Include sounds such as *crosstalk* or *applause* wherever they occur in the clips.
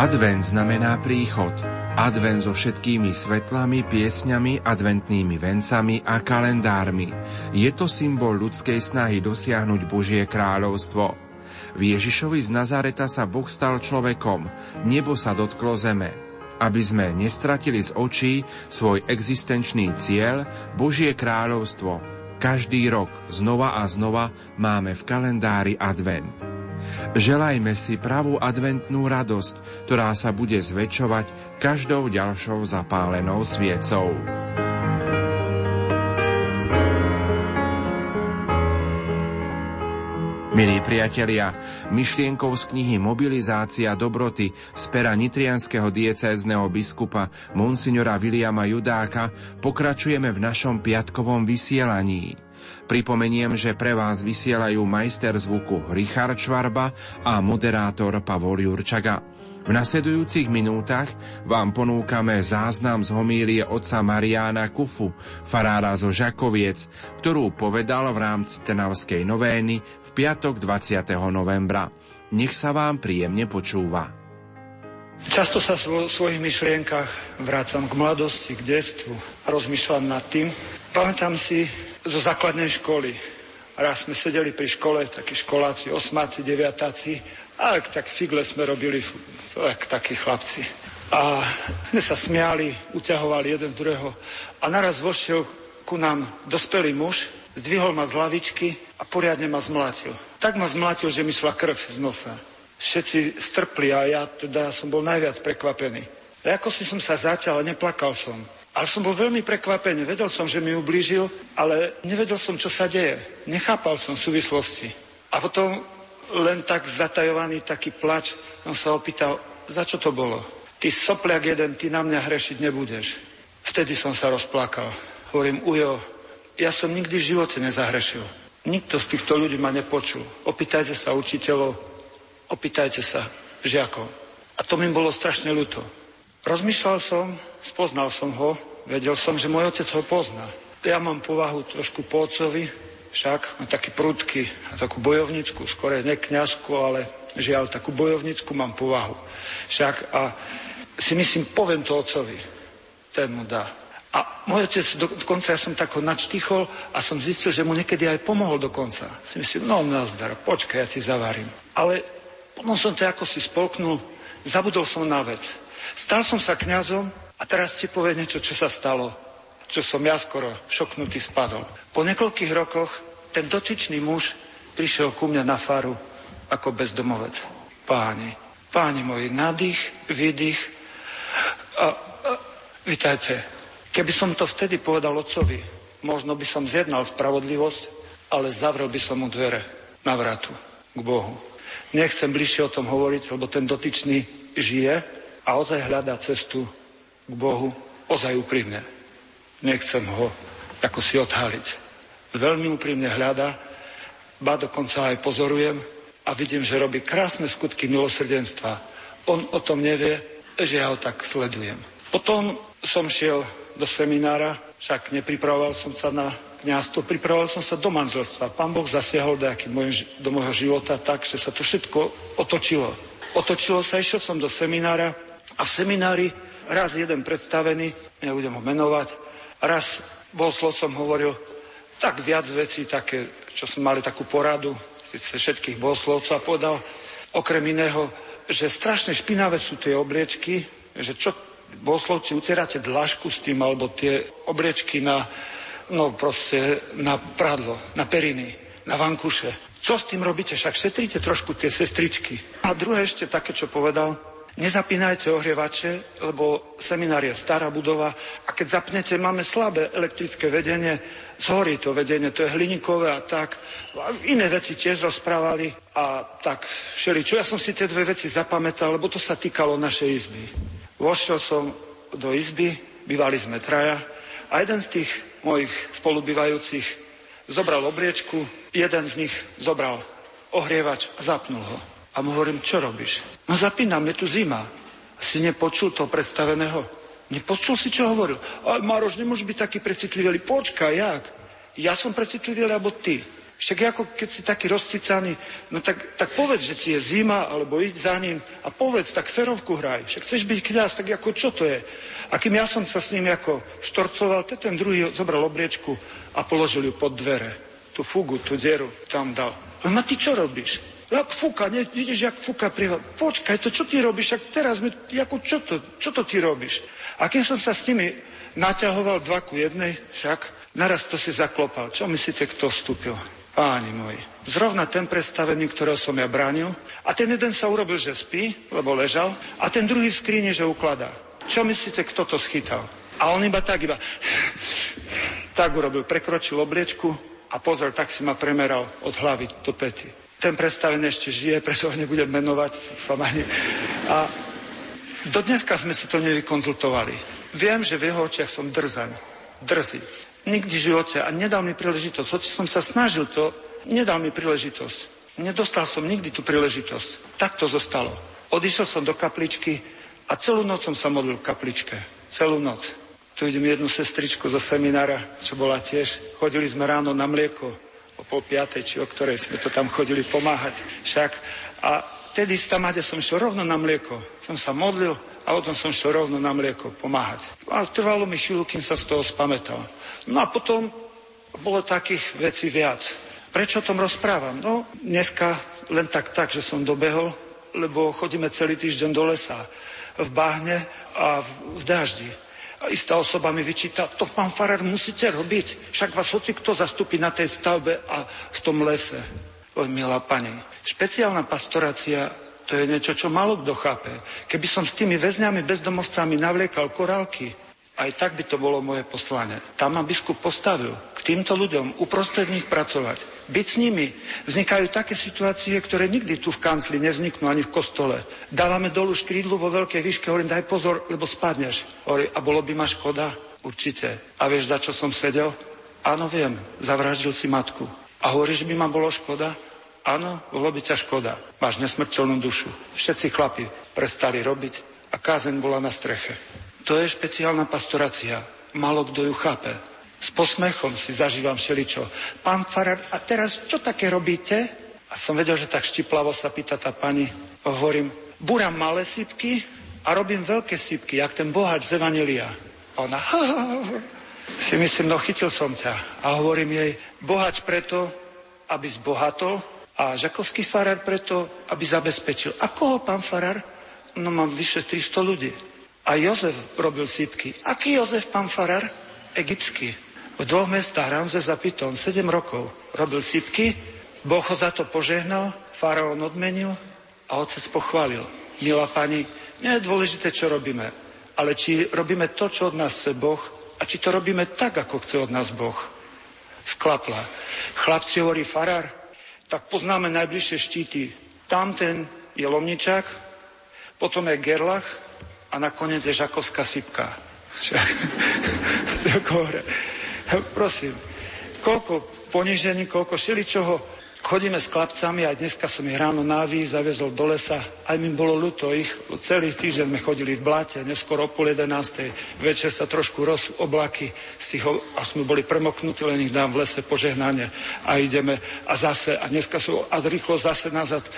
Advent znamená príchod. Advent so všetkými svetlami, piesňami, adventnými vencami a kalendármi. Je to symbol ľudskej snahy dosiahnuť Božie kráľovstvo. V Ježišovi z Nazareta sa Boh stal človekom, nebo sa dotklo zeme. Aby sme nestratili z očí svoj existenčný cieľ, Božie kráľovstvo, každý rok znova a znova máme v kalendári advent. Želajme si pravú adventnú radosť, ktorá sa bude zväčšovať každou ďalšou zapálenou sviecou. Milí priatelia, myšlienkou z knihy Mobilizácia dobroty z pera nitrianského diecézneho biskupa Monsignora Viliama Judáka pokračujeme v našom piatkovom vysielaní. Pripomeniem, že pre vás vysielajú majster zvuku Richard Švarba a moderátor Pavol Jurčaga. V nasledujúcich minútach vám ponúkame záznam z homílie otca Mariána Kufu, farára zo Žakoviec, ktorú povedal v rámci Trnavskej novény v piatok 20. novembra. Nech sa vám príjemne počúva. Často sa vo svojich myšlienkach vrácam k mladosti, k detstvu a rozmýšľam nad tým. Pamätám si, zo základnej školy. Raz sme sedeli pri škole, takí školáci, osmáci, deviatáci, a tak figle sme robili, tak, takí chlapci. A sme sa smiali, uťahovali jeden druhého. A naraz vošiel ku nám dospelý muž, zdvihol ma z lavičky a poriadne ma zmlátil. Tak ma zmlátil, že mi šla krv z nosa. Všetci strpli a ja teda som bol najviac prekvapený. Ako si som sa zaťal, neplakal som. Ale som bol veľmi prekvapený. Vedel som, že mi ublížil, ale nevedel som, čo sa deje. Nechápal som súvislosti. A potom len tak zatajovaný taký plač, som sa opýtal, za čo to bolo? Ty sopliak jeden, ty na mňa hrešiť nebudeš. Vtedy som sa rozplakal. Hovorím, ujo, ja som nikdy v živote nezahrešil. Nikto z týchto ľudí ma nepočul. Opýtajte sa učiteľov, opýtajte sa žiakov. A to mi bolo strašne ľúto. Rozmýšľal som, spoznal som ho, vedel som, že môj otec ho pozná. Ja mám povahu trošku po otcovi, však mám taký prudky a takú bojovnickú, skore ne kniazku, ale žiaľ, takú bojovnickú mám povahu. Však a si myslím, poviem to otcovi, ten mu dá. A môj otec, dokonca ja som tak ho načtichol a som zistil, že mu niekedy aj pomohol dokonca. Si myslím, no nazdar, počkaj, ja ti zavarím. Ale potom som to ako si spolknul, zabudol som na vec. Stal som sa kňazom a teraz ti povie niečo, čo sa stalo, čo som ja skoro šoknutý spadol. Po niekoľkých rokoch ten dotyčný muž prišiel ku mňa na faru ako bezdomovec. Páni, páni moji, nadých, vydých. A, a, vítajte, keby som to vtedy povedal otcovi, možno by som zjednal spravodlivosť, ale zavrel by som mu dvere na vratu k Bohu. Nechcem bližšie o tom hovoriť, lebo ten dotyčný žije a ozaj hľadá cestu k Bohu ozaj úprimne. Nechcem ho ako si odhaliť. Veľmi úprimne hľadá, ba dokonca aj pozorujem a vidím, že robí krásne skutky milosrdenstva. On o tom nevie, že ja ho tak sledujem. Potom som šiel do seminára, však nepripravoval som sa na kniazstvo, pripravoval som sa do manželstva. Pán Boh zasiahol do môjho života tak, že sa to všetko otočilo. Otočilo sa, išiel som do seminára, a seminári raz jeden predstavený, nebudem ho menovať, raz bol som hovoril tak viac vecí, také, čo sme mali takú poradu všetkých bohoslovcov a povedal okrem iného, že strašne špinavé sú tie obliečky, že čo bohoslovci utieráte dlažku s tým, alebo tie obliečky na, no proste na pradlo, na periny, na vankuše. Čo s tým robíte? Však šetríte trošku tie sestričky. A druhé ešte také, čo povedal, Nezapínajte ohrievače, lebo seminár je stará budova a keď zapnete, máme slabé elektrické vedenie, zhorí to vedenie, to je hliníkové a tak. A iné veci tiež rozprávali a tak všeličo. Ja som si tie dve veci zapamätal, lebo to sa týkalo našej izby. Vošiel som do izby, bývali sme traja a jeden z tých mojich spolubývajúcich zobral obliečku, jeden z nich zobral ohrievač a zapnul ho. A mu hovorím, čo robíš? No zapínam, je tu zima. Si nepočul toho predstaveného? Nepočul si, čo hovoril? A Maroš, nemôže byť taký precitlivý. Počkaj, jak? Ja som precitlivý, alebo ty? Však ako keď si taký rozcicaný, no tak, tak povedz, že ci je zima, alebo íď za ním a povedz, tak ferovku hraj. Však chceš byť kňaz, tak ako čo to je? A kým ja som sa s ním ako štorcoval, to ten druhý zobral obliečku a položil ju pod dvere. Tú fugu, tú dieru tam dal. No a ty čo robíš? Jak fúka, ne, vidíš, jak fúka pri... Počkaj, to čo ty robíš? Ak teraz mi, ako, čo, to, čo to ty robíš? A keď som sa s nimi naťahoval dva ku jednej, však naraz to si zaklopal. Čo myslíte, kto vstúpil? Páni moji, zrovna ten predstavený, ktorého som ja bránil, a ten jeden sa urobil, že spí, lebo ležal, a ten druhý skríne, že ukladá. Čo myslíte, kto to schytal? A on iba tak, iba tak urobil, prekročil obliečku a pozor, tak si ma premeral od hlavy do pety. Ten predstavený ešte žije, preto ho nebudem menovať. A do dneska sme si to nevykonzultovali. Viem, že v jeho očiach som drzaň, drzý. Nikdy v živote a nedal mi príležitosť. Hoci som sa snažil to, nedal mi príležitosť. Nedostal som nikdy tú príležitosť. Tak to zostalo. Odišiel som do kapličky a celú noc som sa modlil v kapličke. Celú noc. Tu idem jednu sestričku zo seminára, čo bola tiež. Chodili sme ráno na mlieko o pol piatej, či o ktorej sme to tam chodili pomáhať. Však. A tedy z Tamade som šiel rovno na mlieko. Som sa modlil a potom som šiel rovno na mlieko pomáhať. A trvalo mi chvíľu, kým sa z toho spamätal. No a potom bolo takých vecí viac. Prečo o tom rozprávam? No, dneska len tak tak, že som dobehol, lebo chodíme celý týždeň do lesa v bahne a v, v daždi. Istá osoba mi vyčíta, to pán Farar musíte robiť, však vás hoci kto zastúpi na tej stavbe a v tom lese. Oj, milá pani, špeciálna pastorácia to je niečo, čo malo kto chápe. Keby som s tými väzňami, bezdomovcami navliekal korálky, aj tak by to bolo moje poslanie. Tam ma biskup postavil k týmto ľuďom, uprostred nich pracovať, byť s nimi. Vznikajú také situácie, ktoré nikdy tu v kancli nevzniknú ani v kostole. Dávame dolu škrídlu vo veľkej výške, hovorím, daj pozor, lebo spadneš. Hovorím, a bolo by ma škoda? Určite. A vieš, za čo som sedel? Áno, viem, zavraždil si matku. A hovoríš, by ma bolo škoda? Áno, bolo by ťa škoda. Máš nesmrteľnú dušu. Všetci chlapi prestali robiť a kázeň bola na streche. To je špeciálna pastorácia. Málo kto ju chápe. S posmechom si zažívam všeličo. Pán Farar, a teraz čo také robíte? A som vedel, že tak štiplavo sa pýta tá pani. Hovorím, búram malé sypky a robím veľké sypky, jak ten bohač z Evanelia. Ona, ha, ha, ha. si myslím, no chytil som ťa. A hovorím jej, bohač preto, aby zbohatol a žakovský farár preto, aby zabezpečil. A koho pán farár? No mám vyše 300 ľudí. A Jozef robil sípky. Aký Jozef, pán Farar? Egyptský. V dvoch mestách Ramzes a Piton 7 rokov robil sípky, Boh ho za to požehnal, faraón odmenil a otec pochválil. Milá pani, nie je dôležité, čo robíme, ale či robíme to, čo od nás chce Boh a či to robíme tak, ako chce od nás Boh. Sklapla. Chlapci hovorí farár, tak poznáme najbližšie štíty. Tamten je Lomničák, potom je Gerlach a nakoniec je žakovská sypka. *laughs* Prosím, koľko ponižení, koľko šeličoho Chodíme s chlapcami a dneska som ich ráno náví zaviezol do lesa. Aj mi bolo ľúto ich. Celý týždeň sme chodili v bláte, neskôr o pol jedenástej. Večer sa trošku roz oblaky z tých, a sme boli premoknutí, len ich dám v lese požehnanie. A ideme a zase, a dneska sú a rýchlo zase nazad.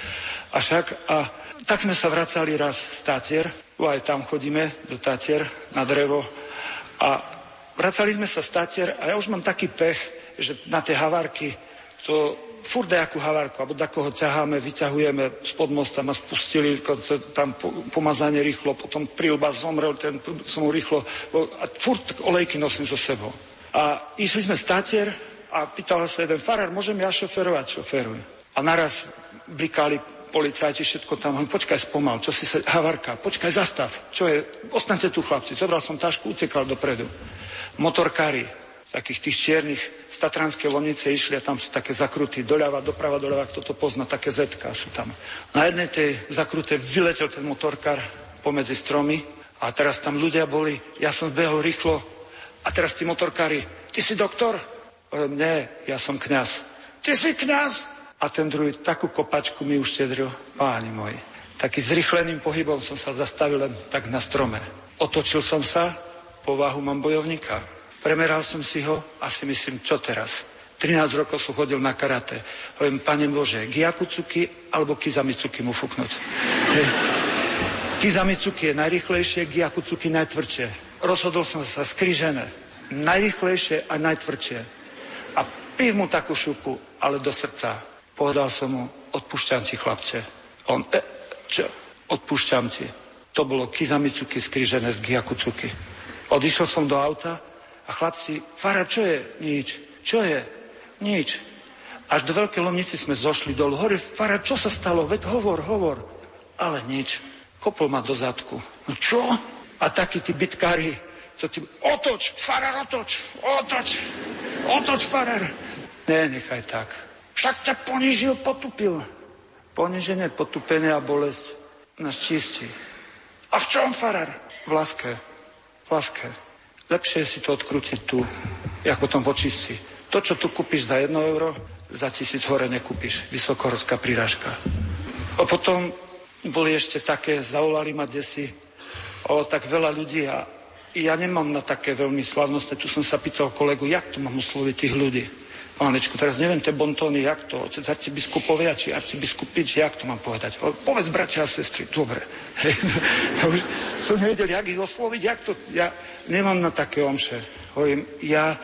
A však, a tak sme sa vracali raz z Tatier, aj tam chodíme do Tatier na drevo. A vracali sme sa z Tatier a ja už mám taký pech, že na tie havárky to furt nejakú havárku, alebo koho ťaháme, vyťahujeme spod mosta, ma spustili, tam pomazanie rýchlo, potom prílba zomrel, ten som rýchlo, a furt olejky nosím so sebou. A išli sme z Tatier a pýtal sa jeden farár, môžem ja šoferovať? Šoferuj. A naraz blikali policajti, všetko tam, hovorím, počkaj spomal, čo si sa, havarka, počkaj, zastav, čo je, ostaňte tu chlapci, zobral som tašku, utekal dopredu. Motorkári, takých tých čiernych z Tatranskej Lomnice išli a tam sú také zakrutí, doľava, doprava, doľava, kto to pozná, také zetka sú tam. Na jednej tej zakrute vyletel ten motorkár pomedzi stromy a teraz tam ľudia boli, ja som zbehol rýchlo a teraz tí motorkári, ty si doktor? Nie, ja som kňaz. Ty si kňaz? A ten druhý takú kopačku mi uštedril, páni moji. Taký zrychleným pohybom som sa zastavil len tak na strome. Otočil som sa, povahu mám bojovníka. Premeral som si ho a si myslím, čo teraz? 13 rokov som chodil na karate. Hovorím, pane Bože, Giakucuki alebo Kizamicuki mu fúknuť. Kizamicuki je najrychlejšie, Giakucuki najtvrdšie. Rozhodol som sa skrižené. Najrychlejšie a najtvrdšie. A pív mu takú šupu, ale do srdca. Povedal som mu, odpúšťam ti, chlapče. On, e, čo? Odpúšťam ti. To bolo Kizamicuki skrižené z Giakucuki. Odišiel som do auta a chlapci, Fara, čo je? Nič. Čo je? Nič. Až do Veľkej Lomnici sme zošli dolu. Hore, Fara, čo sa stalo? Veď hovor, hovor. Ale nič. Kopol ma do zadku. No čo? A takí tí bitkári, co ti... Otoč, farar, otoč, otoč, otoč, farar. Ne, nechaj tak. Však ťa ponížil, potupil. Poniženie, potupenie a bolesť nás čistí. A v čom, farar? V láske. V láske. Lepšie je si to odkrútiť tu, ako potom v očistci. To, čo tu kúpiš za jedno euro, za tisíc hore nekúpiš. Vysokohorská príražka. A potom boli ešte také, zavolali ma desi, o tak veľa ľudí a ja nemám na také veľmi slavnostné. Tu som sa pýtal kolegu, jak to mám osloviť tých ľudí. Pánečku, teraz neviem tie bontóny, jak to, otec arcibiskupovia, či arcibiskupič, jak to mám povedať. O, povedz, bratia a sestry, dobre. *laughs* Hej, no, som nevedel, jak ich osloviť, jak to, ja nemám na také omše. Hovorím, ja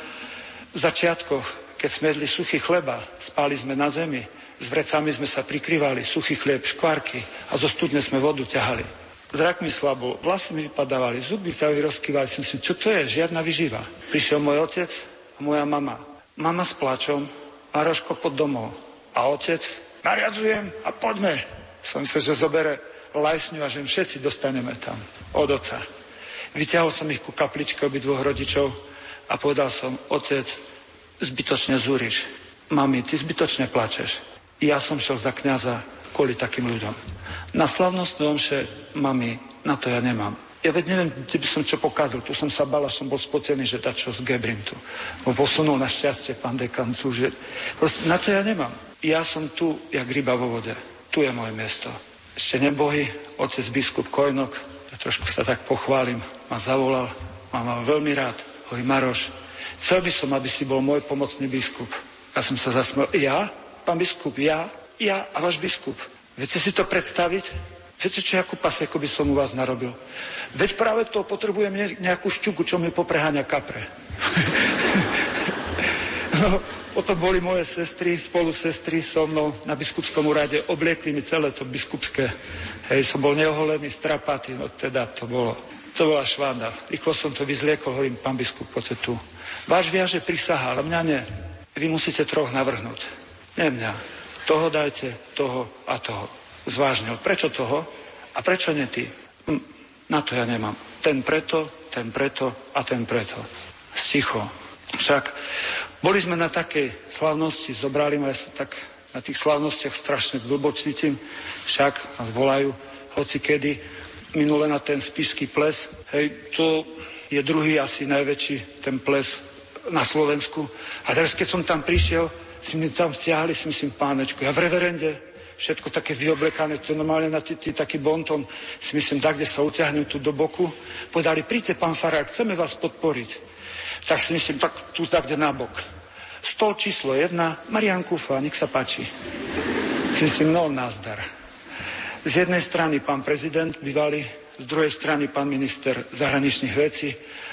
v začiatkoch, keď sme jedli suchý chleba, spali sme na zemi, s vrecami sme sa prikrývali, suchý chlieb, škvárky a zo studne sme vodu ťahali. Zrak mi slabo, vlasy mi vypadávali, zuby sa vyrozkývali. Som si, čo to je? Žiadna vyživa. Prišiel môj otec a moja mama. Mama s plačom, Maroško pod domov. A otec, nariadzujem a poďme. Som sa, že zobere lajsňu a že všetci dostaneme tam od oca. Vyťahol som ich ku kapličke obi dvoch rodičov a povedal som, otec, zbytočne zúriš. Mami, ty zbytočne plačeš. Ja som šel za kniaza kvôli takým ľuďom. Na slavnostné omše, mami, na to ja nemám. Ja veď neviem, kde by som čo pokazil. Tu som sa bal, som bol spotený, že dať čo z Gebrintu. Bo posunul na šťastie pán dekan tu, že... Proste, na to ja nemám. Ja som tu, jak ryba vo vode. Tu je moje miesto. Ešte nebohy, otec biskup Kojnok, ja trošku sa tak pochválim, ma zavolal, ma mal veľmi rád. Hovorí, Maroš, chcel by som, aby si bol môj pomocný biskup. Ja som sa zasmel. Ja? pán biskup, ja, ja a váš biskup. Viete si to predstaviť? Viete, čo akú pasieku by som u vás narobil? Veď práve to potrebujem nejakú šťuku, čo mi popreháňa kapre. *laughs* no, potom boli moje sestry, spolu sestry so mnou na biskupskom úrade, obliekli mi celé to biskupské. Hej, som bol neoholený, strapatý, no teda to bolo, to bola švanda. Rýchlo som to vyzliekol, hovorím, pán biskup, poďte tu. Váš viaže prisahá, ale mňa nie. Vy musíte troch navrhnúť. Nie mňa. Toho dajte, toho a toho. Zvážnil. Prečo toho a prečo nie ty? Hm, na to ja nemám. Ten preto, ten preto a ten preto. Sticho. Však boli sme na takej slavnosti, zobrali ma, ja sa tak na tých slavnostiach strašne blbo cítim, však nás volajú hoci kedy, minule na ten spišský ples, hej, to je druhý asi najväčší ten ples na Slovensku. A teraz, keď som tam prišiel, si mi tam vtiahli, si myslím, pánečku, ja v reverende, všetko také vyoblekané, to normálne na tý, taký bonton, si myslím, tak, kde sa utiahnem tu do boku, povedali, príďte, pán Farár, chceme vás podporiť. Tak si myslím, tak tu tak, kde na bok. Stol číslo jedna, Marian Kufa, nech sa páči. Si myslím, no, názdar. Z jednej strany pán prezident bývalý, z druhej strany pán minister zahraničných vecí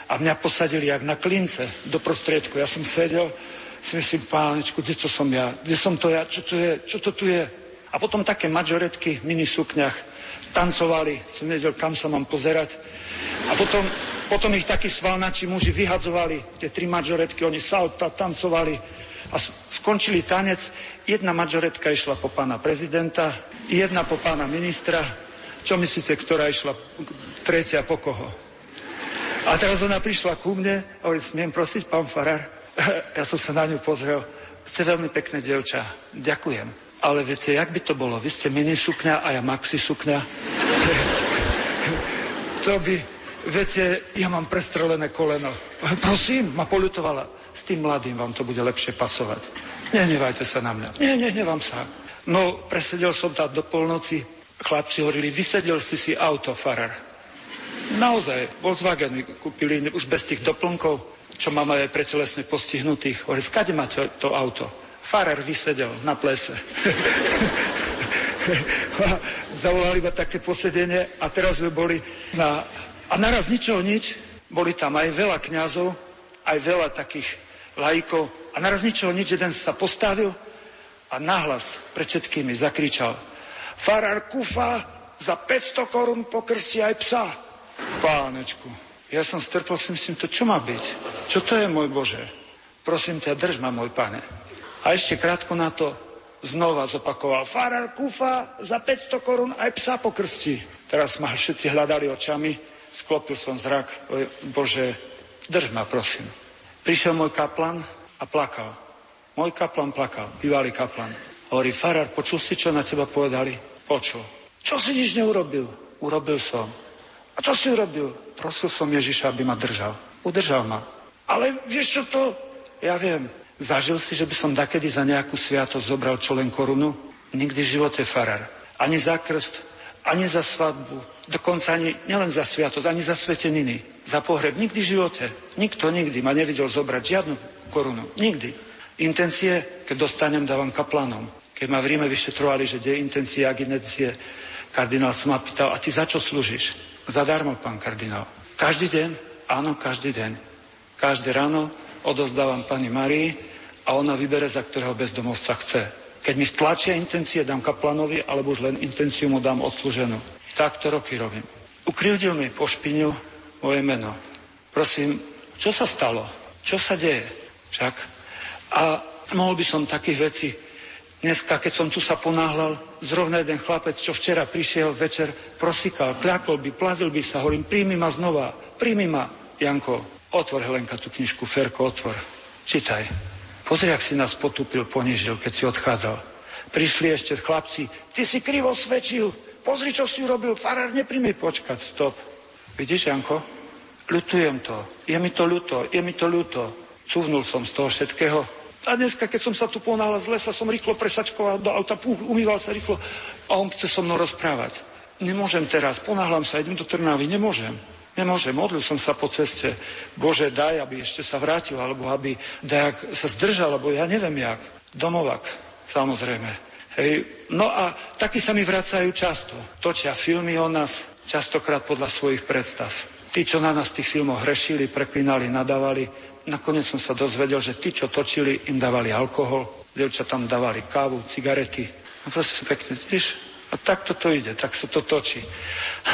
a mňa posadili jak na klince do prostriedku. Ja som sedel, si myslím, pánečku, kde to som ja? Kde som to ja? Čo to je? Čo to tu je? A potom také majoretky v minisukňach tancovali, som nevedel, kam sa mám pozerať. A potom, potom ich takí svalnači muži vyhadzovali, tie tri majoretky, oni salta, tancovali a skončili tanec. Jedna majoretka išla po pána prezidenta, jedna po pána ministra. Čo myslíte, ktorá išla tretia po koho? A teraz ona prišla ku mne a hovorí, smiem prosiť, pán Farar, *laughs* ja som sa na ňu pozrel. Ste veľmi pekné dievča. Ďakujem. Ale viete, jak by to bolo? Vy ste mini sukňa a ja maxi sukňa. *laughs* to by, viete, ja mám prestrelené koleno. Prosím, ma polutovala. S tým mladým vám to bude lepšie pasovať. Nehnevajte sa na mňa. Nie, nehnevám sa. No, presedel som tam do polnoci. Chlapci hovorili, vysedel si si auto, farar. Naozaj, Volkswagen kúpili už bez tých doplnkov čo máme aj pre telesne postihnutých. Hovorí, skade máte to auto? Farer vysedel na plese. *laughs* Zavolali iba také posedenie a teraz sme boli na... A naraz ničoho nič, boli tam aj veľa kňazov, aj veľa takých lajkov a naraz ničoho nič, jeden sa postavil a nahlas pred všetkými zakričal Farar Kufa za 500 korún pokrsti aj psa. Pánečku, ja som strpol si myslím, to čo má byť? Čo to je, môj Bože? Prosím ťa, drž ma, môj pane. A ešte krátko na to znova zopakoval. Farar Kufa za 500 korún aj psa pokrstí. Teraz ma všetci hľadali očami, sklopil som zrak. Bože, drž ma, prosím. Prišiel môj kaplan a plakal. Môj kaplan plakal, bývalý kaplan. Hovorí, farár, počul si, čo na teba povedali? Počul. Čo si nič neurobil? Urobil som. A čo si urobil? Prosil som Ježiša, aby ma držal. Udržal ma. Ale vieš čo to? Ja viem. Zažil si, že by som dakedy za nejakú sviatosť zobral čo len korunu? Nikdy v živote farár. Ani za krst, ani za svadbu, dokonca ani nielen za sviatosť, ani za sveteniny, za pohreb. Nikdy v živote. Nikto nikdy ma nevidel zobrať žiadnu korunu. Nikdy. Intencie, keď dostanem, dávam kaplanom. Keď ma v Ríme vyšetrovali, že kde intencie a intencie, kardinál som ma pýtal, a ty za čo slúžiš? Zadarmo, pán kardinál. Každý deň? Áno, každý deň. Každé ráno odozdávam pani Marii a ona vybere, za ktorého bezdomovca chce. Keď mi stlačia intencie, dám kaplanovi, alebo už len intenciu mu dám odsluženú. Takto roky robím. Ukryvdil mi, pošpinil moje meno. Prosím, čo sa stalo? Čo sa deje? Však a mohol by som takých vecí. Dneska, keď som tu sa ponáhľal, zrovna jeden chlapec, čo včera prišiel večer, prosíkal, kľakol by, plazil by sa, hovorím, príjmi ma znova, príjmi ma. Janko, otvor Helenka tú knižku, Ferko, otvor, čítaj. Pozri, ak si nás potúpil, ponižil, keď si odchádzal. Prišli ešte chlapci, ty si krivo svedčil, pozri, čo si urobil, farár, nepríjmi počkať, stop. Vidíš, Janko, ľutujem to, je mi to ľúto, je mi to ľúto. Cúvnul som z toho všetkého, a dneska, keď som sa tu ponáhľal z lesa, som rýchlo presačkoval do auta, pú, umýval sa rýchlo. A on chce so mnou rozprávať. Nemôžem teraz, ponáhľam sa, idem do Trnavy, nemôžem. Nemôžem, modlil som sa po ceste. Bože, daj, aby ešte sa vrátil, alebo aby daj, sa zdržal, alebo ja neviem jak. Domovak, samozrejme. Hej. No a takí sa mi vracajú často. Točia filmy o nás, častokrát podľa svojich predstav. Tí, čo na nás v tých filmoch hrešili, preklinali, nadávali, nakoniec som sa dozvedel, že tí, čo točili, im dávali alkohol, dievča tam dávali kávu, cigarety. A proste pekne, víš, a takto to ide, tak sa to točí.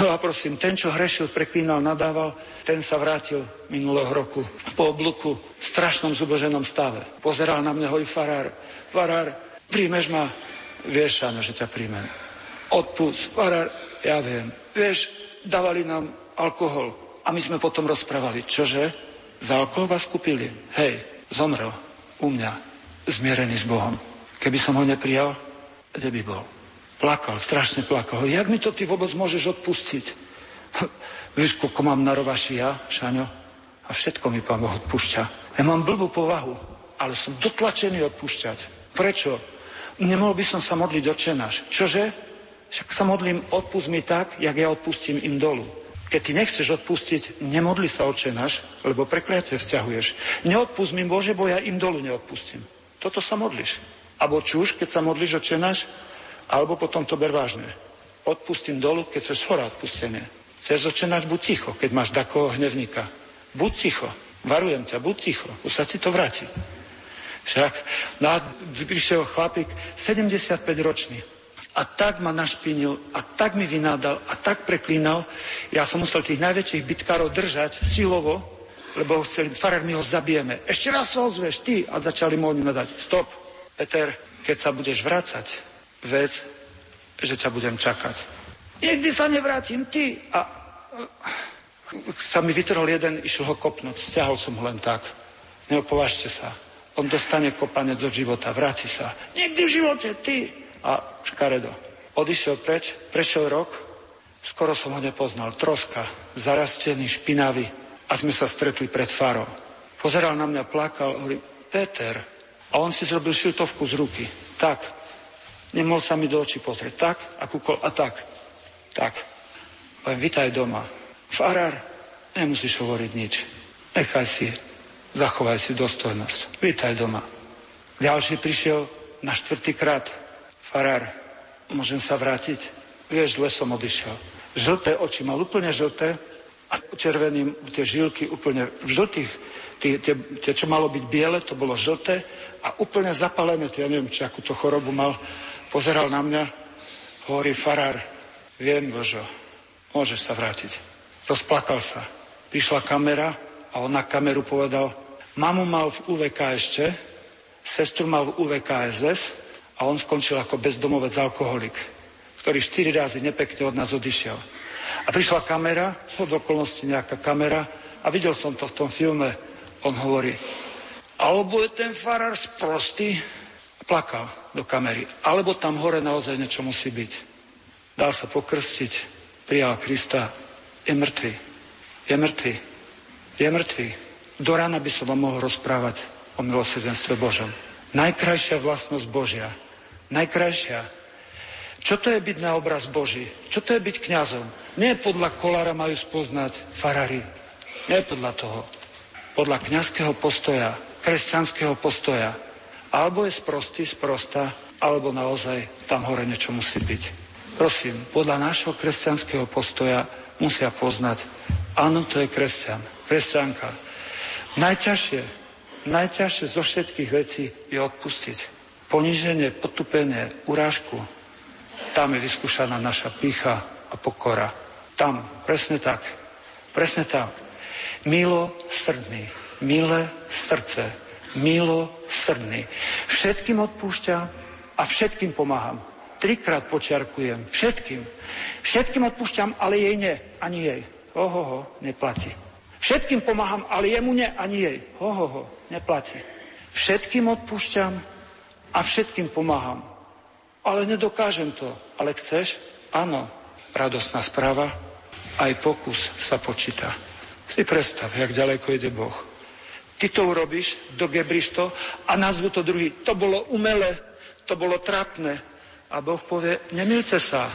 No a prosím, ten, čo hrešil, preklínal, nadával, ten sa vrátil minulého roku po obluku v strašnom zuboženom stave. Pozeral na mňa, hojí farár, farár, príjmeš ma? Vieš, áno, že ťa príjmem. Odpust, farár, ja viem. Vieš, dávali nám alkohol a my sme potom rozprávali, čože? Za alkohol vás kúpili? Hej, zomrel u mňa, zmierený s Bohom. Keby som ho neprijal, kde by bol? Plakal, strašne plakal. Jak mi to ty vôbec môžeš odpustiť? *laughs* Víš, koľko mám na rovaši ja, Šaňo? A všetko mi Pán Boh odpúšťa. Ja mám blbú povahu, ale som dotlačený odpúšťať. Prečo? Nemohol by som sa modliť očenáš. Čože? Však sa modlím, odpust mi tak, jak ja odpustím im dolu. Keď ty nechceš odpustiť, nemodli sa oče náš, lebo prekliatie vzťahuješ. Neodpust mi Bože, bo ja im dolu neodpustím. Toto sa modliš. Abo čuž, keď sa modliš oče náš, alebo potom to ber vážne. Odpustím dolu, keď chceš hora odpustenie. Chceš oče náš, buď ticho, keď máš takého hnevníka. Buď ticho. Varujem ťa, buď ticho. Už sa ti to vráti. Však, no a prišiel chlapík, 75 ročný a tak ma našpinil a tak mi vynádal a tak preklínal. Ja som musel tých najväčších bitkárov držať silovo, lebo chceli, farár, my ho zabijeme. Ešte raz sa ozveš, ty. A začali mu oni nadať. Stop, Peter, keď sa budeš vracať, vec, že ťa budem čakať. Nikdy sa nevrátim, ty. A sa mi vytrhol jeden, išiel ho kopnúť. Stiahol som ho len tak. Neopovažte sa. On dostane kopanec od života, vráti sa. Nikdy v živote, ty a škaredo. Odišiel preč, prešiel rok, skoro som ho nepoznal. Troska, zarastený, špinavý a sme sa stretli pred farou. Pozeral na mňa, plakal, hovorí, Peter. A on si zrobil šiltovku z ruky. Tak. Nemohol sa mi do očí pozrieť. Tak a kúkol a tak. Tak. Len vitaj doma. Farár, nemusíš hovoriť nič. Nechaj si. Zachovaj si dostojnosť. Vítaj doma. Ďalší prišiel na štvrtýkrát. Farár, môžem sa vrátiť? Vieš, zle som odišiel. Žlté oči mal úplne žlté a červeným tie žilky úplne v žltých, tie, tie, tie, čo malo byť biele, to bolo žlté a úplne zapalené, ja neviem, či akú to chorobu mal, pozeral na mňa, hovorí farár, viem, Božo, môžeš sa vrátiť. Rozplakal sa. Prišla kamera a on na kameru povedal, mamu mal v UVK ešte, sestru mal v UVKSS a on skončil ako bezdomovec alkoholik, ktorý štyri razy nepekne od nás odišiel. A prišla kamera, z okolností nejaká kamera a videl som to v tom filme. On hovorí, alebo je ten farár sprostý, plakal do kamery, alebo tam hore naozaj niečo musí byť. Dal sa pokrstiť, prijal Krista, je mŕtvy. Je mŕtvy. Je mŕtvy. Do rána by som vám mohol rozprávať o milosrdenstve Božom. Najkrajšia vlastnosť Božia. Najkrajšia. Čo to je byť na obraz Boží? Čo to je byť kňazom? Nie podľa kolára majú spoznať farary. Nie podľa toho. Podľa kňazského postoja, kresťanského postoja. Alebo je sprostý, sprosta, alebo naozaj tam hore niečo musí byť. Prosím, podľa nášho kresťanského postoja musia poznať, áno, to je kresťan, kresťanka. Najťažšie, najťažšie zo všetkých vecí je odpustiť. Poniženie, potupenie, urážku. Tam je vyskúšaná naša pícha a pokora. Tam, presne tak. Presne tak. Milo srdný, milé srdce, milo srdný. Všetkým odpúšťam a všetkým pomáham. Trikrát počiarkujem. Všetkým. Všetkým odpúšťam, ale jej nie. Ani jej. Ohoho, neplatí. Všetkým pomáham, ale jemu nie, ani jej. Ohoho, neplatí. Všetkým odpúšťam a všetkým pomáham. Ale nedokážem to. Ale chceš? Áno. Radostná správa. Aj pokus sa počíta. Si predstav, jak ďaleko ide Boh. Ty to urobíš, dogebriš to a nazvu to druhý. To bolo umelé, to bolo trapné. A Boh povie, nemilte sa,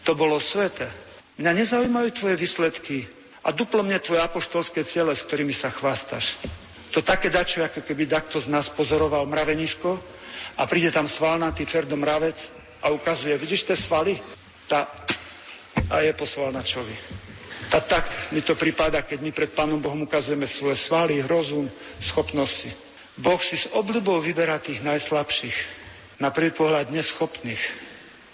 to bolo svete. Mňa nezaujímajú tvoje výsledky a duplo mne tvoje apoštolské ciele, s ktorými sa chvástaš. To také dačo, ako keby takto z nás pozoroval mravenisko a príde tam svalnatý Ferdo mravec a ukazuje, vidíš tie svaly? Tá, a je po svalnačovi. A tak mi to prípada, keď my pred Pánom Bohom ukazujeme svoje svaly, rozum, schopnosti. Boh si s obľubou vyberá tých najslabších, na prvý pohľad neschopných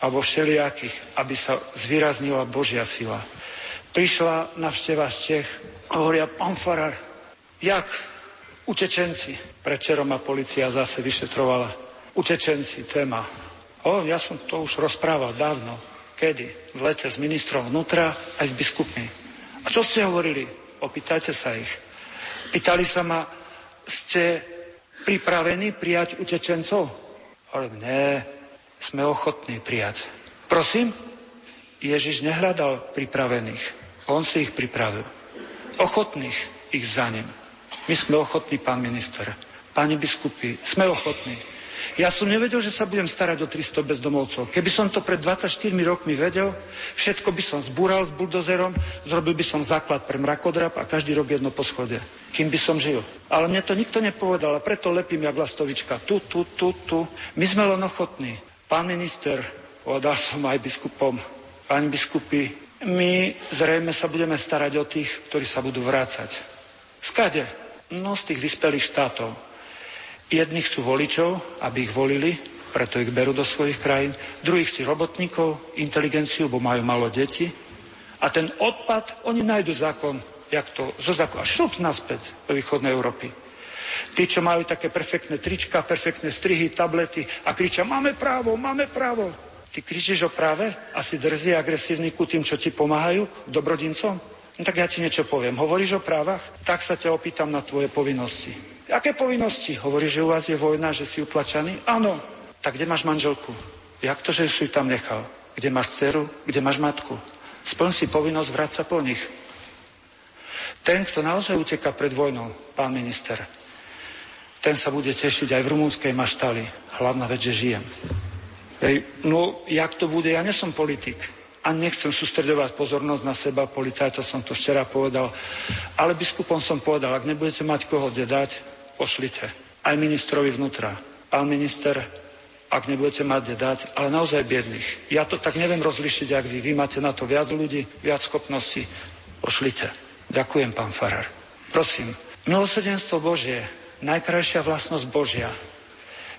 alebo všelijakých, aby sa zvýraznila Božia sila. Prišla navšteva z Čech a hovoria, pán Farar, jak utečenci? Prečerom ma policia zase vyšetrovala. Utečenci, téma. O, ja som to už rozprával dávno. Kedy? V lete s ministrom vnútra aj s biskupmi. A čo ste hovorili? Opýtajte sa ich. Pýtali sa ma, ste pripravení prijať utečencov? Ale ne, sme ochotní prijať. Prosím? Ježiš nehľadal pripravených. On si ich pripravil. Ochotných ich za ním. My sme ochotní, pán minister. Páni biskupy, sme ochotní. Ja som nevedel, že sa budem starať o 300 bezdomovcov. Keby som to pred 24 rokmi vedel, všetko by som zbúral s buldozerom, zrobil by som základ pre mrakodrap a každý rok jedno poschodie. Kým by som žil. Ale mne to nikto nepovedal a preto lepím jak lastovička. Tu, tu, tu, tu. My sme len ochotní. Pán minister, povedal som aj biskupom, páni biskupy, my zrejme sa budeme starať o tých, ktorí sa budú vrácať. Skade? No z tých vyspelých štátov. Jedni chcú voličov, aby ich volili, preto ich berú do svojich krajín. Druhí chcú robotníkov, inteligenciu, bo majú malo deti. A ten odpad, oni nájdu zákon, jak to zo zákona, šup naspäť do východnej Európy. Tí, čo majú také perfektné trička, perfektné strihy, tablety a kričia, máme právo, máme právo. Ty kričíš o práve a si drzý agresívny ku tým, čo ti pomáhajú, dobrodincom? No tak ja ti niečo poviem. Hovoríš o právach? Tak sa ťa opýtam na tvoje povinnosti. Aké povinnosti? Hovorí, že u vás je vojna, že si utlačaný? Áno. Tak kde máš manželku? Jak to, že si ju tam nechal? Kde máš dceru? Kde máš matku? Splň si povinnosť vráť sa po nich. Ten, kto naozaj uteká pred vojnou, pán minister, ten sa bude tešiť aj v rumúnskej maštali. Hlavná vec, že žijem. Hej, no, jak to bude? Ja nesom politik. a nechcem sústredovať pozornosť na seba, policajto som to včera povedal, ale biskupom som povedal, ak nebudete mať koho dať, pošlite. Aj ministrovi vnútra. Pán minister, ak nebudete mať dať, ale naozaj biedných. Ja to tak neviem rozlišiť, ak vy. Vy máte na to viac ľudí, viac schopností. Pošlite. Ďakujem, pán Farar. Prosím, milosedenstvo Božie, najkrajšia vlastnosť Božia,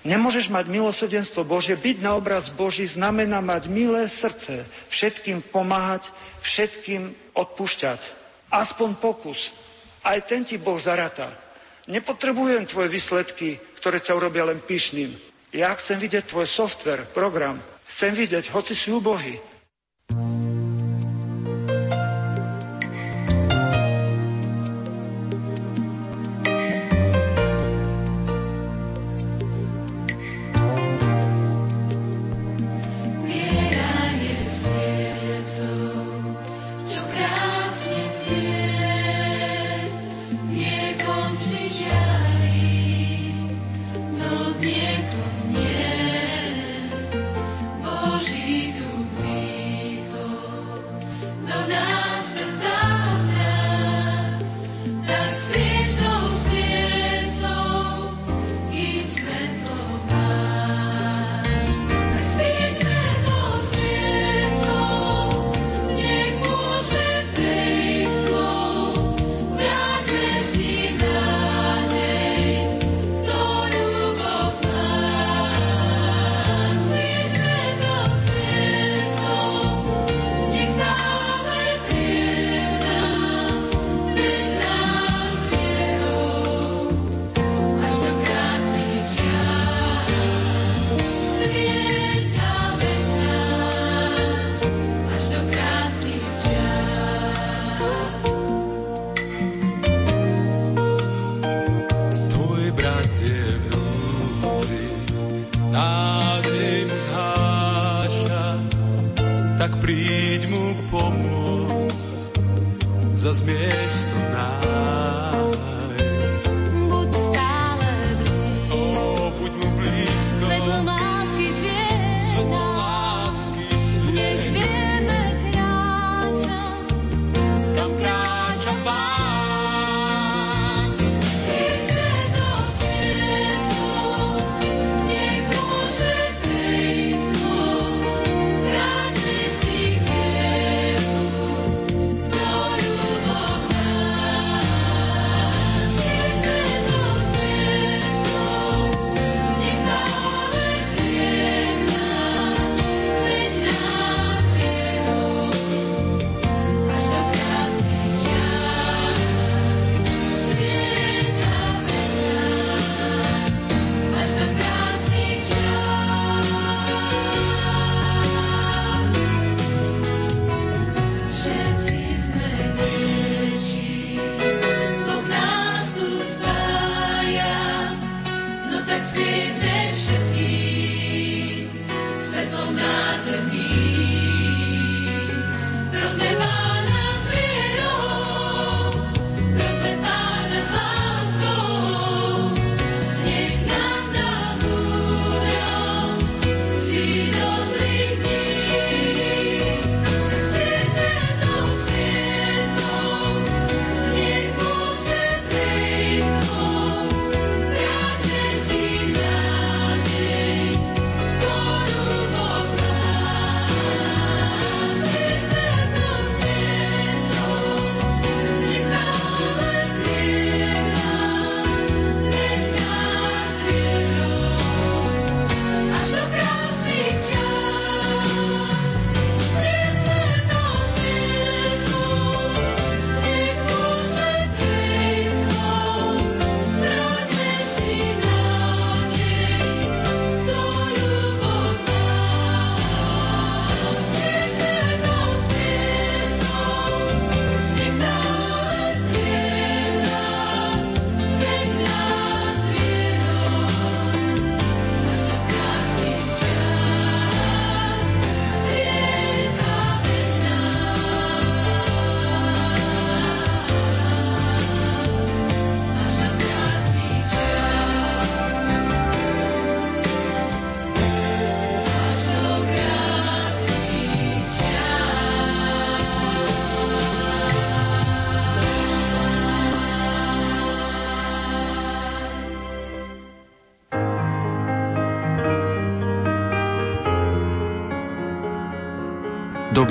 Nemôžeš mať milosedenstvo Bože, byť na obraz Boží znamená mať milé srdce, všetkým pomáhať, všetkým odpúšťať. Aspoň pokus. Aj ten ti Boh zaratá. Nepotrebujem tvoje výsledky, ktoré ťa urobia len pyšným. Ja chcem vidieť tvoj software, program. Chcem vidieť, hoci si úbohý,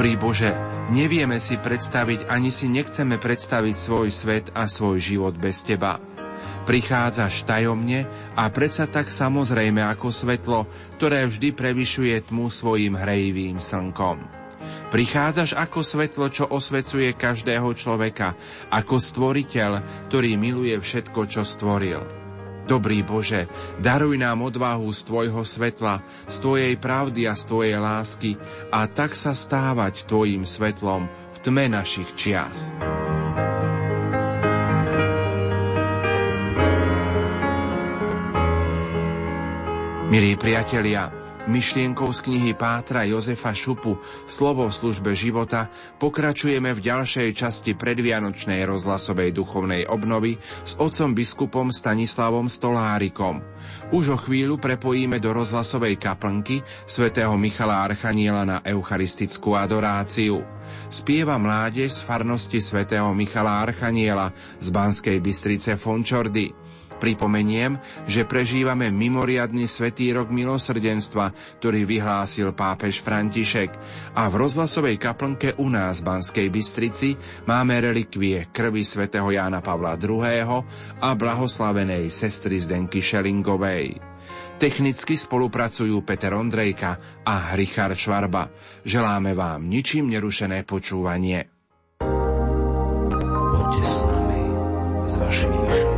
Dobrý Bože, nevieme si predstaviť, ani si nechceme predstaviť svoj svet a svoj život bez Teba. Prichádzaš tajomne a predsa tak samozrejme ako svetlo, ktoré vždy prevyšuje tmu svojim hrejivým slnkom. Prichádzaš ako svetlo, čo osvecuje každého človeka, ako stvoriteľ, ktorý miluje všetko, čo stvoril. Dobrý Bože, daruj nám odvahu z Tvojho svetla, z Tvojej pravdy a z Tvojej lásky a tak sa stávať Tvojim svetlom v tme našich čias. Milí priatelia, Myšlienkou z knihy Pátra Jozefa Šupu Slovo v službe života pokračujeme v ďalšej časti predvianočnej rozhlasovej duchovnej obnovy s otcom biskupom Stanislavom Stolárikom. Už o chvíľu prepojíme do rozhlasovej kaplnky svätého Michala Archaniela na eucharistickú adoráciu. Spieva mládež z farnosti svätého Michala Archaniela z Banskej Bystrice Fončordy. Pripomeniem, že prežívame mimoriadný svetý rok milosrdenstva, ktorý vyhlásil pápež František a v rozhlasovej kaplnke u nás v Banskej Bystrici máme relikvie krvi svätého Jána Pavla II. a blahoslavenej sestry Zdenky Šelingovej. Technicky spolupracujú Peter Ondrejka a Richard Švarba. Želáme vám ničím nerušené počúvanie. Poďte s nami s vašimi tebou,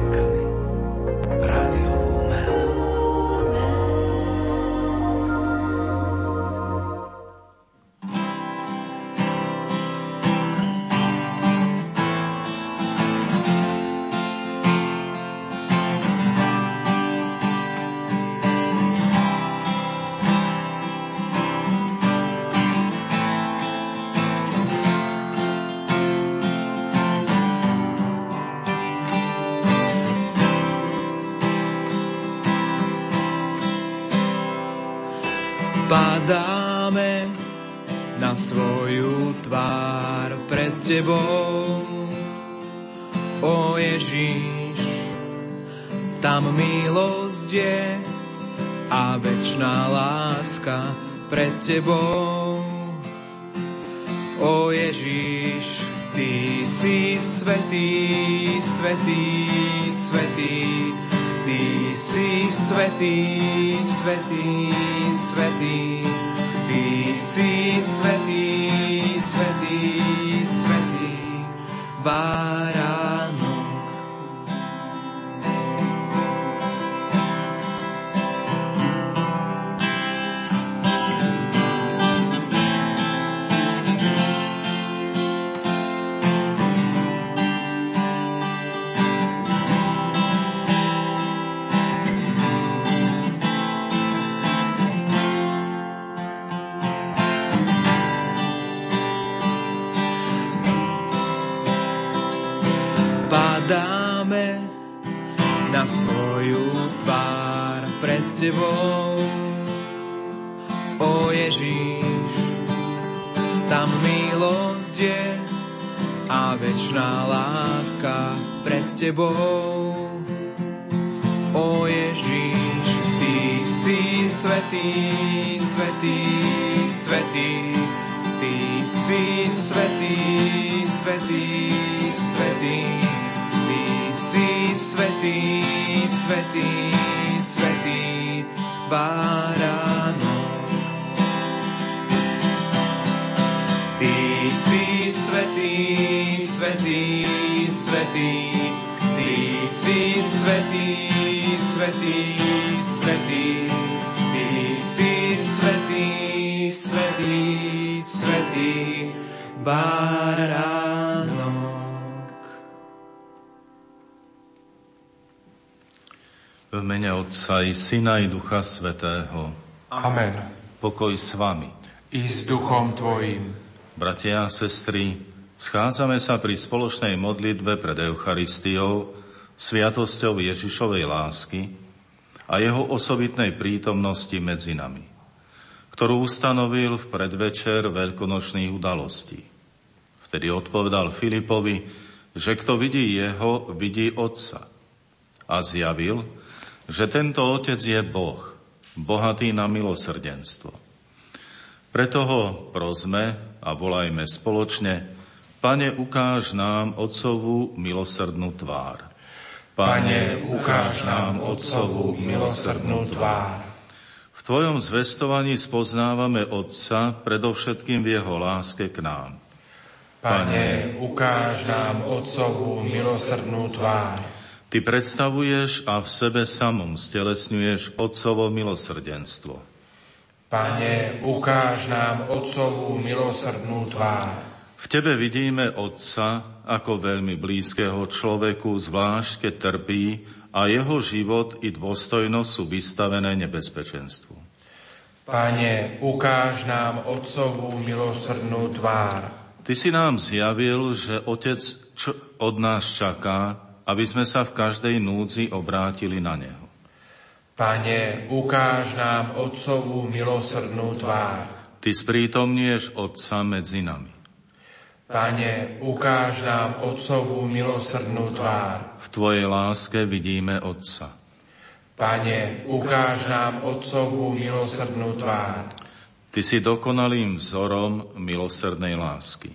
láska pred tebou. O Ježíš, ty si svetý, svetý, svetý, ty si svetý, svetý, svetý, ty si svetý, svetý, svetý baránok. Láska pred tebou, o Ježíš. Ty si svetý, svetý, svetý, ty si svetý, svetý, svetý, ty si svetý, svetý, svetý baránok. Ty si svetý, svetý, svetý, Ty si svetý, svetý, svetý, Ty si svetý, svetý, svetý, baránok. V mene Otca i Syna i Ducha Svetého. Amen. Pokoj s vami. I s duchom Tvojim. Bratia a sestry, schádzame sa pri spoločnej modlitbe pred Eucharistiou, sviatosťou Ježišovej lásky a jeho osobitnej prítomnosti medzi nami, ktorú ustanovil v predvečer veľkonočných udalostí. Vtedy odpovedal Filipovi, že kto vidí jeho, vidí Otca. A zjavil, že tento Otec je Boh, bohatý na milosrdenstvo. Preto ho prosme a volajme spoločne, Pane, ukáž nám Otcovú milosrdnú tvár. Pane, ukáž nám Otcovú milosrdnú tvár. V Tvojom zvestovaní spoznávame Otca predovšetkým v Jeho láske k nám. Pane, ukáž nám Otcovú milosrdnú tvár. Ty predstavuješ a v sebe samom stelesňuješ Otcovo milosrdenstvo. Pane, ukáž nám Otcovú milosrdnú tvár. V Tebe vidíme Otca ako veľmi blízkeho človeku, zvlášť keď trpí a jeho život i dôstojnosť sú vystavené nebezpečenstvu. Pane, ukáž nám Otcovú milosrdnú tvár. Ty si nám zjavil, že Otec čo od nás čaká, aby sme sa v každej núdzi obrátili na Neho. Pane, ukáž nám Otcovú milosrdnú tvár. Ty sprítomnieš Otca medzi nami. Pane, ukáž nám Otcovú milosrdnú tvár. V Tvojej láske vidíme Otca. Pane, ukáž nám Otcovú milosrdnú tvár. Ty si dokonalým vzorom milosrdnej lásky.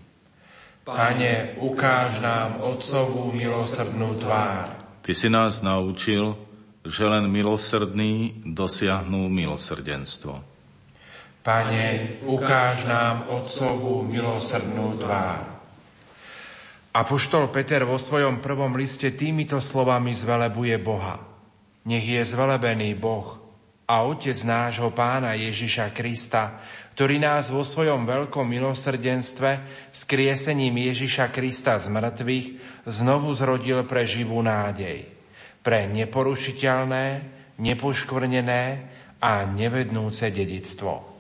Pane, ukáž nám Otcovú milosrdnú tvár. Ty si nás naučil, že len milosrdní dosiahnú milosrdenstvo. Pane, ukáž nám Otcovú milosrdnú tvár. Apoštol Peter vo svojom prvom liste týmito slovami zvelebuje Boha. Nech je zvelebený Boh, a Otec nášho Pána Ježiša Krista, ktorý nás vo svojom veľkom milosrdenstve s kriesením Ježiša Krista z mŕtvych znovu zrodil pre živú nádej, pre neporušiteľné, nepoškvrnené a nevednúce dedictvo.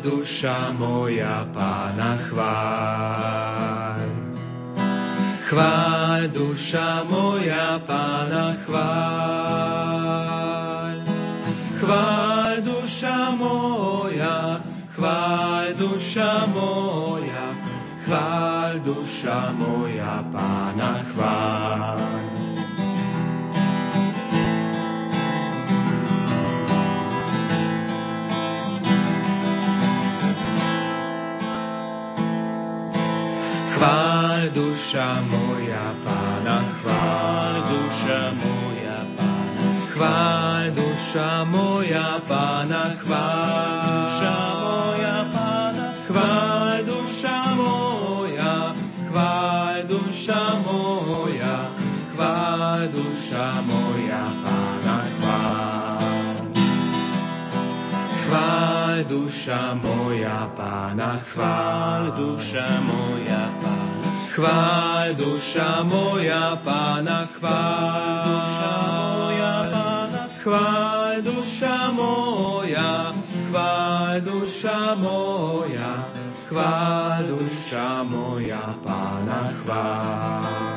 Duša moja pána chváľ. Chváľ duša moja pána chváľ. Chváľ duša moja, chváľ duša moja, chváľ duša moja pána chváľ. Chváľ duša moja pána, chváľ duša moja pána. Chváľ duša moja pána, chváľ duša moja pána. Chváľ duša moja, chváľ duša moja, chváľ duša moja pána, chváľ. Chváľ duša moja pána, chváľ duša moja. Chváľ duša moja pána, chváľ duša moja pána, chváľ duša moja, chváľ duša moja, chváľ duša moja pána, chváľ.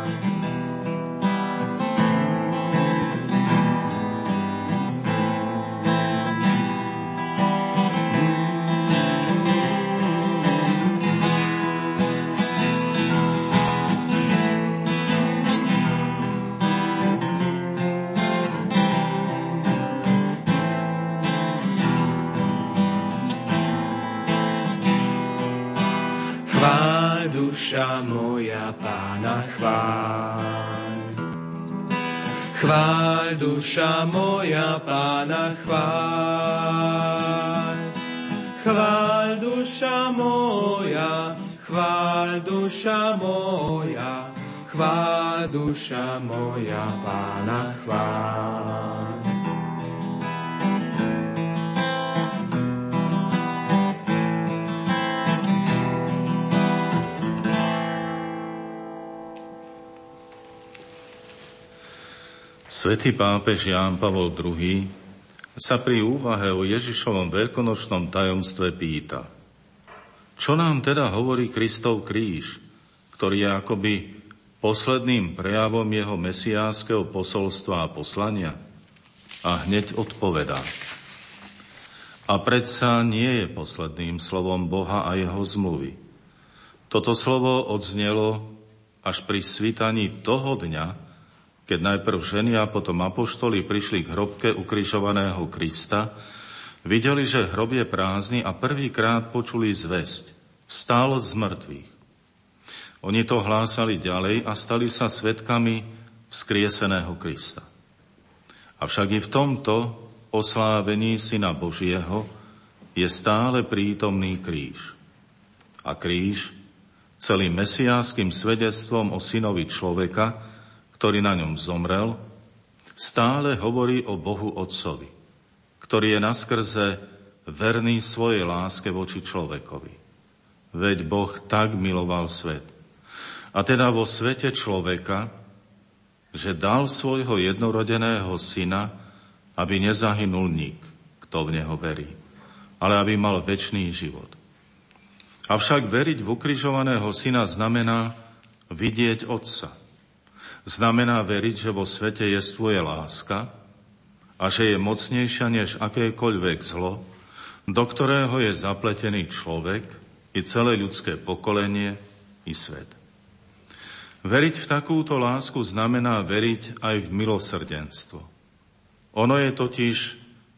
Duša moja pána chváľ. Chváľ duša moja pána chváľ. Chváľ duša moja, chváľ duša moja, chváľ duša moja pána chváľ. Svetý pápež Ján Pavol II sa pri úvahe o Ježišovom veľkonočnom tajomstve pýta, čo nám teda hovorí Kristov kríž, ktorý je akoby posledným prejavom jeho mesiánskeho posolstva a poslania? A hneď odpovedá. A predsa nie je posledným slovom Boha a jeho zmluvy. Toto slovo odznelo až pri svitaní toho dňa, keď najprv ženy a potom apoštoli prišli k hrobke ukrižovaného Krista, videli, že hrob je prázdny a prvýkrát počuli zväzť. Vstal z mŕtvych. Oni to hlásali ďalej a stali sa svetkami vzkrieseného Krista. Avšak i v tomto oslávení Syna Božieho je stále prítomný kríž. A kríž celým mesiáským svedectvom o synovi človeka, ktorý na ňom zomrel, stále hovorí o Bohu Otcovi, ktorý je naskrze verný svojej láske voči človekovi. Veď Boh tak miloval svet. A teda vo svete človeka, že dal svojho jednorodeného syna, aby nezahynul nik, kto v neho verí, ale aby mal väčší život. Avšak veriť v ukrižovaného syna znamená vidieť Otca – znamená veriť, že vo svete je tvoje láska a že je mocnejšia než akékoľvek zlo, do ktorého je zapletený človek i celé ľudské pokolenie i svet. Veriť v takúto lásku znamená veriť aj v milosrdenstvo. Ono je totiž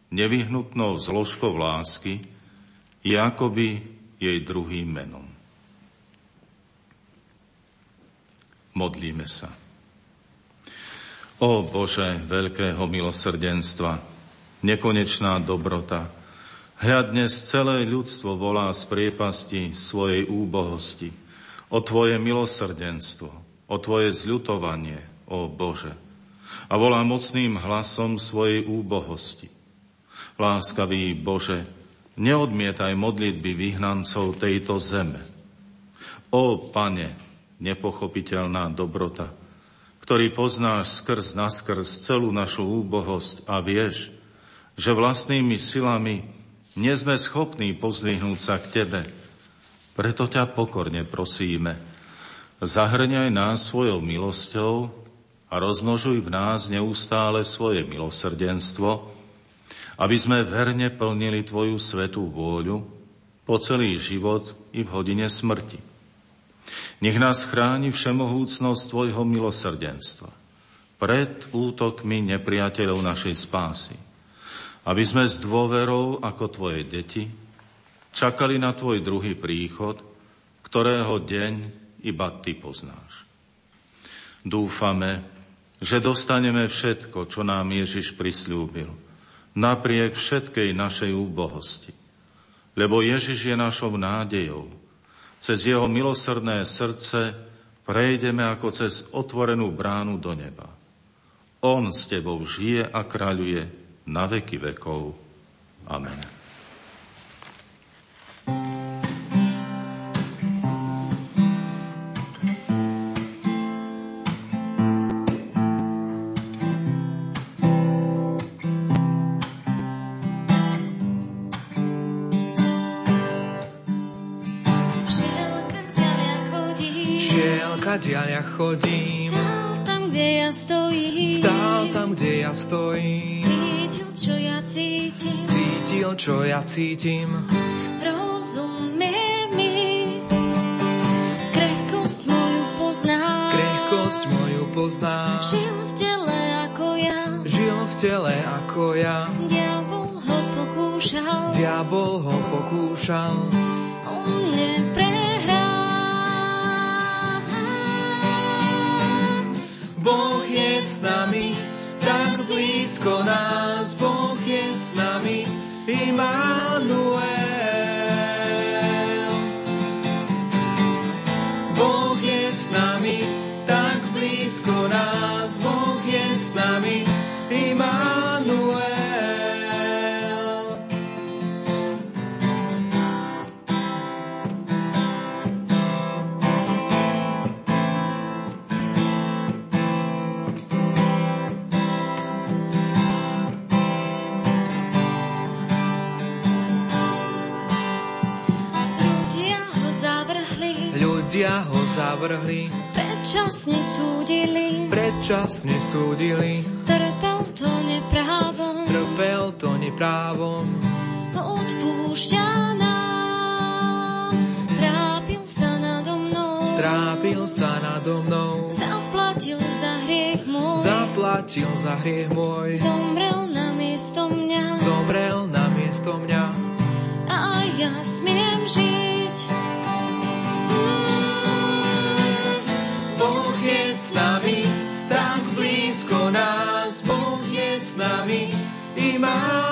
nevyhnutnou zložkou lásky, je akoby jej druhým menom. Modlíme sa. O Bože veľkého milosrdenstva, nekonečná dobrota, hľad dnes celé ľudstvo volá z priepasti svojej úbohosti, o Tvoje milosrdenstvo, o Tvoje zľutovanie, o Bože. A volá mocným hlasom svojej úbohosti. Láskavý Bože, neodmietaj modlitby vyhnancov tejto zeme. O Pane, nepochopiteľná dobrota, ktorý poznáš skrz naskrz celú našu úbohosť a vieš, že vlastnými silami nie sme schopní pozvihnúť sa k Tebe. Preto ťa pokorne prosíme, zahrňaj nás svojou milosťou a rozmnožuj v nás neustále svoje milosrdenstvo, aby sme verne plnili Tvoju svetú vôľu po celý život i v hodine smrti. Nech nás chráni všemohúcnosť Tvojho milosrdenstva pred útokmi nepriateľov našej spásy. Aby sme s dôverou ako Tvoje deti čakali na Tvoj druhý príchod, ktorého deň iba Ty poznáš. Dúfame, že dostaneme všetko, čo nám Ježiš prislúbil, napriek všetkej našej úbohosti. Lebo Ježiš je našou nádejou, cez jeho milosrdné srdce prejdeme ako cez otvorenú bránu do neba. On s tebou žije a kráľuje na veky vekov. Amen. Chodím. Stál tam, kde ja stojím. Stál tam, kde ja stojím. Cítil, čo ja cítim. Cítil, čo ja cítim. Rozumie mi. Krehkosť moju pozná. Krehkosť moju pozná. Žil v tele ako ja. Žil v tele ako ja. Diabol ho pokúšal. Diabol ho pokúšal. On mne Boh je s nami, tak blízko nás, Boh je s nami, Immanuel. Zavrhli, predčasne súdili, predčasne súdili, trpel to neprávom, trpel to neprávom, odpúšťa nám, trápil sa nado mnou, trápil sa nado mnou, zaplatil za hriech môj, zaplatil za hriech môj, zomrel na miesto mňa, zomrel na miesto mňa. A ja smiem žiť. Immanuel.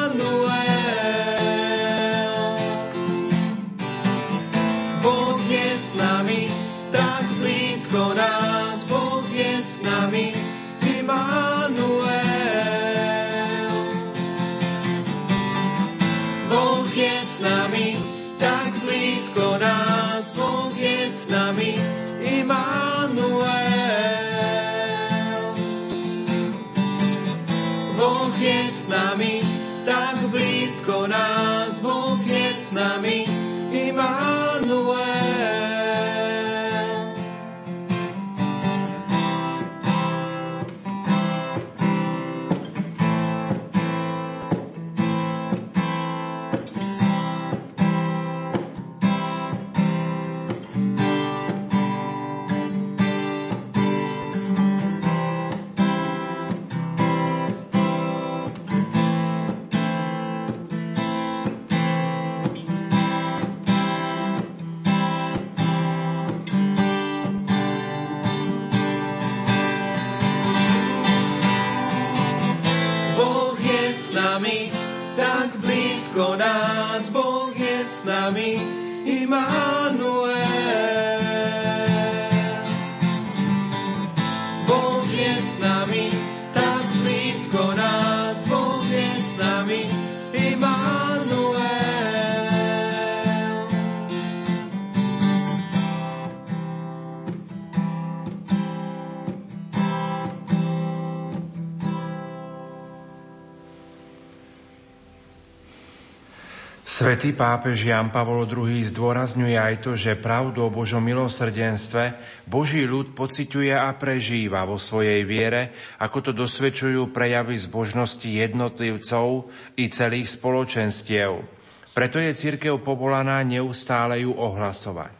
Svetý pápež Jan Pavol II zdôrazňuje aj to, že pravdu o Božom milosrdenstve Boží ľud pociťuje a prežíva vo svojej viere, ako to dosvedčujú prejavy zbožnosti jednotlivcov i celých spoločenstiev. Preto je církev povolaná neustále ju ohlasovať.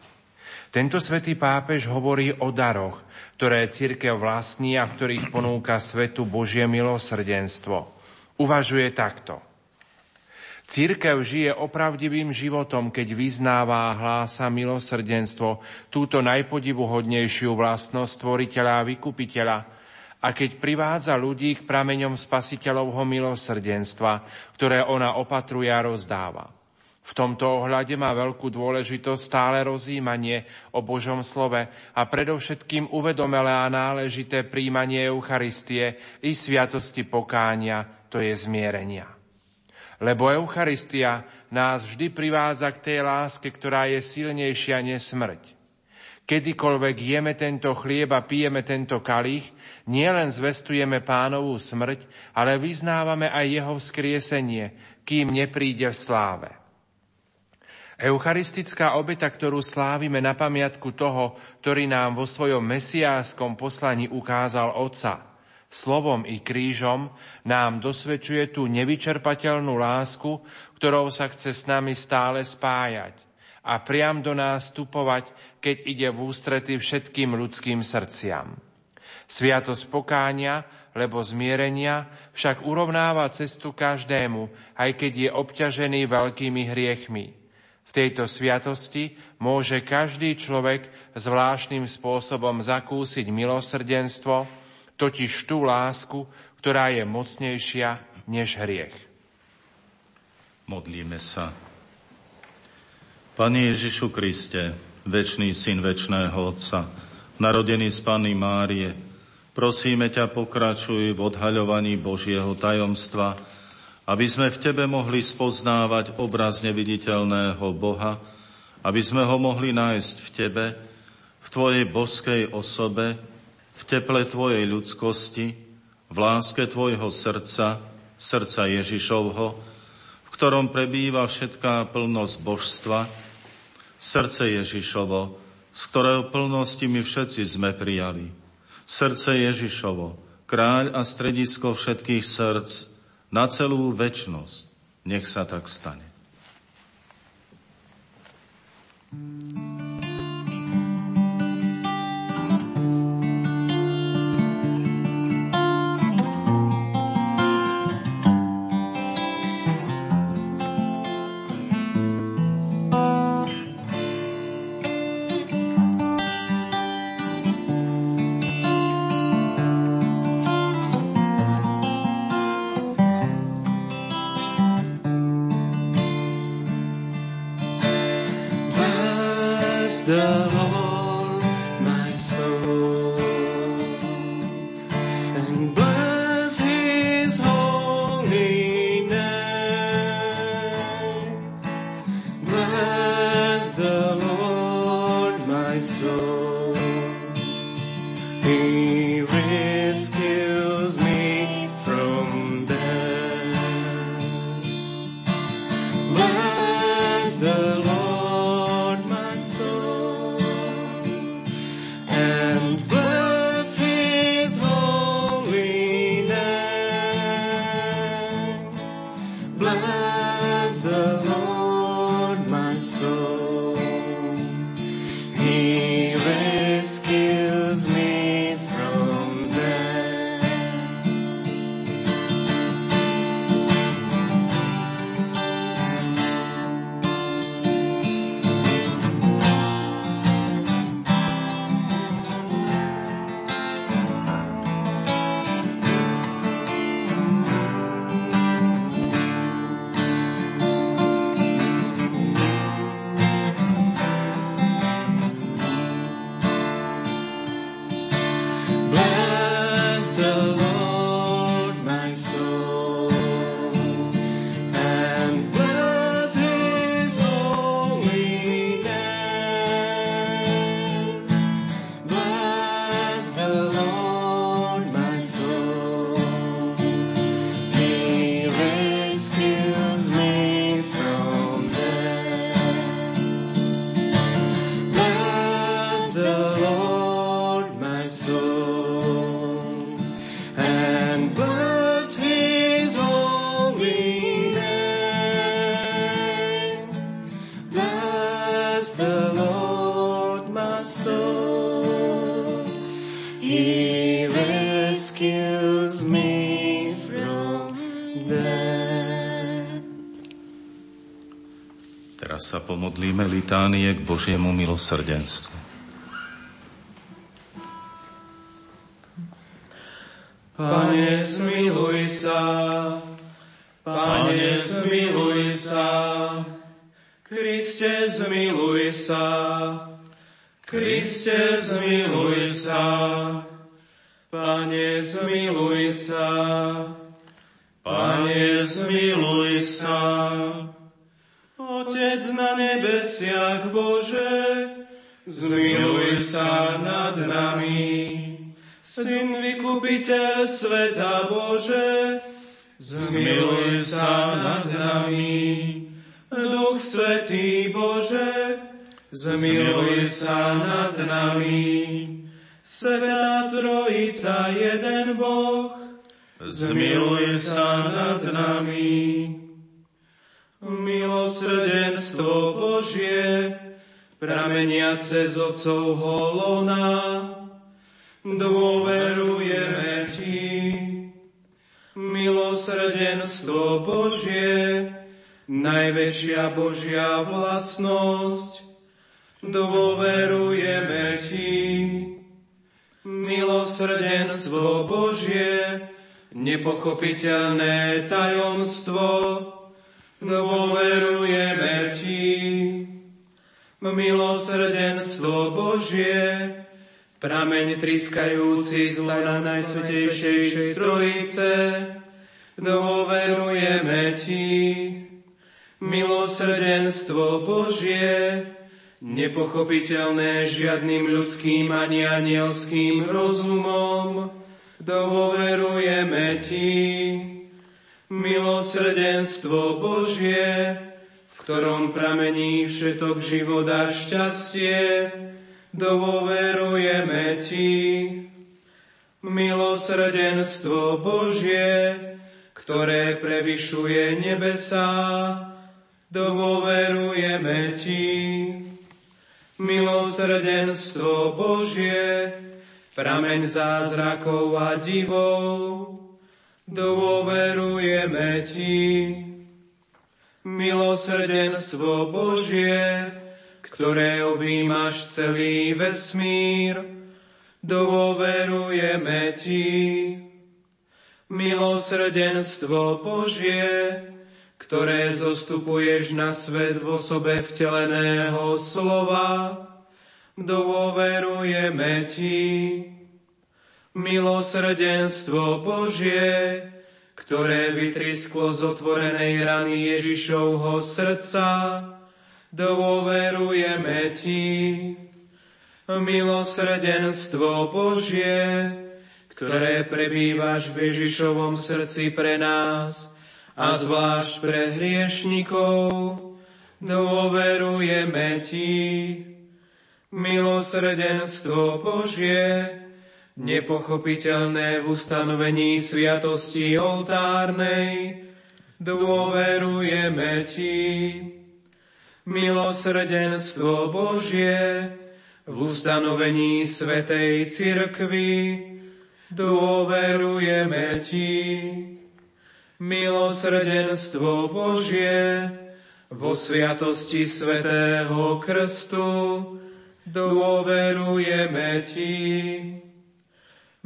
Tento svätý pápež hovorí o daroch, ktoré církev vlastní a ktorých ponúka svetu Božie milosrdenstvo. Uvažuje takto. Církev žije opravdivým životom, keď vyznáva a hlása milosrdenstvo, túto najpodivuhodnejšiu vlastnosť stvoriteľa a vykupiteľa, a keď privádza ľudí k prameňom spasiteľovho milosrdenstva, ktoré ona opatruje a rozdáva. V tomto ohľade má veľkú dôležitosť stále rozjímanie o Božom slove a predovšetkým uvedomelé a náležité príjmanie Eucharistie i sviatosti pokánia, to je zmierenia. Lebo Eucharistia nás vždy privádza k tej láske, ktorá je silnejšia než smrť. Kedykoľvek jeme tento chlieb a pijeme tento kalich, nielen zvestujeme pánovú smrť, ale vyznávame aj jeho vzkriesenie, kým nepríde v sláve. Eucharistická obeta, ktorú slávime na pamiatku toho, ktorý nám vo svojom mesiáskom poslaní ukázal Otca, slovom i krížom, nám dosvedčuje tú nevyčerpateľnú lásku, ktorou sa chce s nami stále spájať a priam do nás vstupovať, keď ide v ústrety všetkým ľudským srdciam. Sviatosť pokánia, lebo zmierenia, však urovnáva cestu každému, aj keď je obťažený veľkými hriechmi. V tejto sviatosti môže každý človek zvláštnym spôsobom zakúsiť milosrdenstvo, totiž tú lásku, ktorá je mocnejšia než hriech. Modlíme sa. Pane Ježišu Kriste, väčší syn väčšného Otca, narodený z Panny Márie, prosíme ťa pokračuj v odhaľovaní Božieho tajomstva, aby sme v Tebe mohli spoznávať obraz neviditeľného Boha, aby sme ho mohli nájsť v Tebe, v Tvojej boskej osobe, v teple Tvojej ľudskosti, v láske Tvojho srdca, srdca Ježišovho, v ktorom prebýva všetká plnosť božstva, srdce Ježišovo, z ktorého plnosti my všetci sme prijali. Srdce Ježišovo, kráľ a stredisko všetkých srdc na celú väčnosť. Nech sa tak stane. Pomodlíme litánie k Božiemu milosrdenstvu. Sveta Bože, zmiluj sa nad nami. Duch Svetý Bože, zmiluj sa nad nami. Sveta Trojica, jeden Boh, zmiluj sa nad nami milosrdenstvo Božie, prameniace z Otcovho lona, dôverujeme Ti. Milosrdenstvo Božie, najväčšia Božia vlastnosť, dôverujeme Ti. Milosrdenstvo Božie, nepochopiteľné tajomstvo, dôverujeme Ti. Milosrdenstvo Božie, prameň triskajúci z lana Najsvetejšej Trojice, dôverujeme Ti. Milosrdenstvo Božie, nepochopiteľné žiadnym ľudským ani anielským rozumom, dôverujeme Ti milosrdenstvo Božie, v ktorom pramení všetok život a šťastie, dôverujeme Ti. Milosrdenstvo Božie, ktoré prevyšuje nebesá, dôverujeme Ti. Milosrdenstvo Božie, prameň zázrakov a divov, dôverujeme Ti. Milosrdenstvo Božie, ktoré objímaš celý vesmír, dôverujeme Ti. Milosrdenstvo Božie, ktoré zostupuješ na svet v osobe vteleného slova, dôverujeme Ti. Milosrdenstvo Božie, ktoré vytrisklo z otvorenej rany Ježišovho srdca, dôverujeme Ti. Milosrdenstvo Božie, ktoré prebývaš v Ježišovom srdci pre nás a zvlášť pre hriešnikov, dôverujeme Ti. Milosrdenstvo Božie, nepochopiteľné v ustanovení sviatosti oltárnej, dôverujeme Ti. Milosrdenstvo Božie v ustanovení Svetej Cirkvi, dôverujeme Ti. Milosrdenstvo Božie vo sviatosti Svetého Krstu, dôverujeme Ti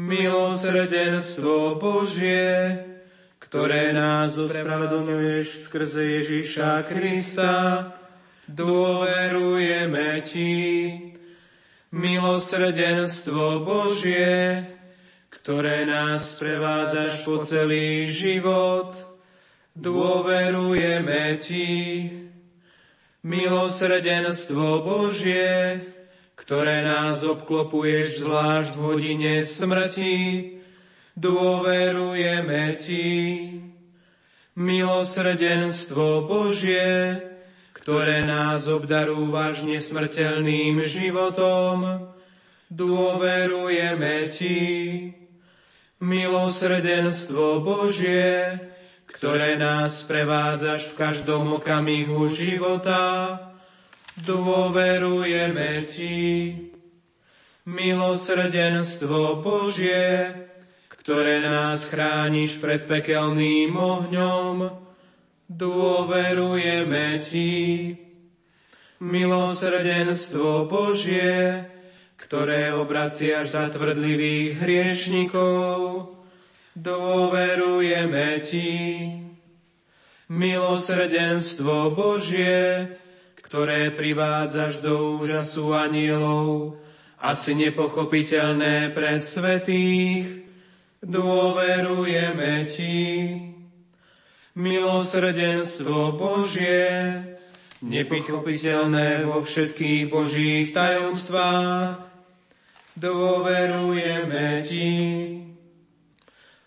milosrdenstvo Božie, ktoré nás ospravedlňuješ skrze Ježíša Krista, dôverujeme Ti. Milosrdenstvo Božie, ktoré nás prevádzaš po celý život, dôverujeme Ti. Milosrdenstvo Božie, ktoré nás obklopuješ zvlášť v hodine smrti, dôverujeme Ti. Milosrdenstvo Božie, ktoré nás obdarúvaš nesmrteľným životom, dôverujeme Ti. Milosrdenstvo Božie, ktoré nás prevádzaš v každom okamihu života, dôverujeme Ti. Milosrdenstvo Božie, ktoré nás chrániš pred pekelným ohňom, dôverujeme Ti. Milosrdenstvo Božie, ktoré obraciaš za tvrdlivých hriešnikov, dôverujeme Ti. Milosrdenstvo Božie, ktoré privádzaš do úžasu anielov, asi nepochopiteľné pre svetých, dôverujeme Ti. Milosrdenstvo Božie, nepochopiteľné vo všetkých Božích tajomstvách, dôverujeme Ti.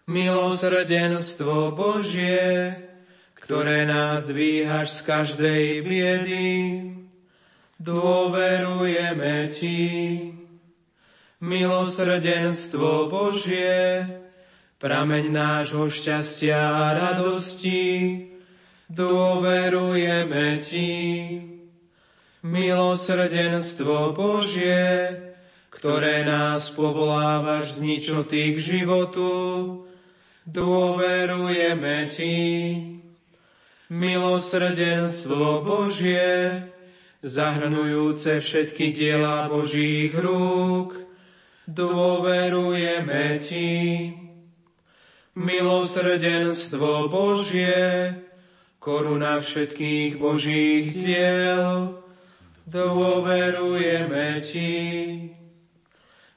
Milosrdenstvo Božie, ktoré nás dvíhaš z každej biedy, dôverujeme Ti. Milosrdenstvo Božie, prameň nášho šťastia a radosti, dôverujeme Ti. Milosrdenstvo Božie, ktoré nás povolávaš z ničoty k životu, dôverujeme Ti milosrdenstvo Božie, zahrnujúce všetky diela Božích rúk, dôverujeme Ti. Milosrdenstvo Božie, koruna všetkých Božích diel, dôverujeme Ti.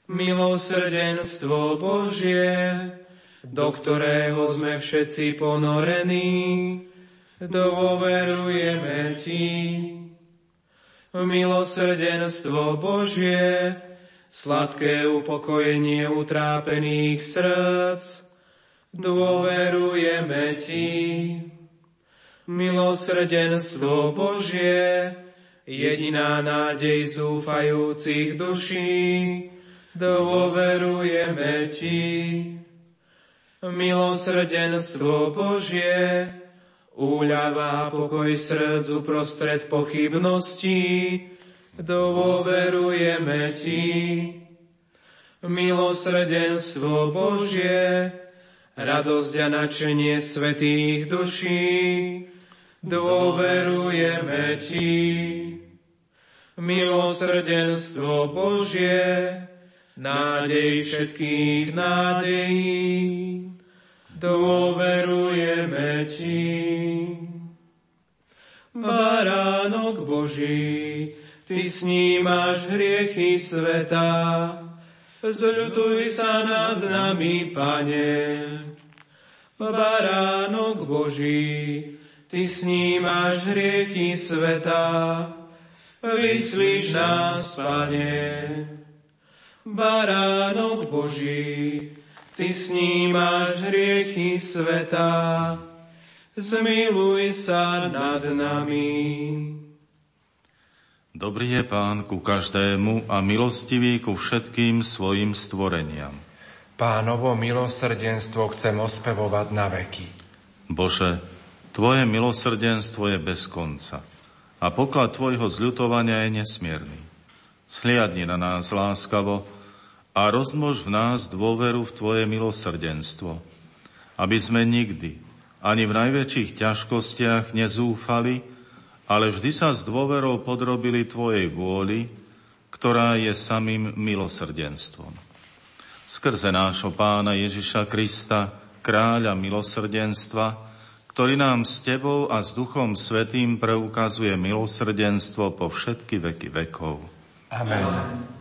Milosrdenstvo Božie, do ktorého sme všetci ponorení, dôverujeme Ti. Milosrdenstvo Božie, sladké upokojenie utrápených srdc, dôverujeme Ti. Milosrdenstvo Božie, jediná nádej zúfajúcich duší, dôverujeme Ti. Milosrdenstvo Božie, úľava pokoj srdcu prostred pochybností, dôverujeme Ti. Milosrdenstvo Božie, radosť a načenie svetých duší, dôverujeme Ti. Milosrdenstvo Božie, nádej všetkých nádejí, dôverujeme Ti. Baránok Boží, Ty snímaš hriechy sveta, zľutuj sa nad nami, Pane. Baránok Boží, Ty snímaš hriechy sveta, vyslíš nás, Pane. Baránok Boží, Ty snímaš hriechy sveta, zmiluj sa nad nami. Dobrý je Pán ku každému a milostivý ku všetkým svojim stvoreniam. Pánovo milosrdenstvo chcem ospevovať na veky. Bože, Tvoje milosrdenstvo je bez konca a poklad Tvojho zľutovania je nesmierny. Sliadni na nás láskavo a rozmož v nás dôveru v Tvoje milosrdenstvo, aby sme nikdy, ani v najväčších ťažkostiach nezúfali, ale vždy sa s dôverou podrobili Tvojej vôli, ktorá je samým milosrdenstvom. Skrze nášho pána Ježiša Krista, kráľa milosrdenstva, ktorý nám s Tebou a s Duchom Svetým preukazuje milosrdenstvo po všetky veky vekov. Amen. Amen.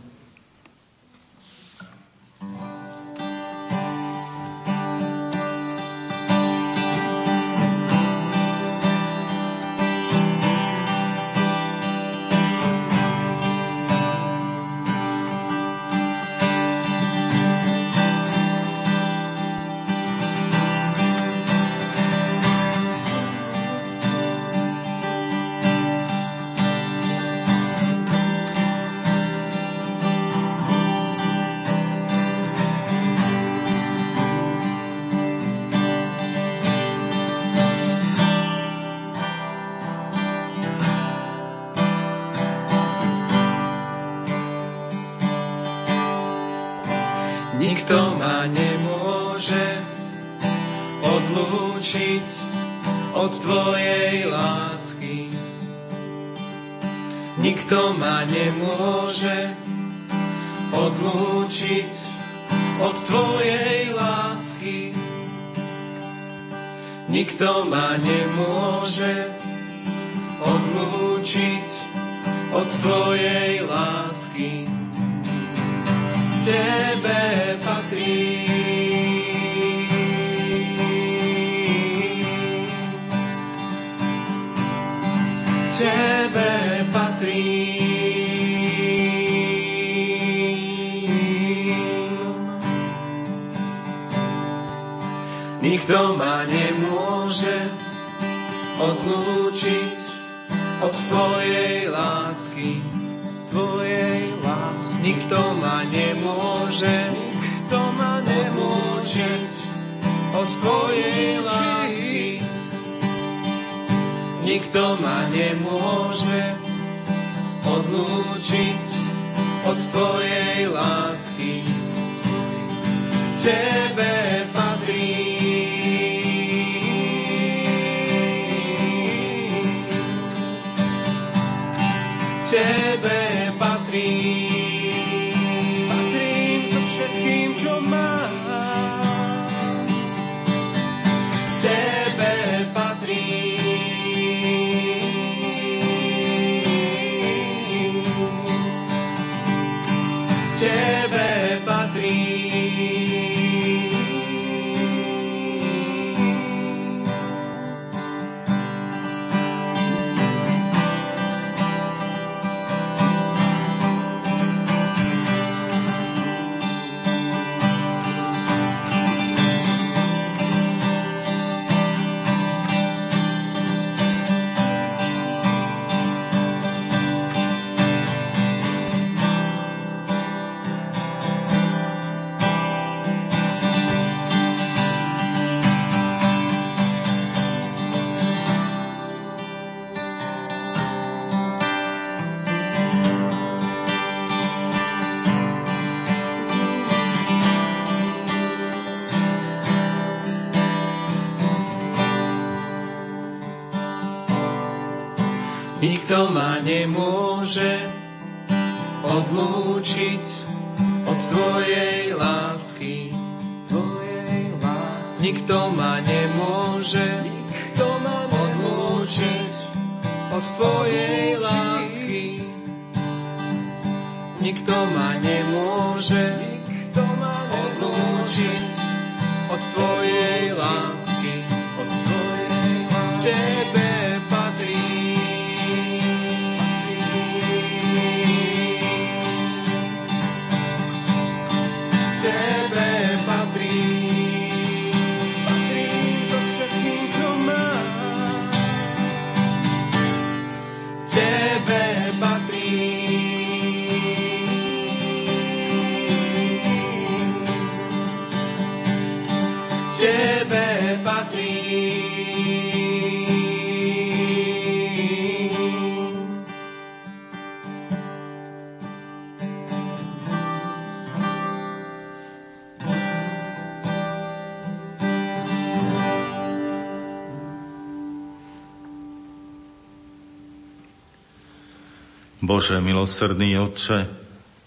Bože, milosrdný Otče,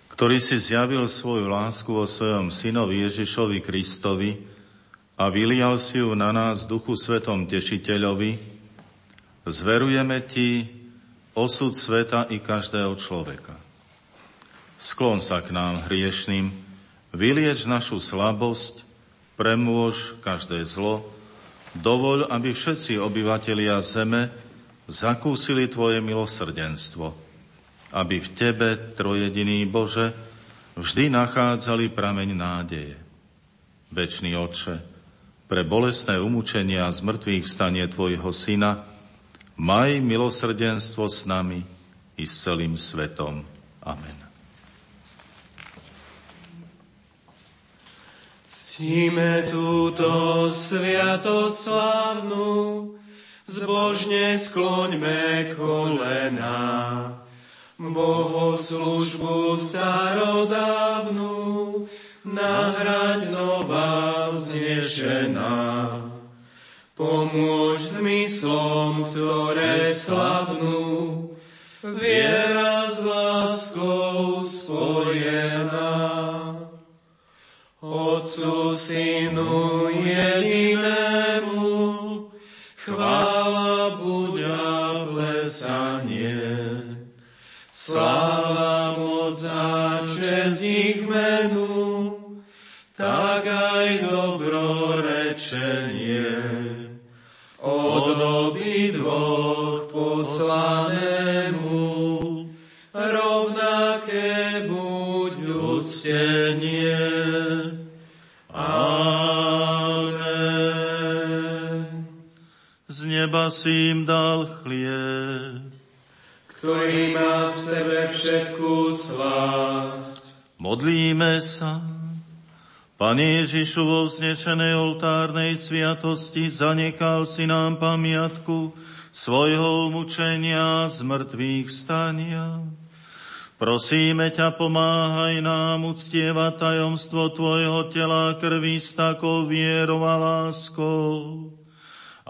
ktorý si zjavil svoju lásku vo svojom synovi Ježišovi Kristovi a vylial si ju na nás Duchu Svetom Tešiteľovi, zverujeme Ti osud sveta i každého človeka. Sklon sa k nám hriešným, vylieč našu slabosť, premôž každé zlo, dovoľ, aby všetci obyvatelia zeme zakúsili Tvoje milosrdenstvo aby v Tebe, trojediný Bože, vždy nachádzali prameň nádeje. Večný Otče, pre bolestné umúčenia a zmrtvých vstanie Tvojho Syna, maj milosrdenstvo s nami i s celým svetom. Amen. Ctíme túto sviatoslavnú, zbožne skloňme kolená bohoslužbu starodávnu, nahrať nová vznešená. Pomôž zmyslom, ktoré slavnú, viera s láskou spojená. Otcu, Synu jedinému, neba si im dal chlieb, ktorý má v sebe všetku slásť. Modlíme sa. Pane Ježišu, vo vznečenej oltárnej sviatosti zanekal si nám pamiatku svojho mučenia z mŕtvych vstania. Prosíme ťa, pomáhaj nám uctievať tajomstvo Tvojho tela krvi s takou vierou a láskou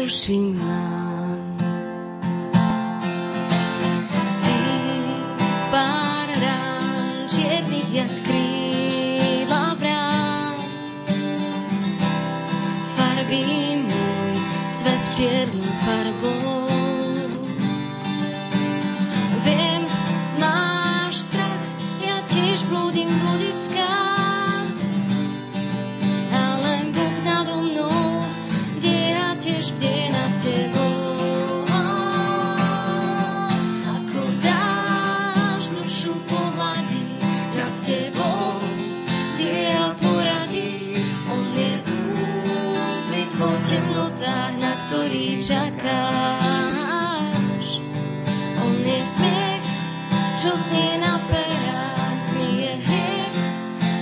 Bôľ v duši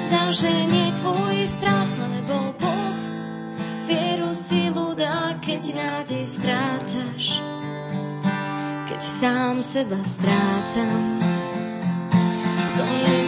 zaženie tvoj strach, lebo Boh vieru silu dá, keď nádej strácaš. Keď sám seba strácam, som nimi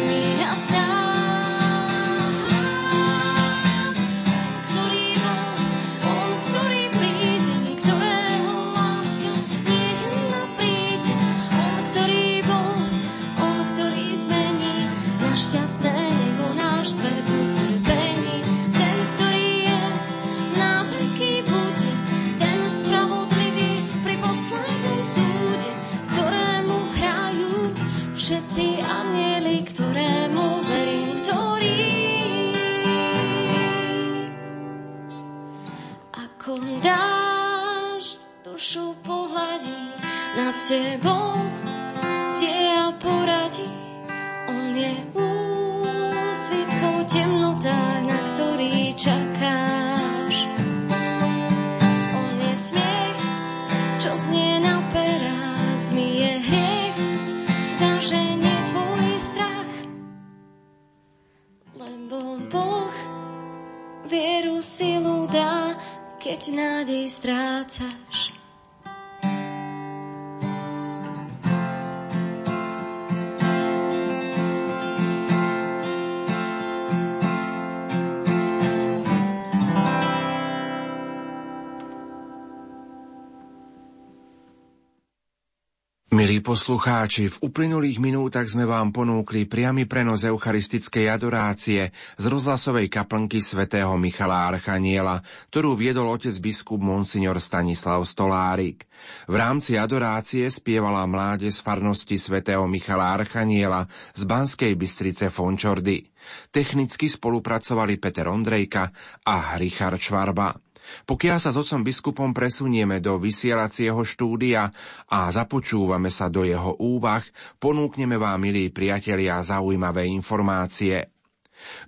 Poslucháči, v uplynulých minútach sme vám ponúkli priamy prenos eucharistickej adorácie z rozhlasovej kaplnky svätého Michala Archaniela, ktorú viedol otec biskup Monsignor Stanislav Stolárik. V rámci adorácie spievala mláde z farnosti svätého Michala Archaniela z Banskej Bystrice Fončordy. Technicky spolupracovali Peter Ondrejka a Richard Švarba. Pokiaľ sa s otcom biskupom presunieme do vysielacieho štúdia a započúvame sa do jeho úvah, ponúkneme vám, milí priatelia, zaujímavé informácie.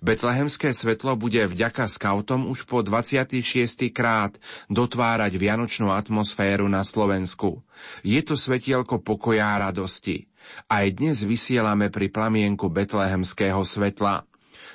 Betlehemské svetlo bude vďaka skautom už po 26. krát dotvárať vianočnú atmosféru na Slovensku. Je to svetielko pokoja a radosti. Aj dnes vysielame pri plamienku betlehemského svetla.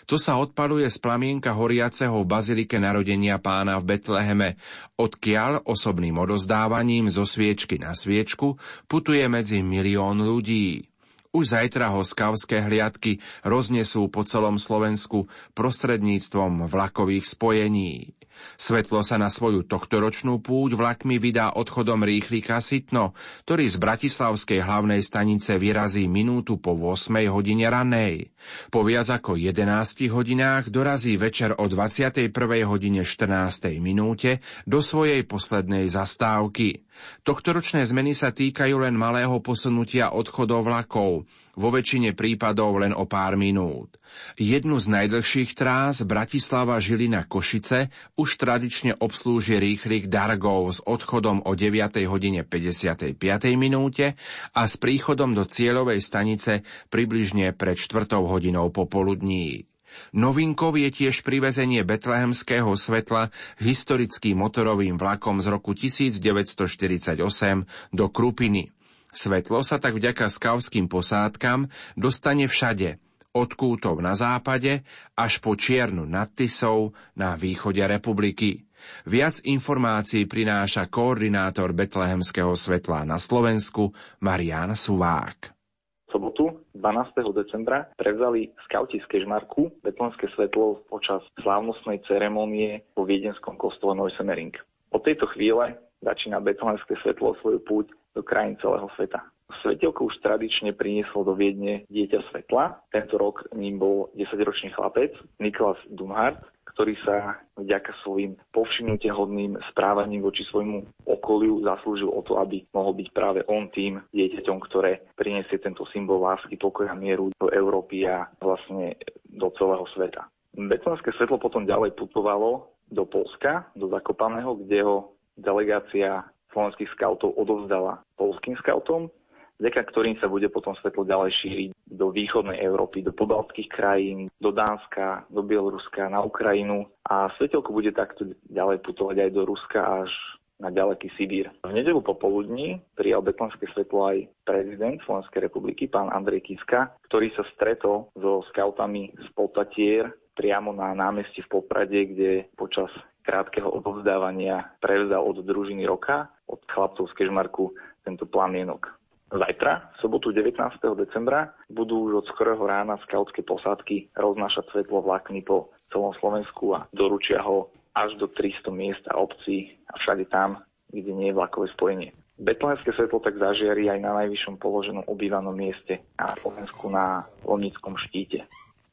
To sa odpaluje z plamienka horiaceho v bazilike narodenia pána v Betleheme, odkiaľ osobným odozdávaním zo sviečky na sviečku putuje medzi milión ľudí. Už zajtra ho skavské hliadky roznesú po celom Slovensku prostredníctvom vlakových spojení. Svetlo sa na svoju tohtoročnú púť vlakmi vydá odchodom rýchlika Sitno, ktorý z Bratislavskej hlavnej stanice vyrazí minútu po 8 hodine ranej. Po viac ako 11 hodinách dorazí večer o 21. hodine 14. minúte do svojej poslednej zastávky. Tohtoročné zmeny sa týkajú len malého posunutia odchodov vlakov, vo väčšine prípadov len o pár minút. Jednu z najdlhších trás Bratislava Žilina Košice už tradične obslúži rýchlik Dargov s odchodom o 9 hodine 55 minúte a s príchodom do cieľovej stanice približne pred 4 hodinou popoludní. Novinkou je tiež privezenie betlehemského svetla historickým motorovým vlakom z roku 1948 do Krupiny. Svetlo sa tak vďaka skavským posádkam dostane všade, od kútov na západe až po Čiernu nad Tisou na východe republiky. Viac informácií prináša koordinátor betlehemského svetla na Slovensku Marian Suvák. Sobotu 12. decembra prevzali skauti z Kežmarku betlonské svetlo počas slávnostnej ceremonie vo viedenskom kostole Neusemmering. Od tejto chvíle začína betlonské svetlo svoju púť do krajín celého sveta. Svetelko už tradične prinieslo do Viedne dieťa svetla. Tento rok ním bol 10-ročný chlapec Niklas Dunhart, ktorý sa vďaka svojim povšimnutehodným správaním voči svojmu okoliu zaslúžil o to, aby mohol byť práve on tým dieťaťom, ktoré priniesie tento symbol lásky, pokoja, mieru do Európy a vlastne do celého sveta. Betlánske svetlo potom ďalej putovalo do Polska, do Zakopaného, kde ho delegácia slovenských skautov odovzdala polským skautom vďaka ktorým sa bude potom svetlo ďalej šíriť do východnej Európy, do pobaltských krajín, do Dánska, do Bieloruska, na Ukrajinu a svetelko bude takto ďalej putovať aj do Ruska až na ďaleký Sibír. V nedelu popoludní prijal Betlenské svetlo aj prezident Slovenskej republiky, pán Andrej Kiska, ktorý sa stretol so skautami z Potatier priamo na námestí v Poprade, kde počas krátkeho odovzdávania prevzal od družiny roka, od chlapcov z Kežmarku, tento plamienok. Zajtra, v sobotu 19. decembra, budú už od skorého rána skautské posádky roznášať svetlo vlákny po celom Slovensku a doručia ho až do 300 miest a obcí a všade tam, kde nie je vlakové spojenie. Betlehemské svetlo tak zažiari aj na najvyššom položenom obývanom mieste na Slovensku na Lomnickom štíte.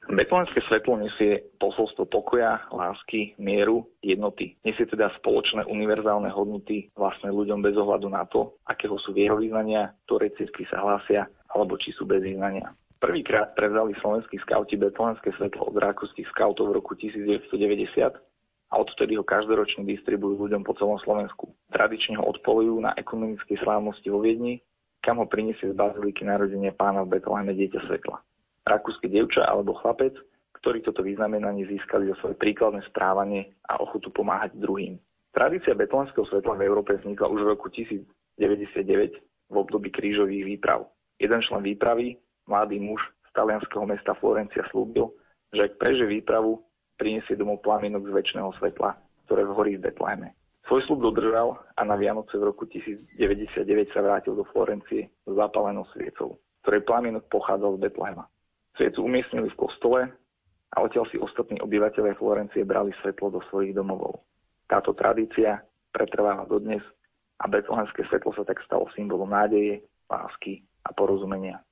Betlehemské svetlo nesie posolstvo pokoja, lásky, mieru, jednoty. Nesie teda spoločné univerzálne hodnoty vlastne ľuďom bez ohľadu na to, akého sú vierovýznania, ktoré cirkvi sa hlásia, alebo či sú bez význania. Prvýkrát prevzali slovenskí skauti betlehemské svetlo od rakúskych skautov v roku 1990 a odtedy ho každoročne distribujú ľuďom po celom Slovensku. Tradične ho odpolujú na ekonomickej slávnosti vo Viedni, kam ho priniesie z baziliky narodenia pána v Betleheme dieťa svetla rakúske dievča alebo chlapec, ktorí toto vyznamenanie získali za svoje príkladné správanie a ochotu pomáhať druhým. Tradícia betlánskeho svetla v Európe vznikla už v roku 1099 v období krížových výprav. Jeden člen výpravy, mladý muž z talianského mesta Florencia slúbil, že ak preže výpravu, priniesie domov plamienok z väčšného svetla, ktoré horí v Betleheme. Svoj slúb dodržal a na Vianoce v roku 1099 sa vrátil do Florencie s zapálenou sviecou, ktorej plamienok pochádzal z Betlehema. Sviecu umiestnili v kostole a odtiaľ si ostatní obyvateľe Florencie brali svetlo do svojich domovov. Táto tradícia pretrváva dodnes a betlehemské svetlo sa tak stalo symbolom nádeje, lásky a porozumenia.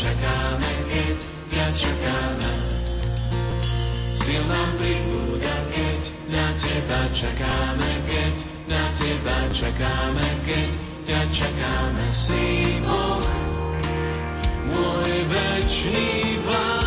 Čakáme, keď ťa čakáme. Sil nám pribúda, keď na teba čakáme, keď na teba čakáme, keď ťa čakáme. Si Boh, môj večný vládca,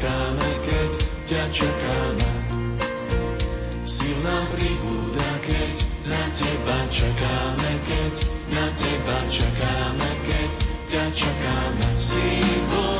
čakáme, keď ťa čakáme. Síl nám pribúda, keď na teba čakáme, keď na teba čakáme, keď ťa čakáme. Síl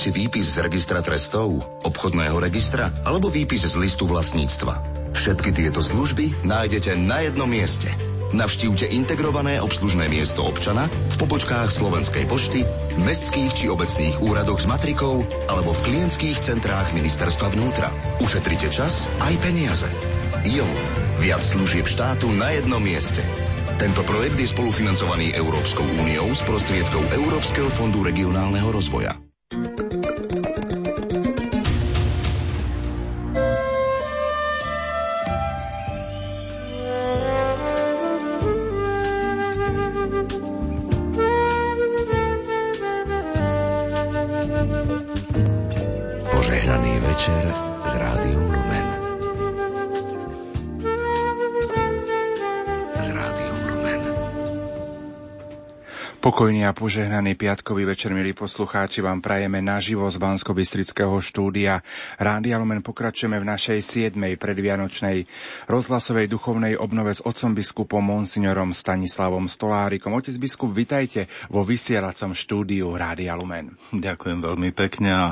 Si výpis z registra trestov, obchodného registra alebo výpis z listu vlastníctva. Všetky tieto služby nájdete na jednom mieste. Navštívte integrované obslužné miesto občana v pobočkách Slovenskej pošty, mestských či obecných úradoch s matrikou alebo v klientských centrách ministerstva vnútra. Ušetrite čas aj peniaze. Jo, viac služieb štátu na jednom mieste. Tento projekt je spolufinancovaný Európskou úniou z prostriedkov Európskeho fondu regionálneho rozvoja. Pokojný a požehnaný piatkový večer, milí poslucháči, vám prajeme naživo z bansko štúdia. Rádia Lumen pokračujeme v našej 7. predvianočnej rozhlasovej duchovnej obnove s otcom biskupom Monsignorom Stanislavom Stolárikom. Otec biskup, vitajte vo vysielacom štúdiu Rádia Lumen. Ďakujem veľmi pekne a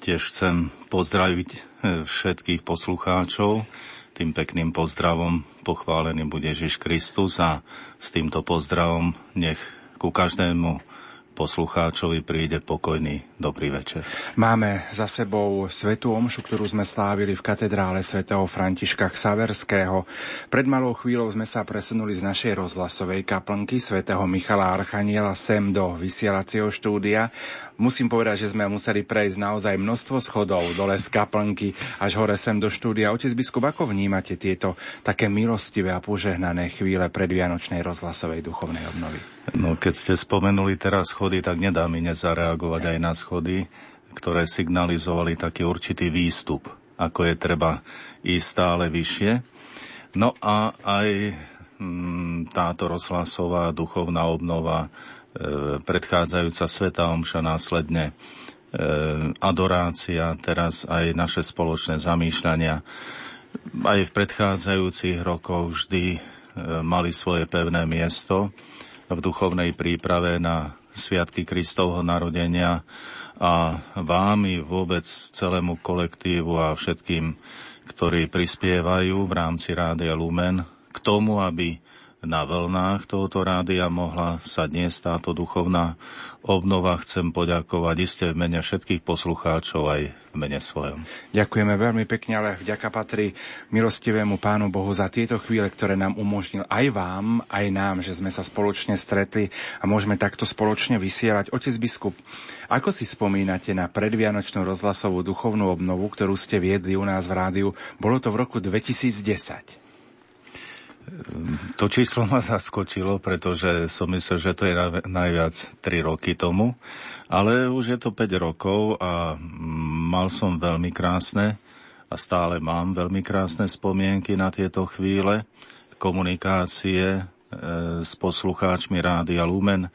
tiež chcem pozdraviť eh, všetkých poslucháčov tým pekným pozdravom pochválený bude Ježiš Kristus a s týmto pozdravom nech ku každému poslucháčovi príde pokojný dobrý večer. Máme za sebou svetú omšu, ktorú sme slávili v katedrále svätého Františka Xaverského. Pred malou chvíľou sme sa presunuli z našej rozhlasovej kaplnky svätého Michala Archaniela sem do vysielacieho štúdia musím povedať, že sme museli prejsť naozaj množstvo schodov dole z kaplnky až hore sem do štúdia. Otec biskup, ako vnímate tieto také milostivé a požehnané chvíle pred Vianočnej rozhlasovej duchovnej obnovy? No, keď ste spomenuli teraz schody, tak nedá mi nezareagovať aj na schody, ktoré signalizovali taký určitý výstup, ako je treba ísť stále vyššie. No a aj mm, táto rozhlasová duchovná obnova predchádzajúca Sveta Omša, následne e, adorácia, teraz aj naše spoločné zamýšľania. Aj v predchádzajúcich rokoch vždy e, mali svoje pevné miesto v duchovnej príprave na Sviatky Kristovho narodenia a vám i vôbec celému kolektívu a všetkým, ktorí prispievajú v rámci Rádia Lumen k tomu, aby na vlnách tohoto rádia mohla sa dnes táto duchovná obnova. Chcem poďakovať iste v mene všetkých poslucháčov aj v mene svojom. Ďakujeme veľmi pekne, ale vďaka patrí milostivému Pánu Bohu za tieto chvíle, ktoré nám umožnil aj vám, aj nám, že sme sa spoločne stretli a môžeme takto spoločne vysielať. Otec biskup, ako si spomínate na predvianočnú rozhlasovú duchovnú obnovu, ktorú ste viedli u nás v rádiu? Bolo to v roku 2010. To číslo ma zaskočilo, pretože som myslel, že to je najviac 3 roky tomu, ale už je to 5 rokov a mal som veľmi krásne a stále mám veľmi krásne spomienky na tieto chvíle komunikácie e, s poslucháčmi Rádia Lumen,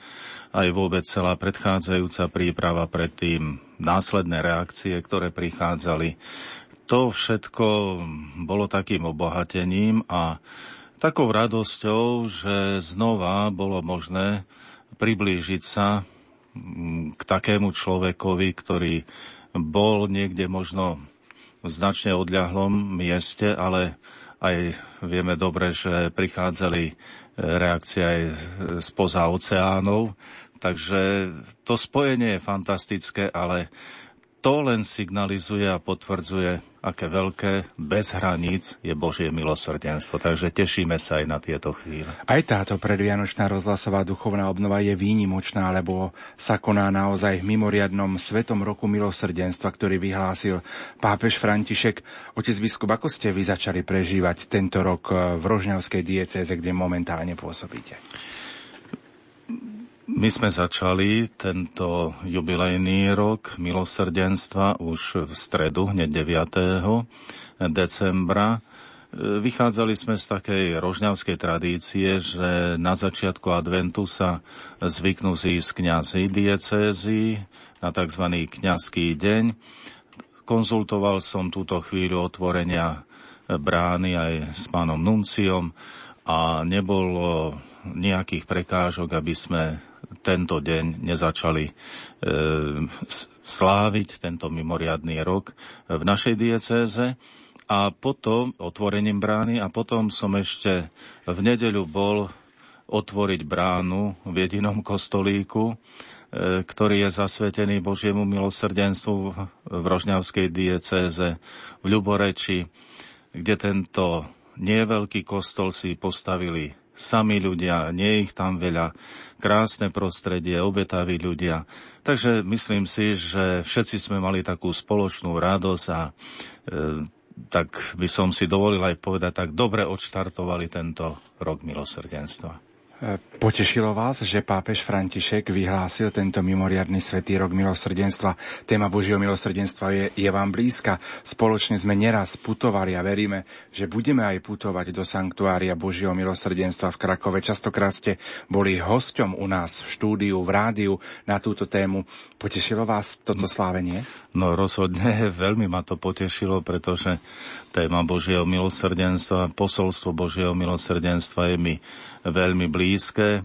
aj vôbec celá predchádzajúca príprava predtým, následné reakcie, ktoré prichádzali. To všetko bolo takým obohatením a takou radosťou, že znova bolo možné priblížiť sa mm, k takému človekovi, ktorý bol niekde možno v značne odľahlom mieste, ale aj vieme dobre, že prichádzali e, reakcie aj spoza oceánov. Takže to spojenie je fantastické, ale to len signalizuje a potvrdzuje, aké veľké, bez hraníc je Božie milosrdenstvo. Takže tešíme sa aj na tieto chvíle. Aj táto predvianočná rozhlasová duchovná obnova je výnimočná, lebo sa koná naozaj v mimoriadnom Svetom roku milosrdenstva, ktorý vyhlásil pápež František. Otec biskup, ako ste vy začali prežívať tento rok v Rožňavskej diecéze, kde momentálne pôsobíte? My sme začali tento jubilejný rok milosrdenstva už v stredu, hneď 9. decembra. Vychádzali sme z takej rožňavskej tradície, že na začiatku adventu sa zvyknú zísť kniazy diecézy na tzv. kňazský deň. Konzultoval som túto chvíľu otvorenia brány aj s pánom Nunciom a nebolo nejakých prekážok, aby sme tento deň nezačali e, sláviť tento mimoriadný rok v našej diecéze. A potom otvorením brány a potom som ešte v nedeľu bol otvoriť bránu v jedinom kostolíku, e, ktorý je zasvetený Božiemu milosrdenstvu v Rožňavskej diecéze v Ľuboreči, kde tento nieveľký kostol si postavili sami ľudia, nie ich tam veľa, krásne prostredie, obetaví ľudia. Takže myslím si, že všetci sme mali takú spoločnú radosť a e, tak by som si dovolil aj povedať, tak dobre odštartovali tento rok milosrdenstva. Potešilo vás, že pápež František vyhlásil tento mimoriadný svetý rok milosrdenstva. Téma Božieho milosrdenstva je, je vám blízka. Spoločne sme neraz putovali a veríme, že budeme aj putovať do sanktuária Božieho milosrdenstva v Krakove. Častokrát ste boli hosťom u nás v štúdiu, v rádiu na túto tému. Potešilo vás toto slávenie? No rozhodne, *laughs* veľmi ma to potešilo, pretože téma Božieho milosrdenstva, posolstvo Božieho milosrdenstva je mi veľmi blízke.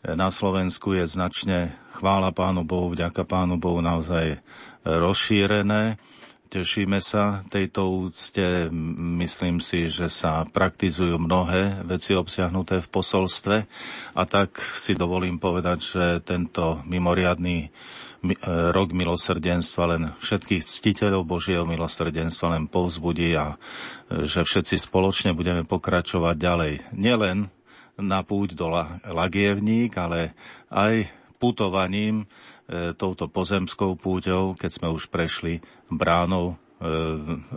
Na Slovensku je značne, chvála Pánu Bohu, vďaka Pánu Bohu naozaj rozšírené. Tešíme sa tejto úcte. Myslím si, že sa praktizujú mnohé veci obsiahnuté v posolstve a tak si dovolím povedať, že tento mimoriadný E, rok milosrdenstva len všetkých ctiteľov Božieho milosrdenstva len povzbudí a e, že všetci spoločne budeme pokračovať ďalej. Nielen na púť do Lagievník, ale aj putovaním e, touto pozemskou púťou, keď sme už prešli bránou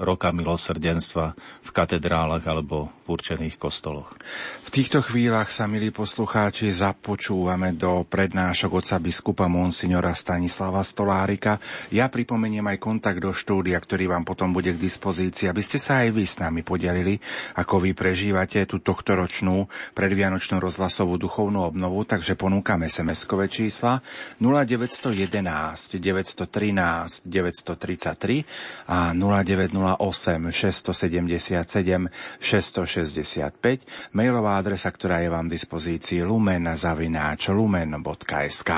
roka milosrdenstva v katedrálach alebo v určených kostoloch. V týchto chvíľach sa, milí poslucháči, započúvame do prednášok oca biskupa Monsignora Stanislava Stolárika. Ja pripomeniem aj kontakt do štúdia, ktorý vám potom bude k dispozícii, aby ste sa aj vy s nami podelili, ako vy prežívate tú tohtoročnú predvianočnú rozhlasovú duchovnú obnovu, takže ponúkame SMS-kové čísla 0911 913 933 a 0908 677 665, mailová adresa, ktorá je vám v dispozícii lumen lumen.sk.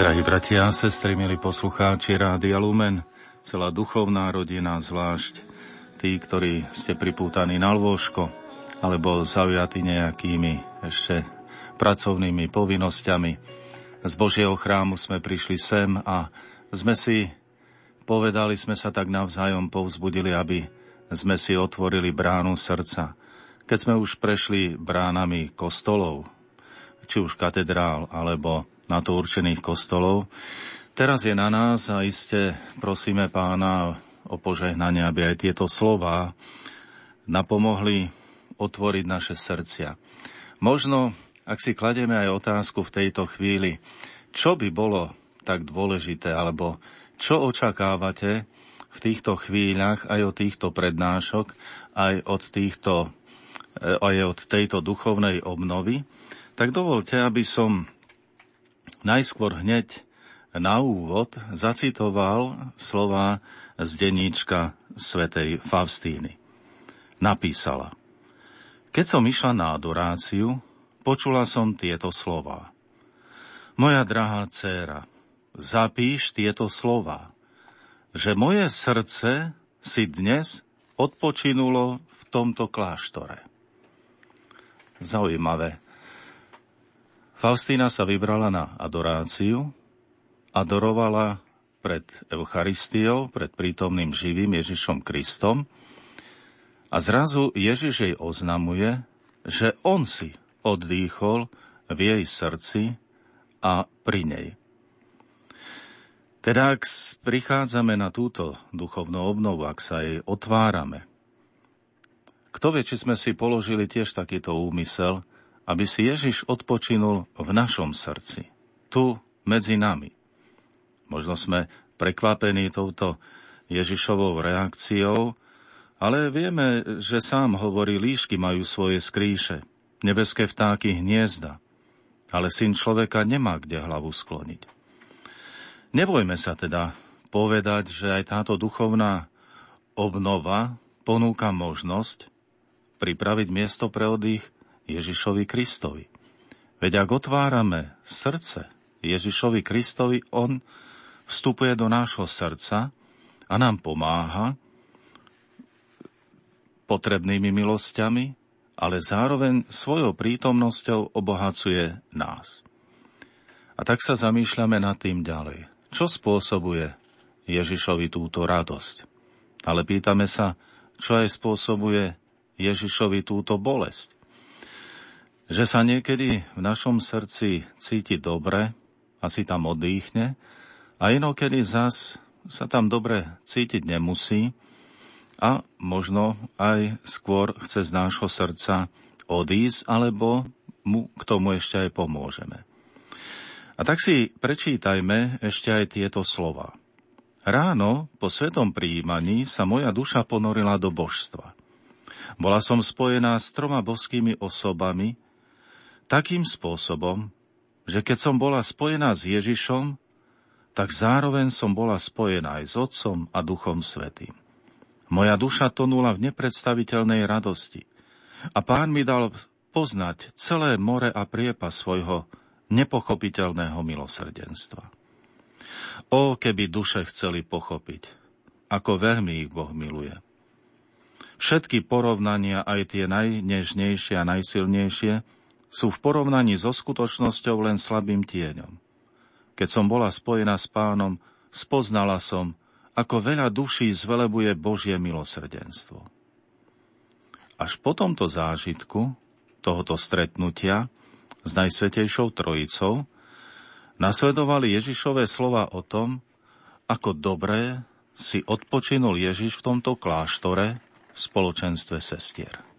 Drahí bratia a sestry, milí poslucháči Rádia Lumen, celá duchovná rodina, zvlášť tí, ktorí ste pripútaní na lôžko alebo zaujatí nejakými ešte pracovnými povinnosťami. Z Božieho chrámu sme prišli sem a sme si povedali, sme sa tak navzájom povzbudili, aby sme si otvorili bránu srdca. Keď sme už prešli bránami kostolov, či už katedrál alebo na to určených kostolov. Teraz je na nás a iste prosíme pána o požehnanie, aby aj tieto slova napomohli otvoriť naše srdcia. Možno, ak si kladieme aj otázku v tejto chvíli, čo by bolo tak dôležité, alebo čo očakávate v týchto chvíľach aj od týchto prednášok, aj od, týchto, eh, aj od tejto duchovnej obnovy, tak dovolte, aby som najskôr hneď na úvod zacitoval slova z denníčka svätej Faustíny. Napísala Keď som išla na adoráciu, počula som tieto slova. Moja drahá dcéra, zapíš tieto slova, že moje srdce si dnes odpočinulo v tomto kláštore. Zaujímavé. Faustína sa vybrala na adoráciu, adorovala pred Eucharistiou, pred prítomným živým Ježišom Kristom a zrazu Ježiš jej oznamuje, že on si oddýchol v jej srdci a pri nej. Teda ak prichádzame na túto duchovnú obnovu, ak sa jej otvárame, kto vie, či sme si položili tiež takýto úmysel, aby si Ježiš odpočinul v našom srdci, tu medzi nami. Možno sme prekvapení touto Ježišovou reakciou Ale vieme, že sám hovorí, líšky majú svoje skríše, nebeské vtáky hniezda, ale syn človeka nemá kde hlavu skloniť. Nebojme sa teda povedať, že aj táto duchovná obnova ponúka možnosť pripraviť miesto pre oddych Ježišovi Kristovi. Veď ak otvárame srdce Ježišovi Kristovi, On vstupuje do nášho srdca a nám pomáha potrebnými milosťami, ale zároveň svojou prítomnosťou obohacuje nás. A tak sa zamýšľame nad tým ďalej. Čo spôsobuje Ježišovi túto radosť? Ale pýtame sa, čo aj spôsobuje Ježišovi túto bolesť. Že sa niekedy v našom srdci cíti dobre a si tam odýchne a inokedy zas sa tam dobre cítiť nemusí a možno aj skôr chce z nášho srdca odísť, alebo mu k tomu ešte aj pomôžeme. A tak si prečítajme ešte aj tieto slova. Ráno po svetom príjmaní sa moja duša ponorila do božstva. Bola som spojená s troma boskými osobami takým spôsobom, že keď som bola spojená s Ježišom, tak zároveň som bola spojená aj s Otcom a Duchom Svetým. Moja duša tonula v nepredstaviteľnej radosti a pán mi dal poznať celé more a priepa svojho nepochopiteľného milosrdenstva. O, keby duše chceli pochopiť, ako veľmi ich Boh miluje. Všetky porovnania, aj tie najnežnejšie a najsilnejšie, sú v porovnaní so skutočnosťou len slabým tieňom. Keď som bola spojená s pánom, spoznala som, ako veľa duší zvelebuje Božie milosrdenstvo. Až po tomto zážitku, tohoto stretnutia s Najsvetejšou Trojicou, nasledovali Ježišové slova o tom, ako dobré si odpočinul Ježiš v tomto kláštore v spoločenstve sestier.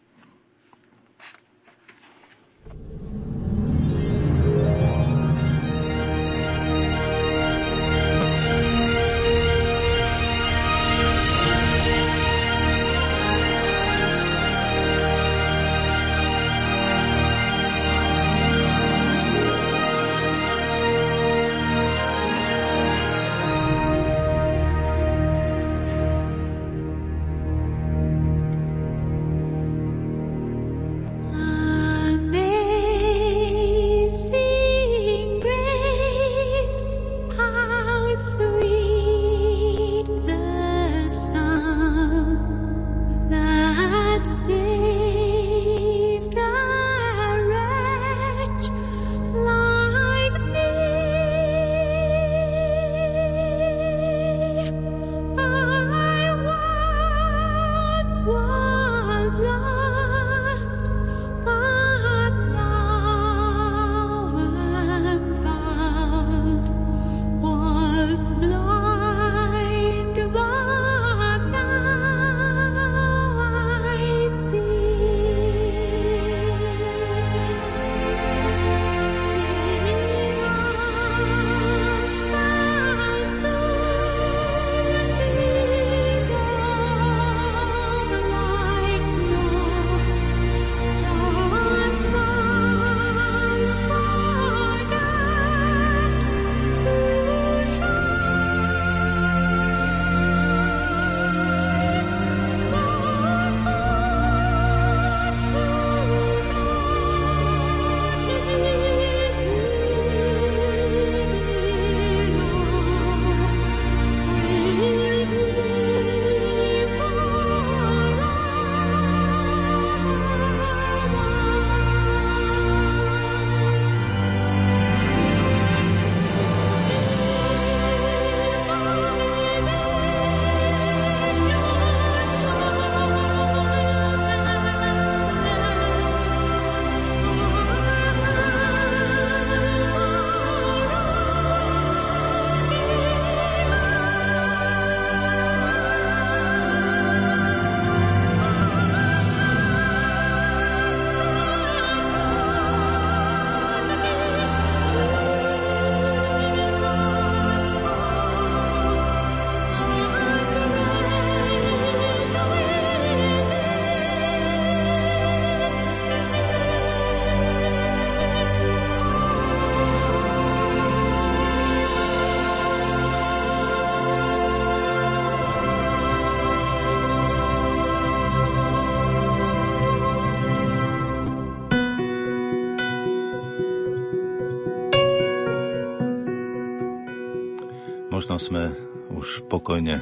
Sme už pokojne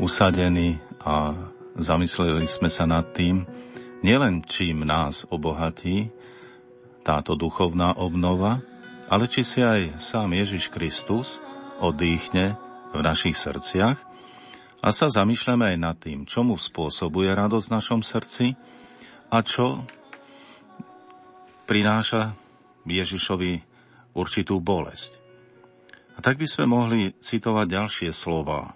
usadení a zamysleli sme sa nad tým, nielen čím nás obohatí táto duchovná obnova, ale či si aj sám Ježiš Kristus odýchne v našich srdciach a sa zamýšľame aj nad tým, čo mu spôsobuje radosť v našom srdci a čo prináša Ježišovi určitú bolesť. A tak by sme mohli citovať ďalšie slova.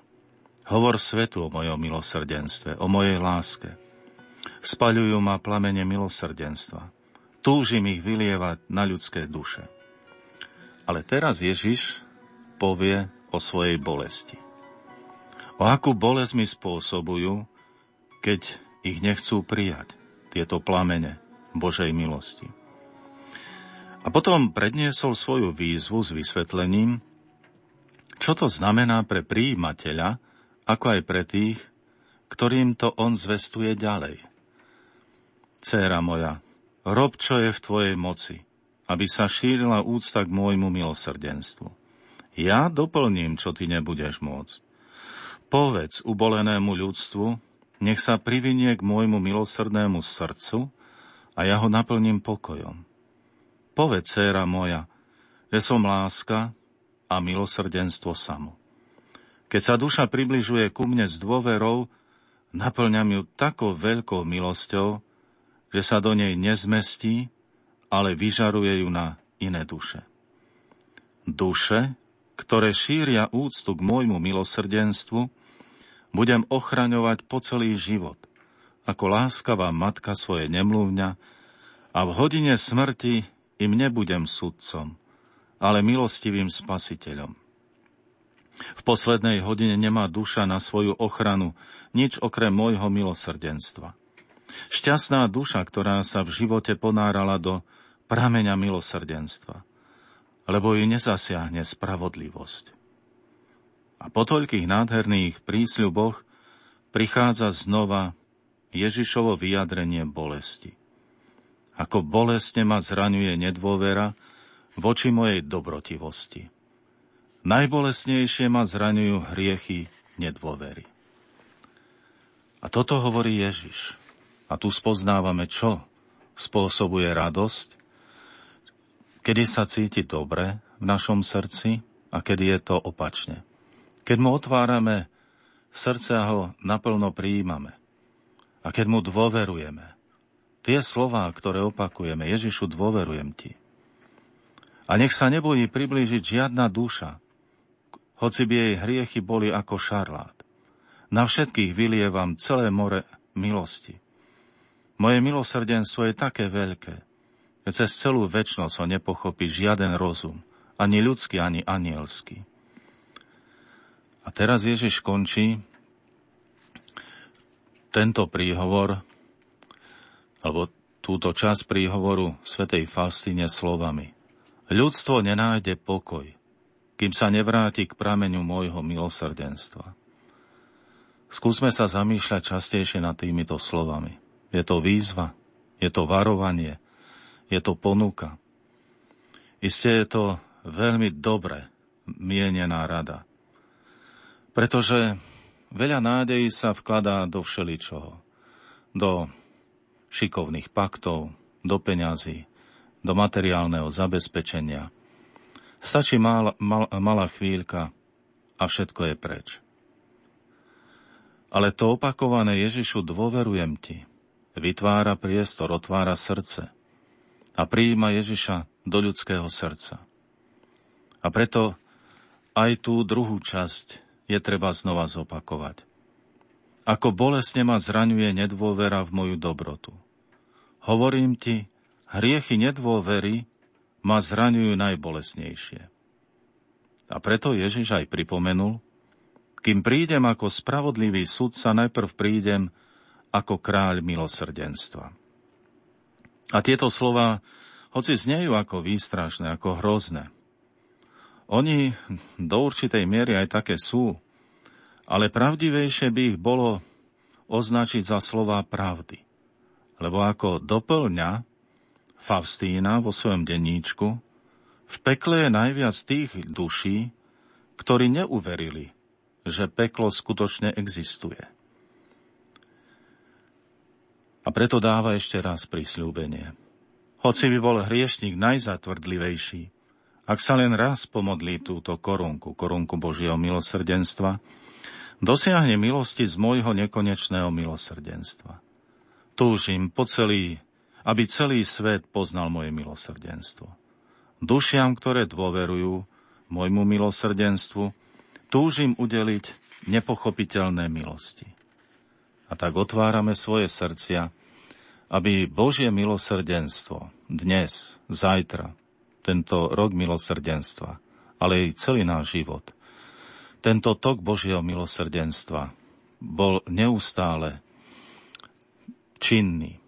Hovor svetu o mojom milosrdenstve, o mojej láske. Spaľujú ma plamene milosrdenstva. Túžim ich vylievať na ľudské duše. Ale teraz Ježiš povie o svojej bolesti. O akú bolesť mi spôsobujú, keď ich nechcú prijať, tieto plamene Božej milosti. A potom predniesol svoju výzvu s vysvetlením, čo to znamená pre príjimateľa, ako aj pre tých, ktorým to on zvestuje ďalej? Céra moja, rob, čo je v tvojej moci, aby sa šírila úcta k môjmu milosrdenstvu. Ja doplním, čo ty nebudeš môcť. Povedz ubolenému ľudstvu, nech sa privinie k môjmu milosrdnému srdcu a ja ho naplním pokojom. Povedz, céra moja, že som láska, a milosrdenstvo samo. Keď sa duša približuje ku mne s dôverou, naplňam ju takou veľkou milosťou, že sa do nej nezmestí, ale vyžaruje ju na iné duše. Duše, ktoré šíria úctu k môjmu milosrdenstvu, budem ochraňovať po celý život, ako láskavá matka svoje nemluvňa, a v hodine smrti im nebudem sudcom, ale milostivým spasiteľom. V poslednej hodine nemá duša na svoju ochranu nič okrem môjho milosrdenstva. Šťastná duša, ktorá sa v živote ponárala do prameňa milosrdenstva, lebo ju nezasiahne spravodlivosť. A po toľkých nádherných prísľuboch prichádza znova Ježišovo vyjadrenie bolesti. Ako bolestne ma zraňuje nedôvera, voči mojej dobrotivosti. Najbolesnejšie ma zraňujú hriechy nedôvery. A toto hovorí Ježiš. A tu spoznávame, čo spôsobuje radosť, kedy sa cíti dobre v našom srdci a kedy je to opačne. Keď mu otvárame srdce a ho naplno prijímame. A keď mu dôverujeme. Tie slová, ktoré opakujeme, Ježišu, dôverujem ti. A nech sa nebojí priblížiť žiadna duša, hoci by jej hriechy boli ako šarlát. Na všetkých vylievam celé more milosti. Moje milosrdenstvo je také veľké, že cez celú väčnosť ho nepochopí žiaden rozum, ani ľudský, ani anielský. A teraz Ježiš končí tento príhovor, alebo túto časť príhovoru svätej Faustine slovami. Ľudstvo nenájde pokoj, kým sa nevráti k prameňu môjho milosrdenstva. Skúsme sa zamýšľať častejšie nad týmito slovami. Je to výzva, je to varovanie, je to ponuka. Isté je to veľmi dobre mienená rada. Pretože veľa nádejí sa vkladá do všeličoho. Do šikovných paktov, do peňazí, do materiálneho zabezpečenia. Stačí mal, mal, malá chvíľka a všetko je preč. Ale to opakované Ježišu dôverujem ti, vytvára priestor, otvára srdce a prijíma Ježiša do ľudského srdca. A preto aj tú druhú časť je treba znova zopakovať. Ako bolestne ma zraňuje nedôvera v moju dobrotu. Hovorím ti, hriechy nedôvery ma zraňujú najbolesnejšie. A preto Ježiš aj pripomenul, kým prídem ako spravodlivý sudca, najprv prídem ako kráľ milosrdenstva. A tieto slova, hoci znejú ako výstrašné, ako hrozné, oni do určitej miery aj také sú, ale pravdivejšie by ich bolo označiť za slova pravdy. Lebo ako doplňa Faustína vo svojom denníčku, v pekle je najviac tých duší, ktorí neuverili, že peklo skutočne existuje. A preto dáva ešte raz prísľúbenie. Hoci by bol hriešnik najzatvrdlivejší, ak sa len raz pomodlí túto korunku, korunku Božieho milosrdenstva, dosiahne milosti z môjho nekonečného milosrdenstva. Túžim po celý, aby celý svet poznal moje milosrdenstvo. Dušiam, ktoré dôverujú môjmu milosrdenstvu, túžim udeliť nepochopiteľné milosti. A tak otvárame svoje srdcia, aby Božie milosrdenstvo dnes, zajtra, tento rok milosrdenstva, ale aj celý náš život – tento tok Božieho milosrdenstva bol neustále činný,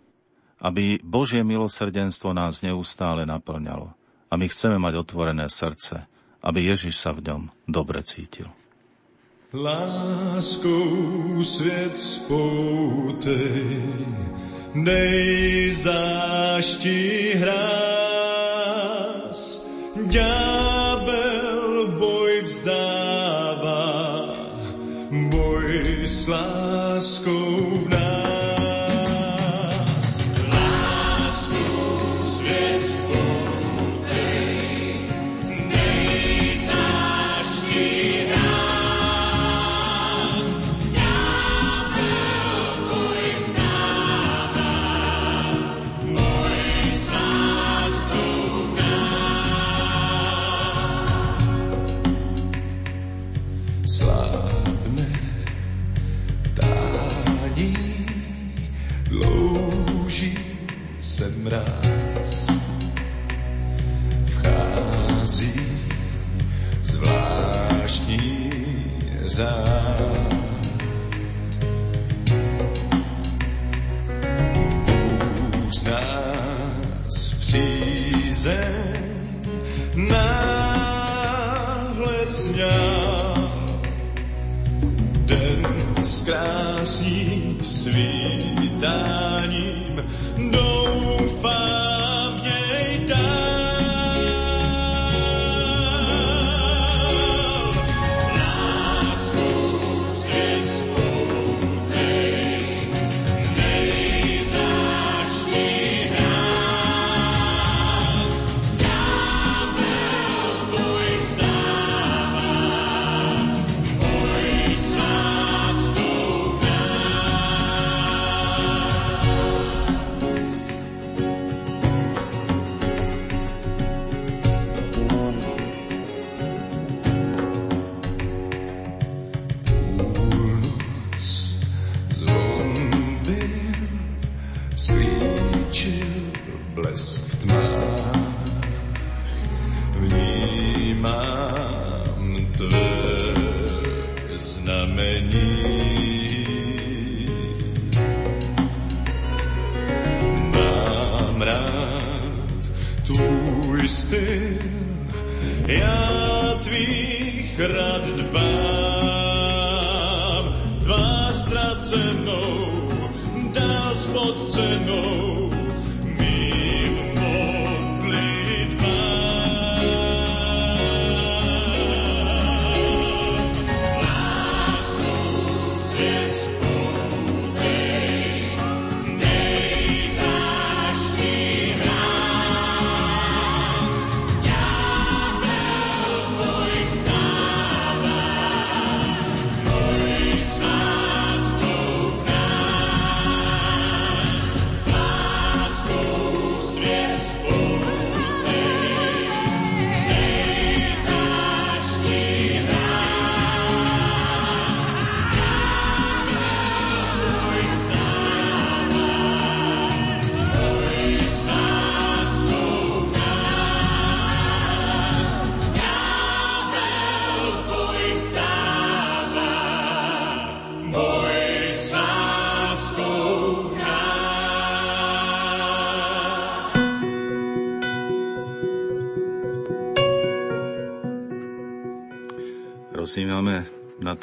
aby Božie milosrdenstvo nás neustále naplňalo. A my chceme mať otvorené srdce, aby Ježiš sa v ňom dobre cítil. Láskou svět spoutej, nejzáští hráz, ďábel boj vzdává, boj s láskou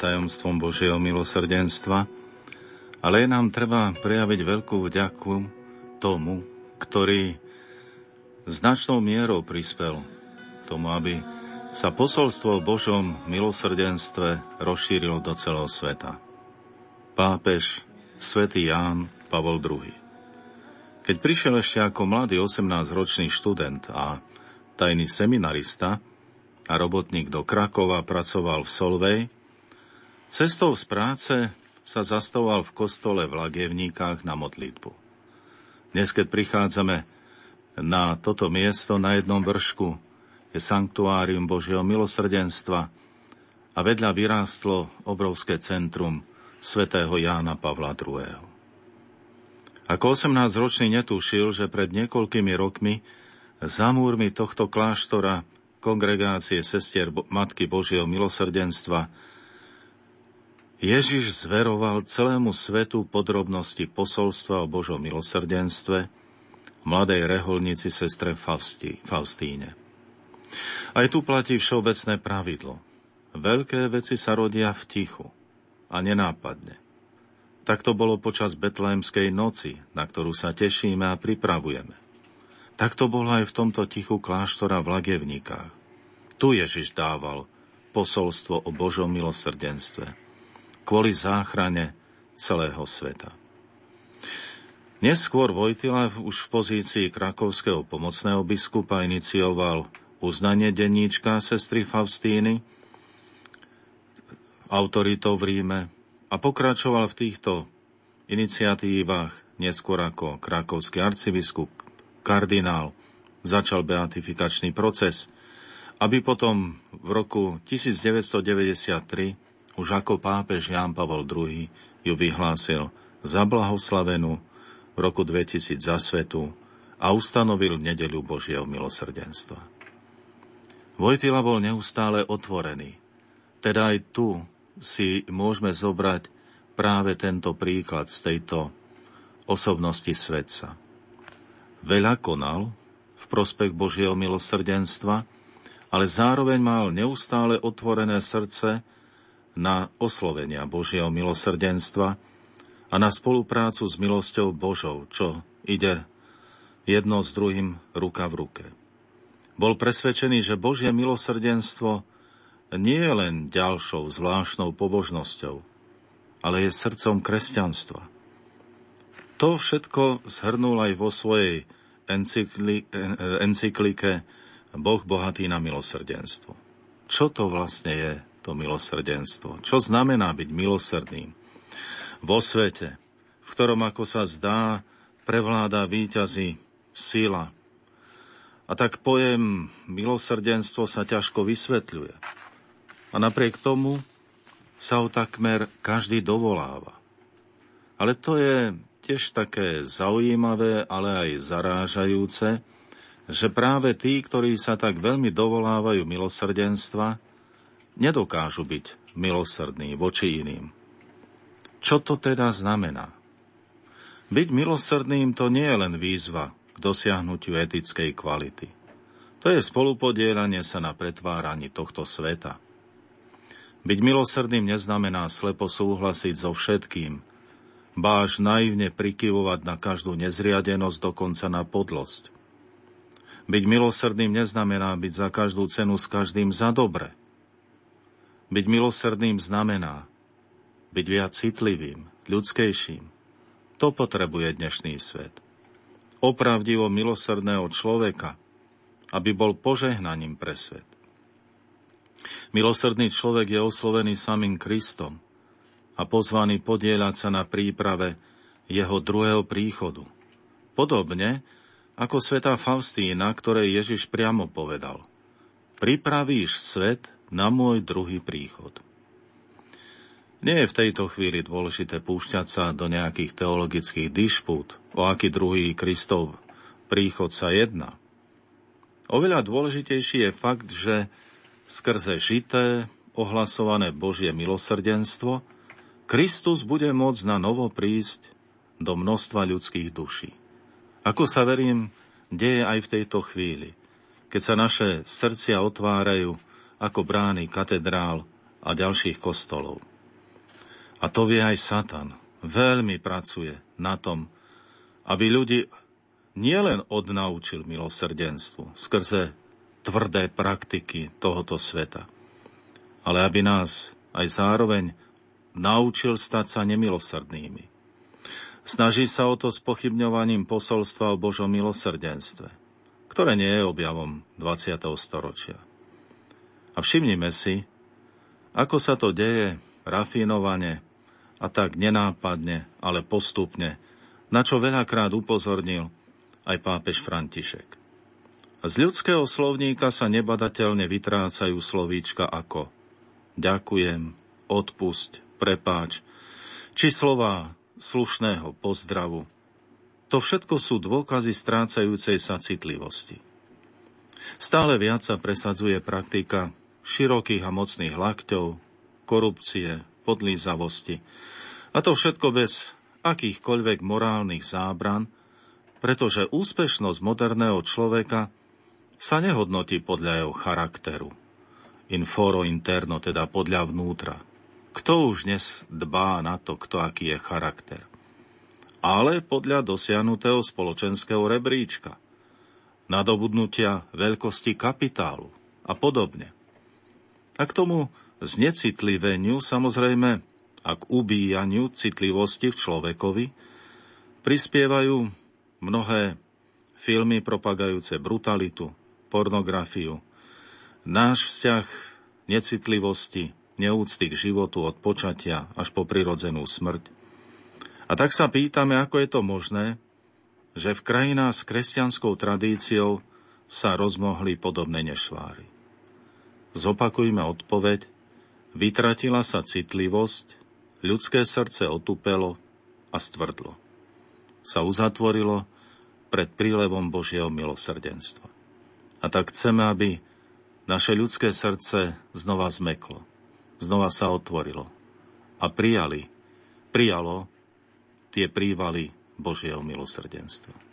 tajomstvom Božieho milosrdenstva, ale je nám treba prejaviť veľkú vďaku tomu, ktorý značnou mierou prispel tomu, aby sa posolstvo o Božom milosrdenstve rozšírilo do celého sveta. Pápež svätý Ján Pavol II. Keď prišiel ešte ako mladý 18-ročný študent a tajný seminarista a robotník do Krakova pracoval v Solvej, cestou z práce sa zastavoval v kostole v Lagevníkách na modlitbu. Dnes, keď prichádzame na toto miesto na jednom vršku, je sanktuárium Božieho milosrdenstva a vedľa vyrástlo obrovské centrum svätého Jána Pavla II. Ako 18-ročný netušil, že pred niekoľkými rokmi za múrmi tohto kláštora kongregácie sestier Matky Božieho milosrdenstva Ježiš zveroval celému svetu podrobnosti posolstva o Božom milosrdenstve mladej reholnici sestre Faustíne. Aj tu platí všeobecné pravidlo. Veľké veci sa rodia v tichu a nenápadne. Tak to bolo počas betlémskej noci, na ktorú sa tešíme a pripravujeme. Tak to bolo aj v tomto tichu kláštora v Lagevníkách. Tu Ježiš dával posolstvo o Božom milosrdenstve kvôli záchrane celého sveta. Neskôr Vojtila už v pozícii krakovského pomocného biskupa inicioval uznanie denníčka sestry Faustíny, autoritou v Ríme a pokračoval v týchto iniciatívach neskôr ako krakovský arcibiskup, kardinál, začal beatifikačný proces, aby potom v roku 1993 už ako pápež Ján Pavol II ju vyhlásil za blahoslavenú v roku 2000 za svetu a ustanovil nedeľu Božieho milosrdenstva. Vojtila bol neustále otvorený. Teda aj tu si môžeme zobrať práve tento príklad z tejto osobnosti svetca. Veľa konal v prospech Božieho milosrdenstva, ale zároveň mal neustále otvorené srdce na oslovenia Božieho milosrdenstva a na spoluprácu s milosťou Božou, čo ide jedno s druhým ruka v ruke. Bol presvedčený, že Božie milosrdenstvo nie je len ďalšou zvláštnou pobožnosťou, ale je srdcom kresťanstva. To všetko zhrnul aj vo svojej encyklike Boh bohatý na milosrdenstvo. Čo to vlastne je to milosrdenstvo? Čo znamená byť milosrdným? Vo svete, v ktorom, ako sa zdá, prevláda výťazí sila, a tak pojem milosrdenstvo sa ťažko vysvetľuje. A napriek tomu sa ho takmer každý dovoláva. Ale to je tiež také zaujímavé, ale aj zarážajúce, že práve tí, ktorí sa tak veľmi dovolávajú milosrdenstva, nedokážu byť milosrdní voči iným. Čo to teda znamená? Byť milosrdným to nie je len výzva k dosiahnutiu etickej kvality. To je spolupodielanie sa na pretváraní tohto sveta. Byť milosrdným neznamená slepo súhlasiť so všetkým, báž naivne prikyvovať na každú nezriadenosť, dokonca na podlosť. Byť milosrdným neznamená byť za každú cenu s každým za dobre. Byť milosrdným znamená byť viac citlivým, ľudskejším. To potrebuje dnešný svet opravdivo milosrdného človeka, aby bol požehnaním pre svet. Milosrdný človek je oslovený samým Kristom a pozvaný podieľať sa na príprave jeho druhého príchodu. Podobne ako sveta Faustína, ktorej Ježiš priamo povedal Pripravíš svet na môj druhý príchod. Nie je v tejto chvíli dôležité púšťať sa do nejakých teologických dišpút, o aký druhý Kristov príchod sa jedná. Oveľa dôležitejší je fakt, že skrze žité, ohlasované Božie milosrdenstvo, Kristus bude môcť na novo prísť do množstva ľudských duší. Ako sa verím, deje aj v tejto chvíli, keď sa naše srdcia otvárajú ako brány katedrál a ďalších kostolov. A to vie aj Satan. Veľmi pracuje na tom, aby ľudí nielen odnaučil milosrdenstvu skrze tvrdé praktiky tohoto sveta, ale aby nás aj zároveň naučil stať sa nemilosrdnými. Snaží sa o to s pochybňovaním posolstva o Božom milosrdenstve, ktoré nie je objavom 20. storočia. A všimnime si, ako sa to deje rafinovane a tak nenápadne, ale postupne, na čo veľakrát upozornil aj pápež František. Z ľudského slovníka sa nebadateľne vytrácajú slovíčka ako ďakujem, odpusť, prepáč, či slova slušného pozdravu. To všetko sú dôkazy strácajúcej sa citlivosti. Stále viac sa presadzuje praktika širokých a mocných lakťov, korupcie, podlízavosti. A to všetko bez akýchkoľvek morálnych zábran, pretože úspešnosť moderného človeka sa nehodnotí podľa jeho charakteru. In foro interno, teda podľa vnútra. Kto už dnes dbá na to, kto aký je charakter? Ale podľa dosiahnutého spoločenského rebríčka, nadobudnutia veľkosti kapitálu a podobne. A k tomu znecitliveniu samozrejme a k ubíjaniu citlivosti v človekovi prispievajú mnohé filmy propagajúce brutalitu, pornografiu, náš vzťah necitlivosti, neúcty k životu od počatia až po prirodzenú smrť. A tak sa pýtame, ako je to možné, že v krajinách s kresťanskou tradíciou sa rozmohli podobné nešváry. Zopakujme odpoveď, vytratila sa citlivosť, ľudské srdce otupelo a stvrdlo. Sa uzatvorilo pred prílevom Božieho milosrdenstva. A tak chceme, aby naše ľudské srdce znova zmeklo znova sa otvorilo a prijali, prijalo tie prívaly Božieho milosrdenstva.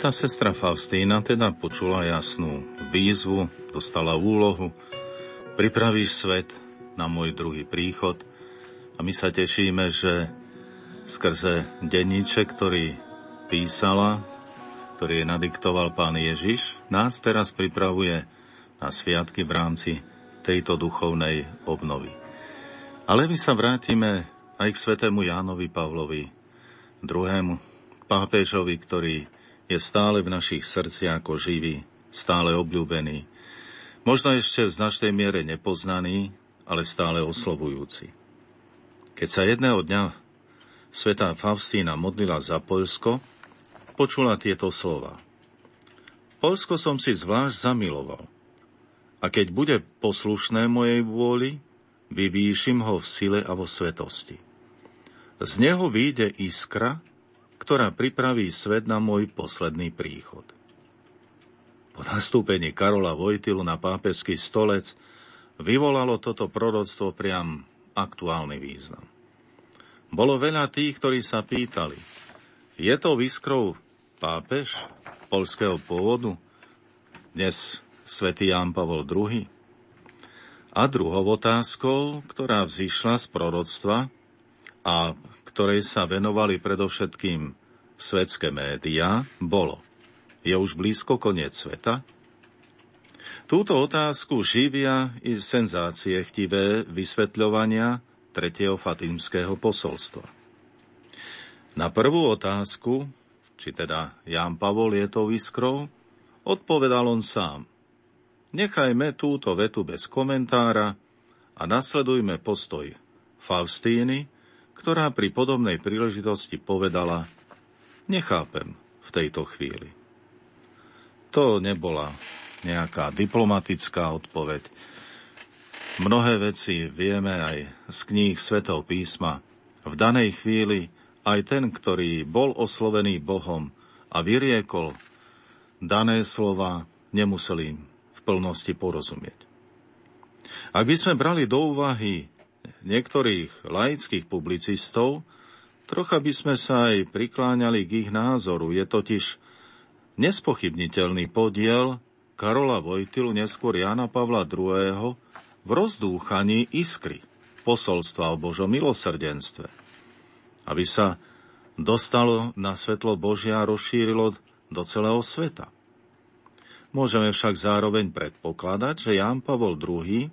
Sveta sestra Faustína teda počula jasnú výzvu, dostala úlohu, pripravíš svet na môj druhý príchod a my sa tešíme, že skrze denníček, ktorý písala, ktorý je nadiktoval pán Ježiš, nás teraz pripravuje na sviatky v rámci tejto duchovnej obnovy. Ale my sa vrátime aj k svetému Jánovi Pavlovi, druhému pápežovi, ktorý je stále v našich srdciach ako živý, stále obľúbený, možno ešte v značnej miere nepoznaný, ale stále oslovujúci. Keď sa jedného dňa svetá Faustína modlila za Polsko, počula tieto slova. Polsko som si zvlášť zamiloval. A keď bude poslušné mojej vôli, vyvýšim ho v sile a vo svetosti. Z neho vyjde iskra, ktorá pripraví svet na môj posledný príchod. Po nastúpení Karola Vojtilu na pápežský stolec vyvolalo toto proroctvo priam aktuálny význam. Bolo veľa tých, ktorí sa pýtali, je to výskrov pápež polského pôvodu, dnes svätý Ján Pavol II? A druhou otázkou, ktorá vzýšla z proroctva a ktorej sa venovali predovšetkým svetské médiá, bolo je už blízko koniec sveta? Túto otázku živia i senzácie chtivé vysvetľovania tretieho fatimského posolstva. Na prvú otázku, či teda Ján Pavol je tou iskrou, odpovedal on sám. Nechajme túto vetu bez komentára a nasledujme postoj Faustíny, ktorá pri podobnej príležitosti povedala Nechápem v tejto chvíli. To nebola nejaká diplomatická odpoveď. Mnohé veci vieme aj z kníh Svetov písma. V danej chvíli aj ten, ktorý bol oslovený Bohom a vyriekol dané slova, nemusel im v plnosti porozumieť. Ak by sme brali do úvahy niektorých laických publicistov, trocha by sme sa aj prikláňali k ich názoru. Je totiž nespochybniteľný podiel Karola Vojtilu, neskôr Jana Pavla II. v rozdúchaní iskry posolstva o Božom milosrdenstve, aby sa dostalo na svetlo Božia a rozšírilo do celého sveta. Môžeme však zároveň predpokladať, že Ján Pavol II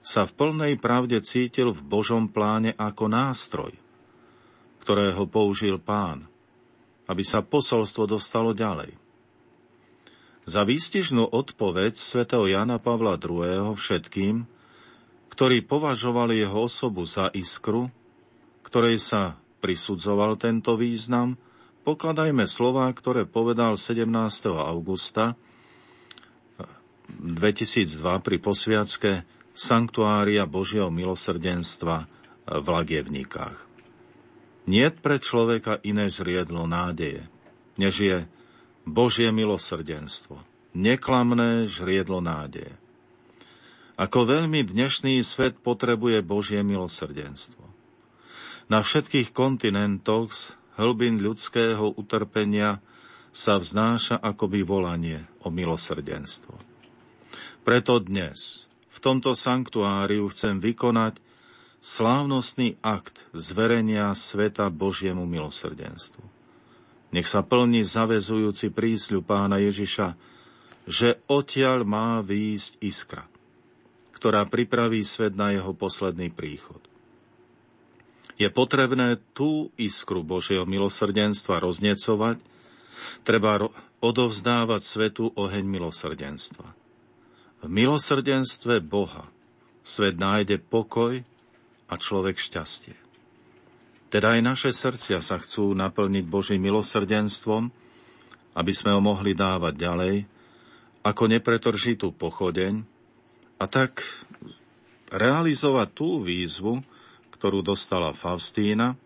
sa v plnej pravde cítil v Božom pláne ako nástroj, ktorého použil pán, aby sa posolstvo dostalo ďalej. Za výstižnú odpoveď svätého Jana Pavla II. všetkým, ktorí považovali jeho osobu za iskru, ktorej sa prisudzoval tento význam, pokladajme slova, ktoré povedal 17. augusta 2002 pri posviacke Sanktuária Božieho milosrdenstva v Lagievníkach. Niet pre človeka iné žriedlo nádeje, než je Božie milosrdenstvo, neklamné žriedlo nádeje. Ako veľmi dnešný svet potrebuje Božie milosrdenstvo. Na všetkých kontinentoch z hlbin ľudského utrpenia sa vznáša akoby volanie o milosrdenstvo. Preto dnes v tomto sanktuáriu chcem vykonať slávnostný akt zverenia sveta Božiemu milosrdenstvu. Nech sa plní zavezujúci prísľu pána Ježiša, že odtiaľ má výjsť iskra, ktorá pripraví svet na jeho posledný príchod. Je potrebné tú iskru Božieho milosrdenstva roznecovať, treba odovzdávať svetu oheň milosrdenstva. V milosrdenstve Boha svet nájde pokoj a človek šťastie. Teda aj naše srdcia sa chcú naplniť Božím milosrdenstvom, aby sme ho mohli dávať ďalej, ako nepretržitú pochodeň a tak realizovať tú výzvu, ktorú dostala Faustína,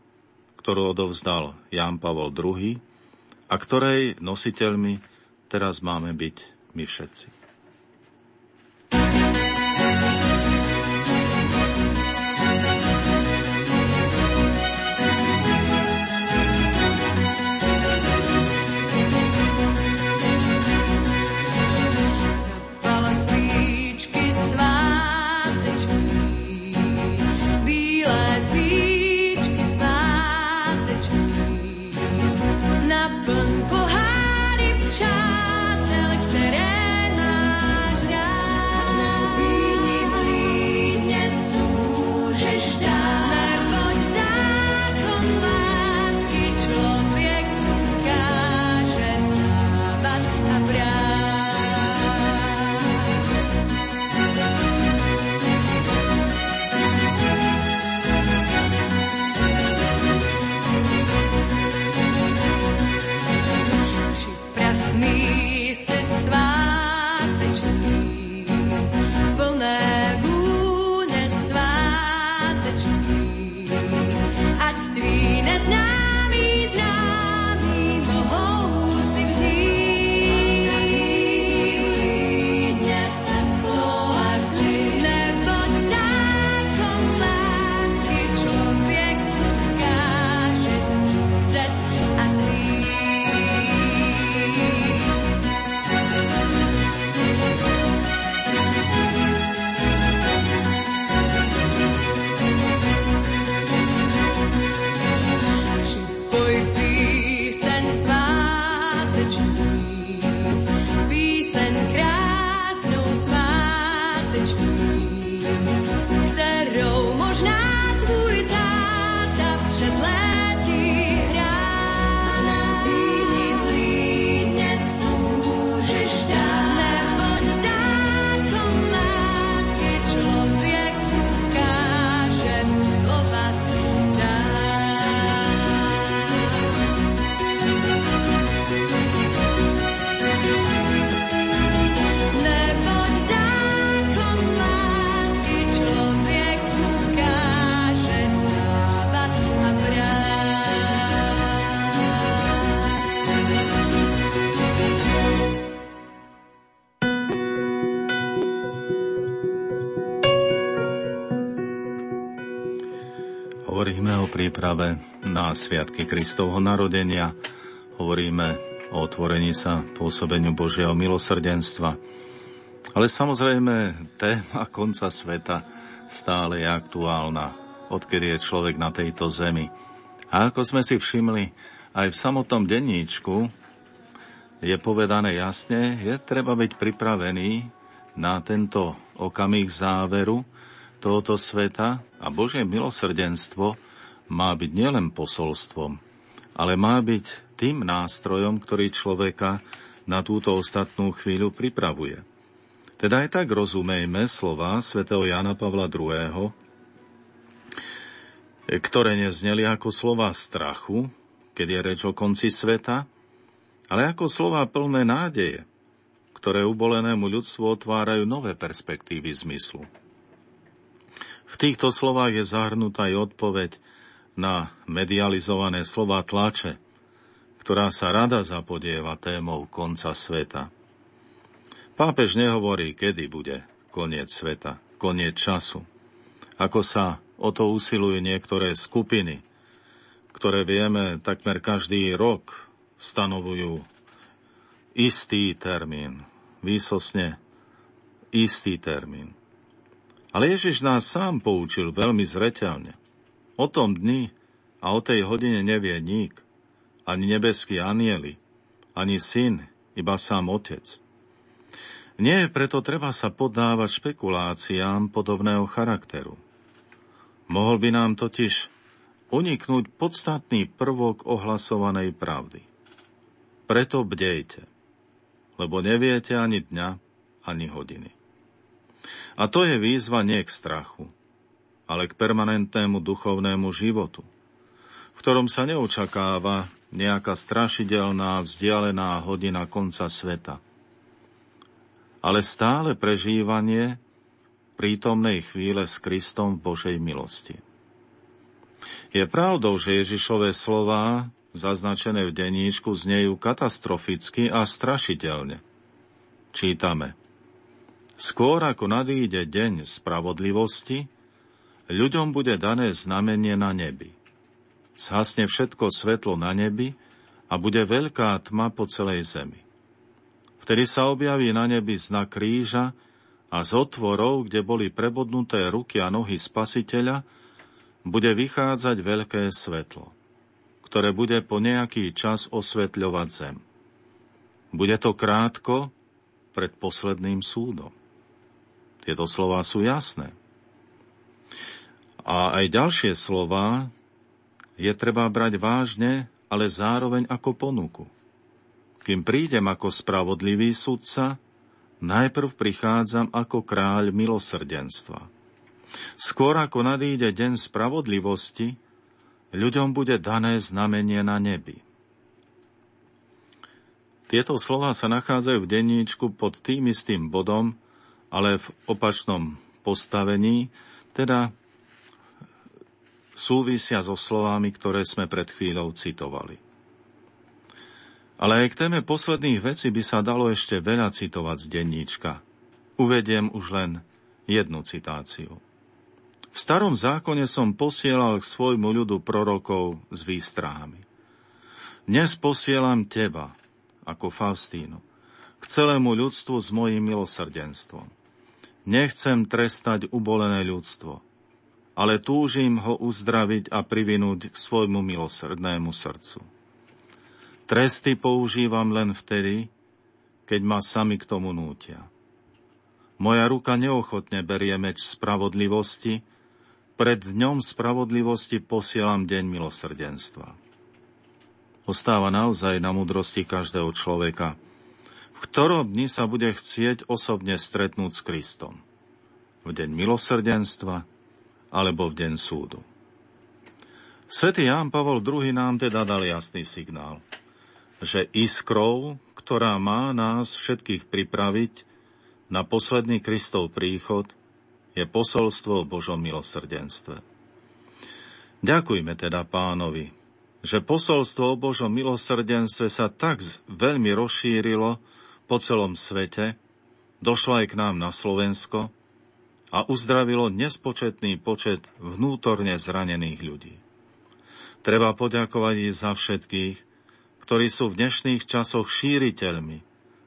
ktorú odovzdal Ján Pavol II a ktorej nositeľmi teraz máme byť my všetci. Na Sviatky Kristovho narodenia. Hovoríme o otvorení sa pôsobeniu Božieho milosrdenstva. Ale samozrejme, téma konca sveta stále je aktuálna, odkedy je človek na tejto zemi. A ako sme si všimli, aj v samotnom denníčku je povedané jasne, je treba byť pripravený na tento okamih záveru tohoto sveta a Božie milosrdenstvo má byť nielen posolstvom, ale má byť tým nástrojom, ktorý človeka na túto ostatnú chvíľu pripravuje. Teda aj tak rozumejme slova svätého Jana Pavla II., ktoré nezneli ako slova strachu, keď je reč o konci sveta, ale ako slova plné nádeje, ktoré ubolenému ľudstvu otvárajú nové perspektívy zmyslu. V týchto slovách je zahrnutá aj odpoveď na medializované slova tlače, ktorá sa rada zapodieva témou konca sveta. Pápež nehovorí, kedy bude koniec sveta, koniec času. Ako sa o to usilujú niektoré skupiny, ktoré vieme takmer každý rok stanovujú istý termín, výsosne istý termín. Ale Ježiš nás sám poučil veľmi zreteľne. O tom dni a o tej hodine nevie nik, ani nebeskí anieli, ani syn, iba sám otec. Nie preto treba sa poddávať špekuláciám podobného charakteru. Mohol by nám totiž uniknúť podstatný prvok ohlasovanej pravdy. Preto bdejte, lebo neviete ani dňa, ani hodiny. A to je výzva nie k strachu, ale k permanentnému duchovnému životu, v ktorom sa neočakáva nejaká strašidelná vzdialená hodina konca sveta, ale stále prežívanie prítomnej chvíle s Kristom v Božej milosti. Je pravdou, že Ježišové slová, zaznačené v denníčku, znejú katastroficky a strašidelne. Čítame. Skôr ako nadíde deň spravodlivosti, ľuďom bude dané znamenie na nebi. Zhasne všetko svetlo na nebi a bude veľká tma po celej zemi. Vtedy sa objaví na nebi znak kríža a z otvorov, kde boli prebodnuté ruky a nohy spasiteľa, bude vychádzať veľké svetlo, ktoré bude po nejaký čas osvetľovať zem. Bude to krátko pred posledným súdom. Tieto slova sú jasné. A aj ďalšie slova je treba brať vážne, ale zároveň ako ponuku. Kým prídem ako spravodlivý sudca, najprv prichádzam ako kráľ milosrdenstva. Skôr ako nadíde deň spravodlivosti, ľuďom bude dané znamenie na nebi. Tieto slova sa nachádzajú v denníčku pod tým istým bodom, ale v opačnom postavení, teda súvisia so slovami, ktoré sme pred chvíľou citovali. Ale aj k téme posledných vecí by sa dalo ešte veľa citovať z denníčka. Uvediem už len jednu citáciu. V starom zákone som posielal k svojmu ľudu prorokov s výstrahami. Dnes posielam teba, ako Faustínu, k celému ľudstvu s mojim milosrdenstvom. Nechcem trestať ubolené ľudstvo, ale túžim ho uzdraviť a privinúť k svojmu milosrdnému srdcu. Tresty používam len vtedy, keď ma sami k tomu nútia. Moja ruka neochotne berie meč spravodlivosti, pred dňom spravodlivosti posielam deň milosrdenstva. Ostáva naozaj na múdrosti každého človeka, v ktorom dni sa bude chcieť osobne stretnúť s Kristom. V deň milosrdenstva alebo v deň súdu. Svetý Ján Pavol II nám teda dal jasný signál, že iskrou, ktorá má nás všetkých pripraviť na posledný Kristov príchod, je posolstvo o Božom milosrdenstve. Ďakujme teda pánovi, že posolstvo o Božom milosrdenstve sa tak veľmi rozšírilo po celom svete, došlo aj k nám na Slovensko a uzdravilo nespočetný počet vnútorne zranených ľudí. Treba poďakovať i za všetkých, ktorí sú v dnešných časoch šíriteľmi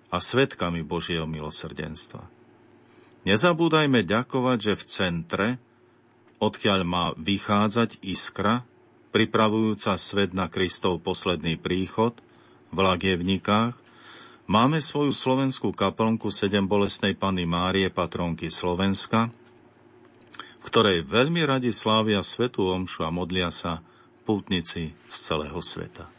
a svetkami Božieho milosrdenstva. Nezabúdajme ďakovať, že v centre, odkiaľ má vychádzať iskra, pripravujúca svet na Kristov posledný príchod v Lagievnikách, máme svoju slovenskú kaplnku sedem bolestnej Panny Márie, patronky Slovenska, v ktorej veľmi radi slávia Svetu Omšu a modlia sa pútnici z celého sveta.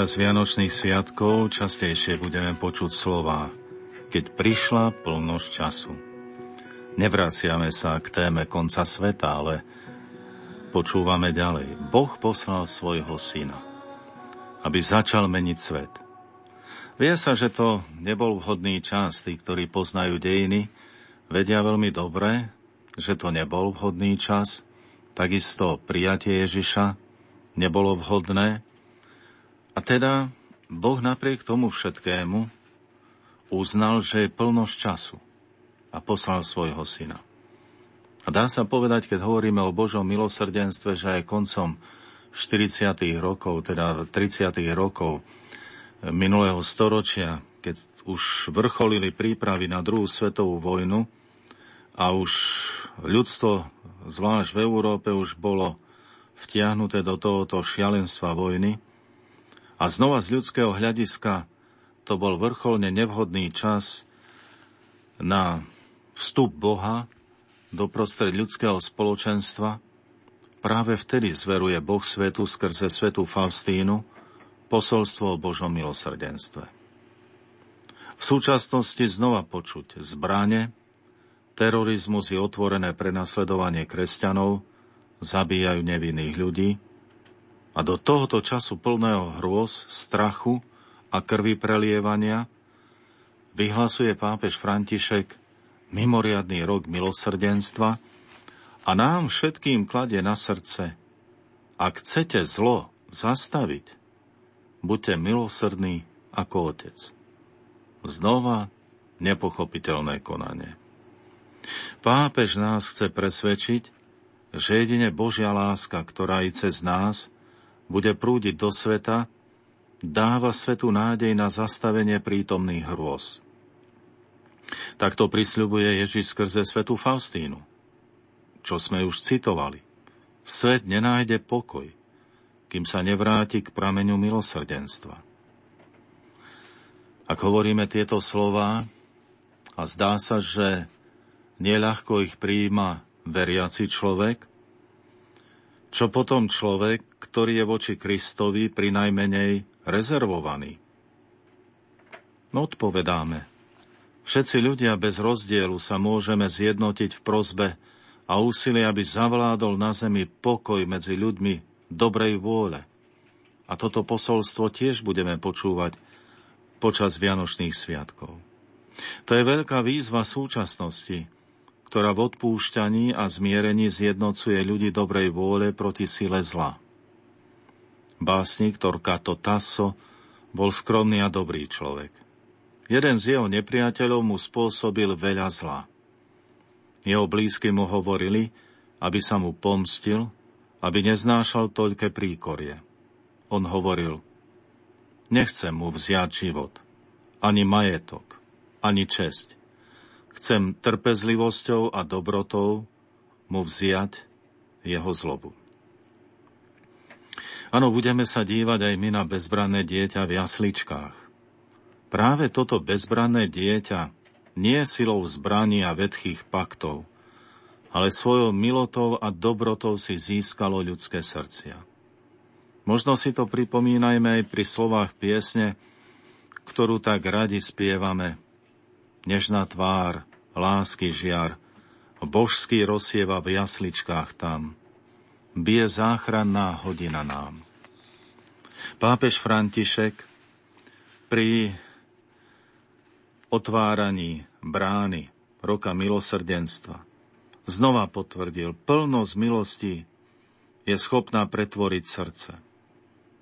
Počas Vianočných sviatkov častejšie budeme počuť slova keď prišla plnosť času. Nevraciame sa k téme konca sveta, ale počúvame ďalej. Boh poslal svojho syna, aby začal meniť svet. Vie sa, že to nebol vhodný čas. Tí, ktorí poznajú dejiny, vedia veľmi dobre, že to nebol vhodný čas. Takisto prijatie Ježiša nebolo vhodné. A teda Boh napriek tomu všetkému uznal, že je plnosť času a poslal svojho syna. A dá sa povedať, keď hovoríme o Božom milosrdenstve, že aj koncom 40. rokov, teda 30. rokov minulého storočia, keď už vrcholili prípravy na druhú svetovú vojnu a už ľudstvo, zvlášť v Európe, už bolo vtiahnuté do tohoto šialenstva vojny a znova z ľudského hľadiska to bol vrcholne nevhodný čas na vstup Boha do prostred ľudského spoločenstva, práve vtedy zveruje Boh svetu skrze svetu Faustínu posolstvo o Božom milosrdenstve. V súčasnosti znova počuť zbrane, terorizmus je otvorené prenasledovanie kresťanov, zabíjajú nevinných ľudí a do tohoto času plného hrôz, strachu a krvi prelievania, vyhlasuje pápež František mimoriadný rok milosrdenstva a nám všetkým kladie na srdce, ak chcete zlo zastaviť, buďte milosrdní ako Otec. Znova nepochopiteľné konanie. Pápež nás chce presvedčiť, že jedine Božia láska, ktorá i cez nás bude prúdiť do sveta, dáva svetu nádej na zastavenie prítomných hrôz. Takto prisľubuje Ježiš skrze svetu Faustínu, čo sme už citovali. Svet nenájde pokoj, kým sa nevráti k prameňu milosrdenstva. Ak hovoríme tieto slova a zdá sa, že neľahko ich prijíma veriaci človek, čo potom človek, ktorý je voči Kristovi pri najmenej rezervovaný? No odpovedáme. Všetci ľudia bez rozdielu sa môžeme zjednotiť v prozbe a úsilie, aby zavládol na zemi pokoj medzi ľuďmi dobrej vôle. A toto posolstvo tiež budeme počúvať počas Vianočných sviatkov. To je veľká výzva súčasnosti, ktorá v odpúšťaní a zmierení zjednocuje ľudí dobrej vôle proti sile zla. Básnik Torkato Tasso bol skromný a dobrý človek. Jeden z jeho nepriateľov mu spôsobil veľa zla. Jeho blízky mu hovorili, aby sa mu pomstil, aby neznášal toľké príkorie. On hovoril, nechcem mu vziať život, ani majetok, ani česť. Chcem trpezlivosťou a dobrotou mu vziať jeho zlobu. Áno, budeme sa dívať aj my na bezbranné dieťa v jasličkách. Práve toto bezbranné dieťa nie silou zbraní a vedchých paktov, ale svojou milotou a dobrotou si získalo ľudské srdcia. Možno si to pripomínajme aj pri slovách piesne, ktorú tak radi spievame. Nežná tvár, lásky žiar, božský rozsieva v jasličkách tam – bije záchranná hodina nám. Pápež František pri otváraní brány roka milosrdenstva znova potvrdil, plnosť milosti je schopná pretvoriť srdce.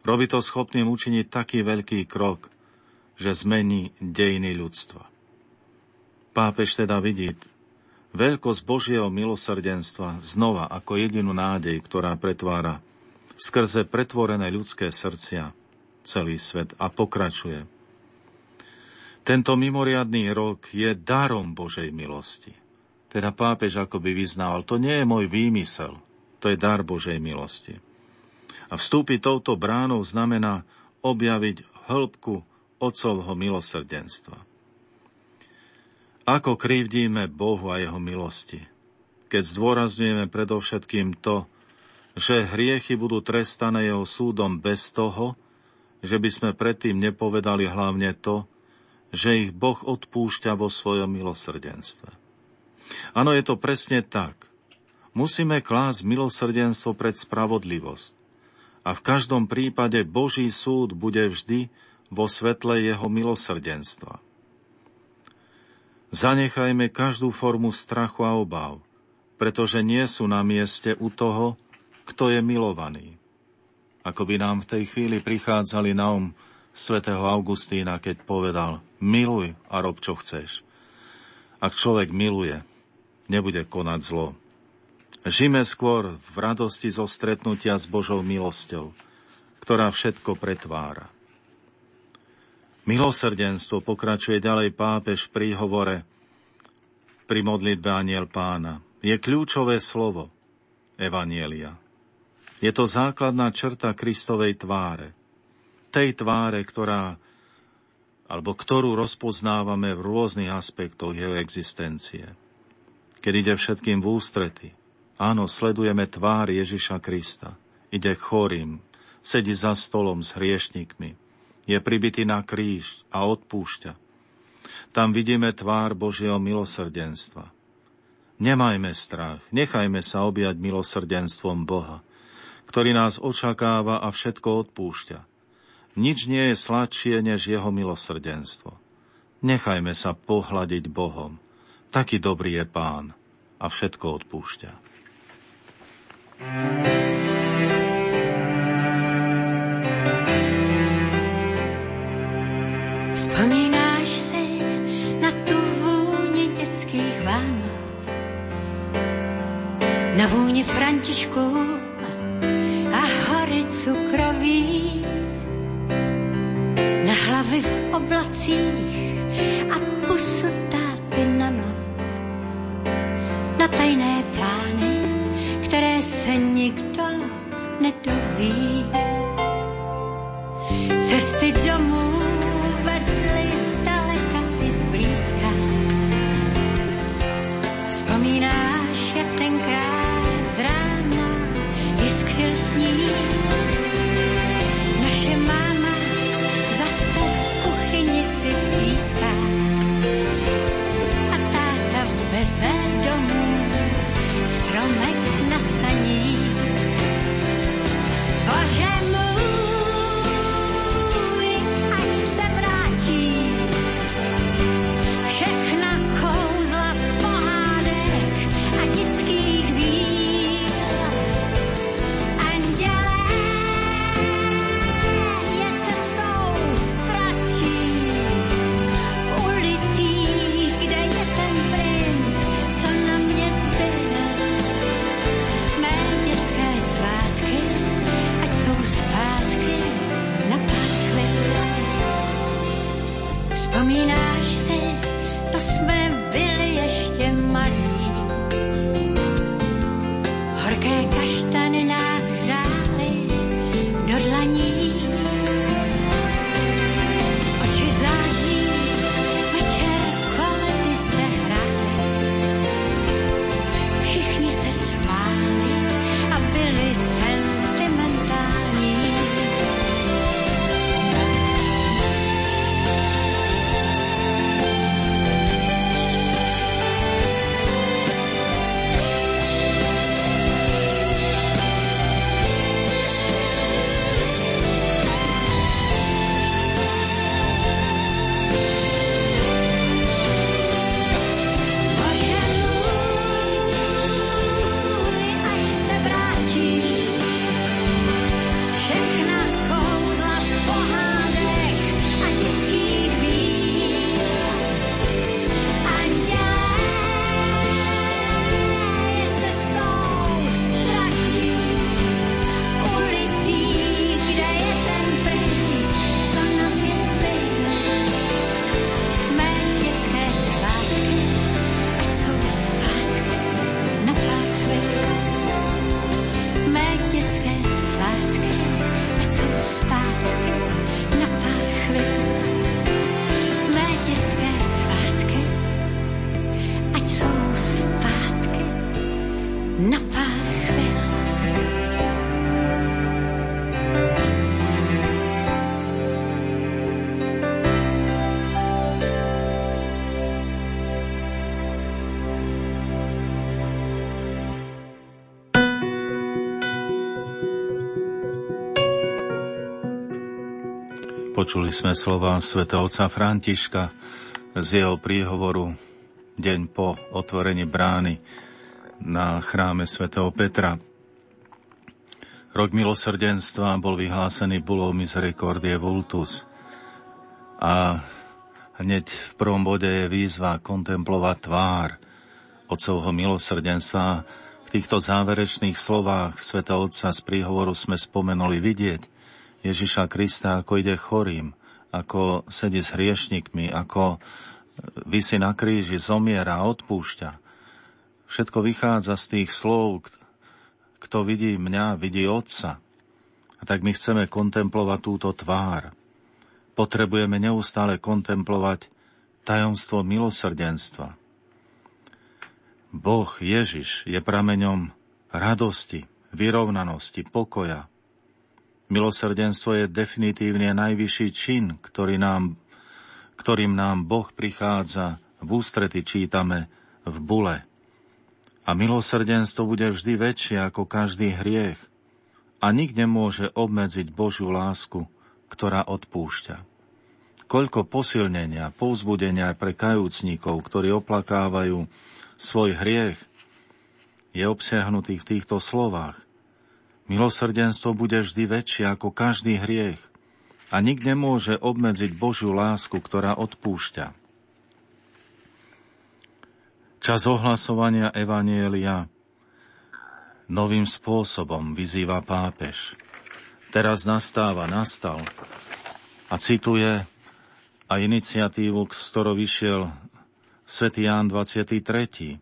Robí to schopným učiniť taký veľký krok, že zmení dejiny ľudstva. Pápež teda vidí Veľkosť Božieho milosrdenstva znova ako jedinú nádej, ktorá pretvára skrze pretvorené ľudské srdcia celý svet a pokračuje. Tento mimoriadný rok je darom Božej milosti. Teda pápež akoby vyznával, to nie je môj výmysel, to je dar Božej milosti. A vstúpiť touto bránou znamená objaviť hĺbku Otcovho milosrdenstva. Ako krivdíme Bohu a Jeho milosti, keď zdôrazňujeme predovšetkým to, že hriechy budú trestané Jeho súdom bez toho, že by sme predtým nepovedali hlavne to, že ich Boh odpúšťa vo svojom milosrdenstve. Áno, je to presne tak. Musíme klásť milosrdenstvo pred spravodlivosť. A v každom prípade Boží súd bude vždy vo svetle jeho milosrdenstva. Zanechajme každú formu strachu a obav, pretože nie sú na mieste u toho, kto je milovaný. Ako by nám v tej chvíli prichádzali na um svätého Augustína, keď povedal miluj a rob, čo chceš. Ak človek miluje, nebude konať zlo. Žime skôr v radosti zo stretnutia s Božou milosťou, ktorá všetko pretvára. Milosrdenstvo pokračuje ďalej pápež pri hovore pri modlitbe Aniel pána. Je kľúčové slovo Evanielia. Je to základná črta Kristovej tváre. Tej tváre, ktorá alebo ktorú rozpoznávame v rôznych aspektoch jeho existencie. Keď ide všetkým v ústrety. Áno, sledujeme tvár Ježiša Krista. Ide chorým, sedí za stolom s hriešnikmi, je pribitý na kríž a odpúšťa. Tam vidíme tvár Božieho milosrdenstva. Nemajme strach, nechajme sa objať milosrdenstvom Boha, ktorý nás očakáva a všetko odpúšťa. Nič nie je sladšie než jeho milosrdenstvo. Nechajme sa pohľadiť Bohom. Taký dobrý je Pán a všetko odpúšťa. thank Počuli sme slova svätého otca Františka z jeho príhovoru deň po otvorení brány na chráme svätého Petra. Rok milosrdenstva bol vyhlásený bulou Misericordie Vultus a hneď v prvom bode je výzva kontemplovať tvár Otcovho milosrdenstva. V týchto záverečných slovách svätého Otca z príhovoru sme spomenuli vidieť, Ježiša Krista, ako ide chorým, ako sedí s hriešnikmi, ako vysí na kríži, zomiera odpúšťa. Všetko vychádza z tých slov, kto vidí mňa, vidí Otca. A tak my chceme kontemplovať túto tvár. Potrebujeme neustále kontemplovať tajomstvo milosrdenstva. Boh Ježiš je prameňom radosti, vyrovnanosti, pokoja, Milosrdenstvo je definitívne najvyšší čin, ktorý nám, ktorým nám Boh prichádza v ústrety čítame v bule. A milosrdenstvo bude vždy väčšie ako každý hriech. A nik nemôže obmedziť Božiu lásku, ktorá odpúšťa. Koľko posilnenia, povzbudenia pre kajúcníkov, ktorí oplakávajú svoj hriech, je obsiahnutých v týchto slovách. Milosrdenstvo bude vždy väčšie ako každý hriech a nik nemôže obmedziť Božiu lásku, ktorá odpúšťa. Čas ohlasovania Evanielia novým spôsobom vyzýva pápež. Teraz nastáva, nastal a cituje a iniciatívu, z ktorou vyšiel svätý Ján 23.,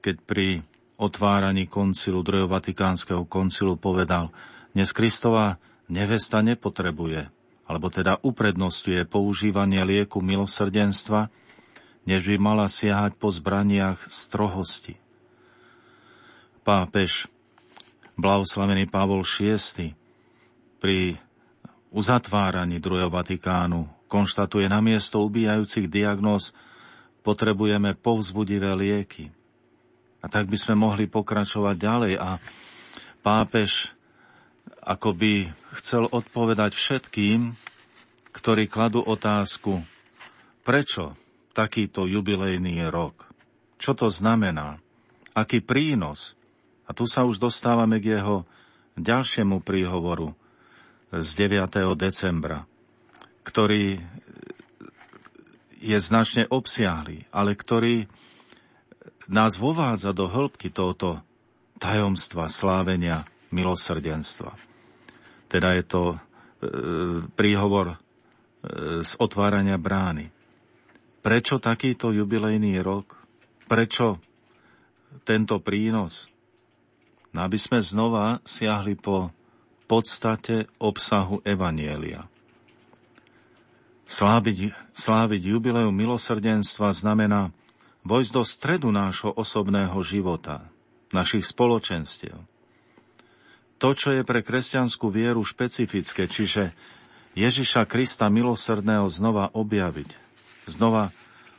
keď pri otváraní koncilu, druhého vatikánskeho koncilu povedal, dnes Kristova nevesta nepotrebuje, alebo teda uprednostuje používanie lieku milosrdenstva, než by mala siahať po zbraniach strohosti. Pápež, blahoslavený Pavol VI, pri uzatváraní druhého Vatikánu konštatuje namiesto ubíjajúcich diagnóz potrebujeme povzbudivé lieky – a tak by sme mohli pokračovať ďalej a pápež ako by chcel odpovedať všetkým, ktorí kladú otázku, prečo takýto jubilejný rok? Čo to znamená? Aký prínos? A tu sa už dostávame k jeho ďalšiemu príhovoru z 9. decembra, ktorý je značne obsiahly, ale ktorý nás vovádza do hĺbky tohoto tajomstva slávenia milosrdenstva. Teda je to e, príhovor e, z otvárania brány. Prečo takýto jubilejný rok? Prečo tento prínos? No aby sme znova siahli po podstate obsahu Evanielia. Sláviť, sláviť jubileum milosrdenstva znamená vojsť do stredu nášho osobného života, našich spoločenstiev. To, čo je pre kresťanskú vieru špecifické, čiže Ježiša Krista milosrdného znova objaviť, znova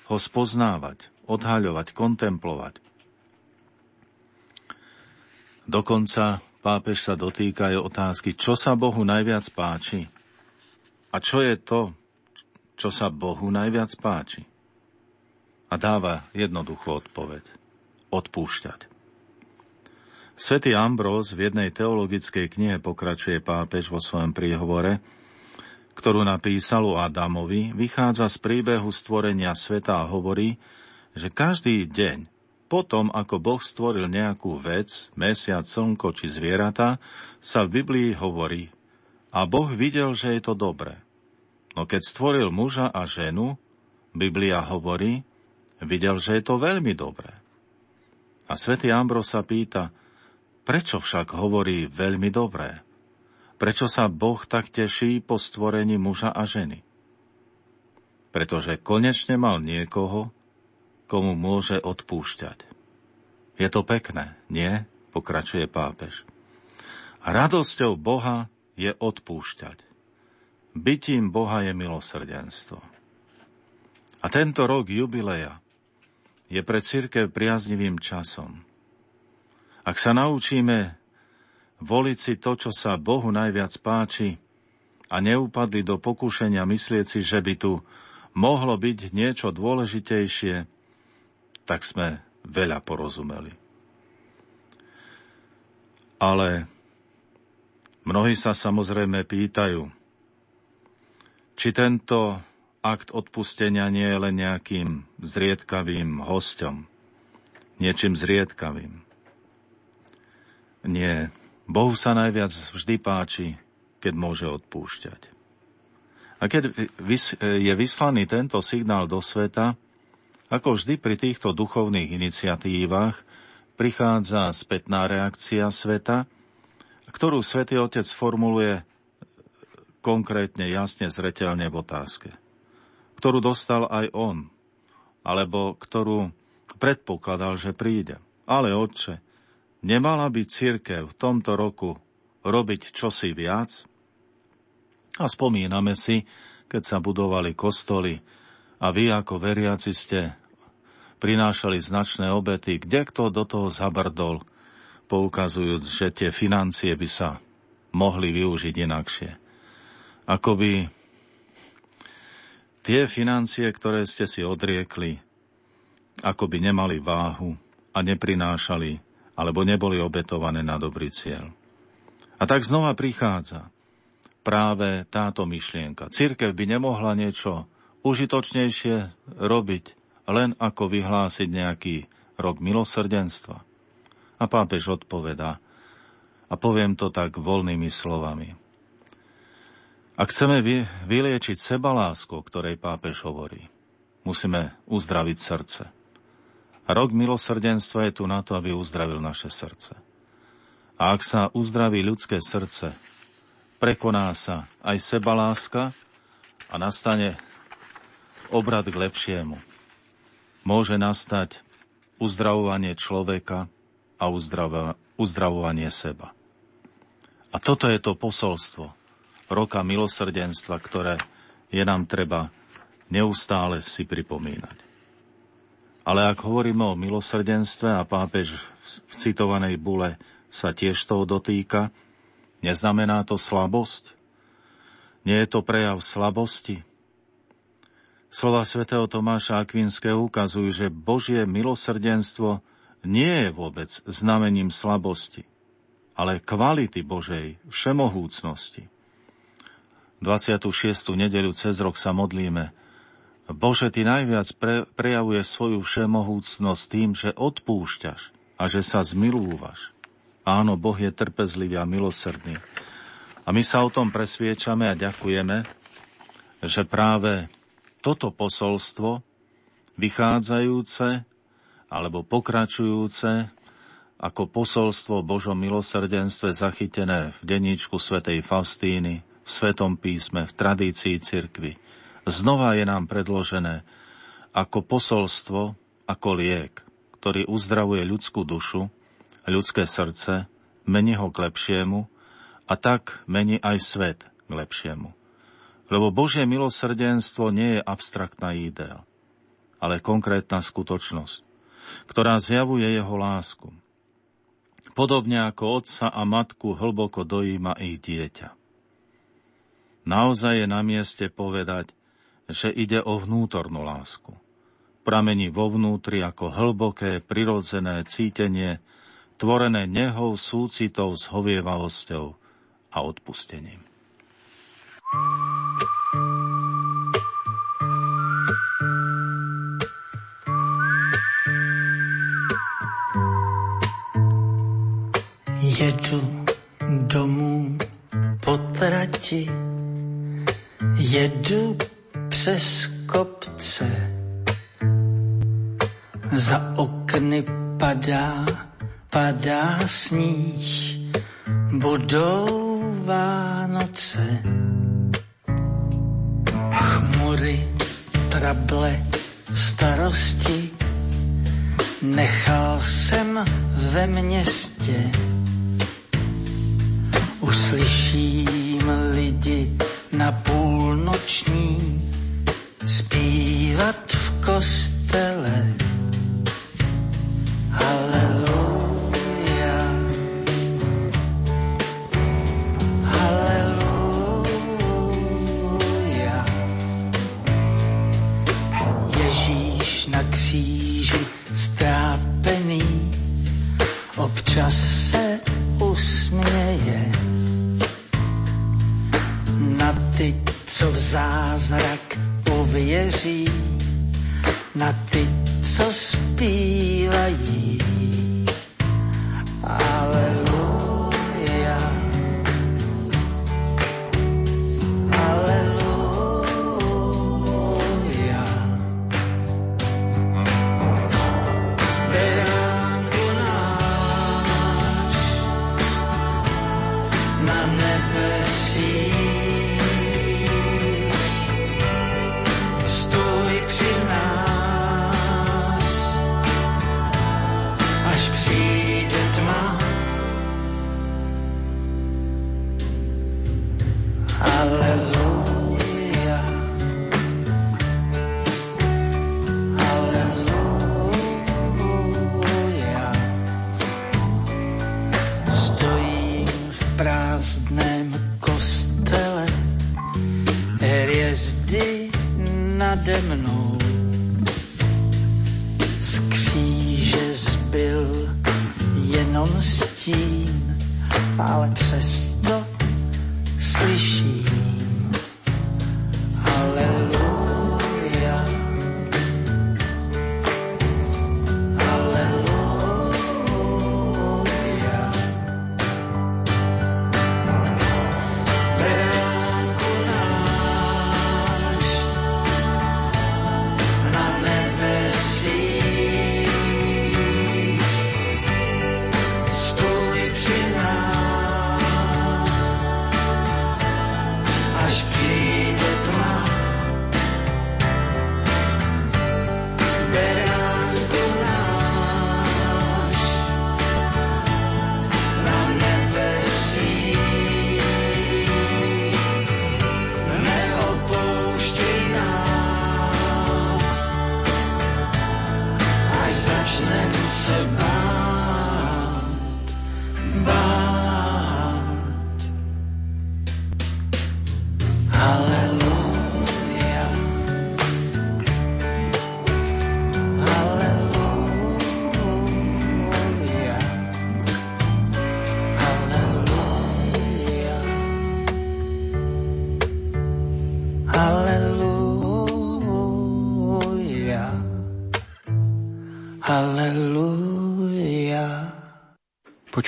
ho spoznávať, odhaľovať, kontemplovať. Dokonca pápež sa dotýka aj otázky, čo sa Bohu najviac páči a čo je to, čo sa Bohu najviac páči a dáva jednoduchú odpoveď. Odpúšťať. Svetý Ambrós v jednej teologickej knihe pokračuje pápež vo svojom príhovore, ktorú napísal o Adamovi, vychádza z príbehu stvorenia sveta a hovorí, že každý deň, potom ako Boh stvoril nejakú vec, mesiac, slnko či zvieratá, sa v Biblii hovorí, a Boh videl, že je to dobré. No keď stvoril muža a ženu, Biblia hovorí, Videl, že je to veľmi dobré. A svätý Ambro sa pýta, prečo však hovorí veľmi dobré? Prečo sa Boh tak teší po stvorení muža a ženy? Pretože konečne mal niekoho, komu môže odpúšťať. Je to pekné, nie? Pokračuje pápež. A radosťou Boha je odpúšťať. Bytím Boha je milosrdenstvo. A tento rok jubileja je pre církev priaznivým časom. Ak sa naučíme voliť si to, čo sa Bohu najviac páči a neupadli do pokušenia myslieť si, že by tu mohlo byť niečo dôležitejšie, tak sme veľa porozumeli. Ale mnohí sa samozrejme pýtajú, či tento akt odpustenia nie je len nejakým zriedkavým hostom, niečím zriedkavým. Nie, Bohu sa najviac vždy páči, keď môže odpúšťať. A keď je vyslaný tento signál do sveta, ako vždy pri týchto duchovných iniciatívach prichádza spätná reakcia sveta, ktorú svätý Otec formuluje konkrétne, jasne, zretelne v otázke, ktorú dostal aj on, alebo ktorú predpokladal, že príde. Ale, Otče, nemala by církev v tomto roku robiť čosi viac? A spomíname si, keď sa budovali kostoly a vy ako veriaci ste prinášali značné obety, kde kto do toho zabrdol, poukazujúc, že tie financie by sa mohli využiť inakšie. Akoby tie financie, ktoré ste si odriekli, ako by nemali váhu a neprinášali, alebo neboli obetované na dobrý cieľ. A tak znova prichádza práve táto myšlienka. Církev by nemohla niečo užitočnejšie robiť, len ako vyhlásiť nejaký rok milosrdenstva. A pápež odpovedá, a poviem to tak voľnými slovami. Ak chceme vy, vyliečiť sebalásku, o ktorej pápež hovorí, musíme uzdraviť srdce. A rok milosrdenstva je tu na to, aby uzdravil naše srdce. A ak sa uzdraví ľudské srdce, prekoná sa aj sebaláska a nastane obrad k lepšiemu. Môže nastať uzdravovanie človeka a uzdravovanie seba. A toto je to posolstvo roka milosrdenstva, ktoré je nám treba neustále si pripomínať. Ale ak hovoríme o milosrdenstve a pápež v citovanej bule sa tiež toho dotýka, Neznamená to slabosť? Nie je to prejav slabosti? Slova svätého Tomáša Akvinského ukazujú, že Božie milosrdenstvo nie je vôbec znamením slabosti, ale kvality Božej všemohúcnosti. 26. nedeľu cez rok sa modlíme. Bože, Ty najviac pre, prejavuje svoju všemohúcnosť tým, že odpúšťaš a že sa zmilúvaš. Áno, Boh je trpezlivý a milosrdný. A my sa o tom presviečame a ďakujeme, že práve toto posolstvo, vychádzajúce alebo pokračujúce ako posolstvo Božom milosrdenstve zachytené v denníčku svätej Faustíny, Svetom písme, v tradícii cirkvy, znova je nám predložené ako posolstvo, ako liek, ktorý uzdravuje ľudskú dušu ľudské srdce, mení ho k lepšiemu a tak mení aj svet k lepšiemu. Lebo Božie milosrdenstvo nie je abstraktná idea, ale konkrétna skutočnosť, ktorá zjavuje jeho lásku. Podobne ako otca a matku hlboko dojíma ich dieťa. Naozaj je na mieste povedať, že ide o vnútornú lásku. Pramení vo vnútri ako hlboké, prirodzené cítenie tvorené nehou, súcitou, zhovievavosťou a odpustením. Jedu domů po trati, jedu přes kopce, za okny padá padá sníh, budou Vánoce. Chmury, trable, starosti, nechal jsem ve městě. Uslyším lidi na půlnoční zpívat v kostele. Haleluja. Zázrak uvěří, na ty, co zpívají.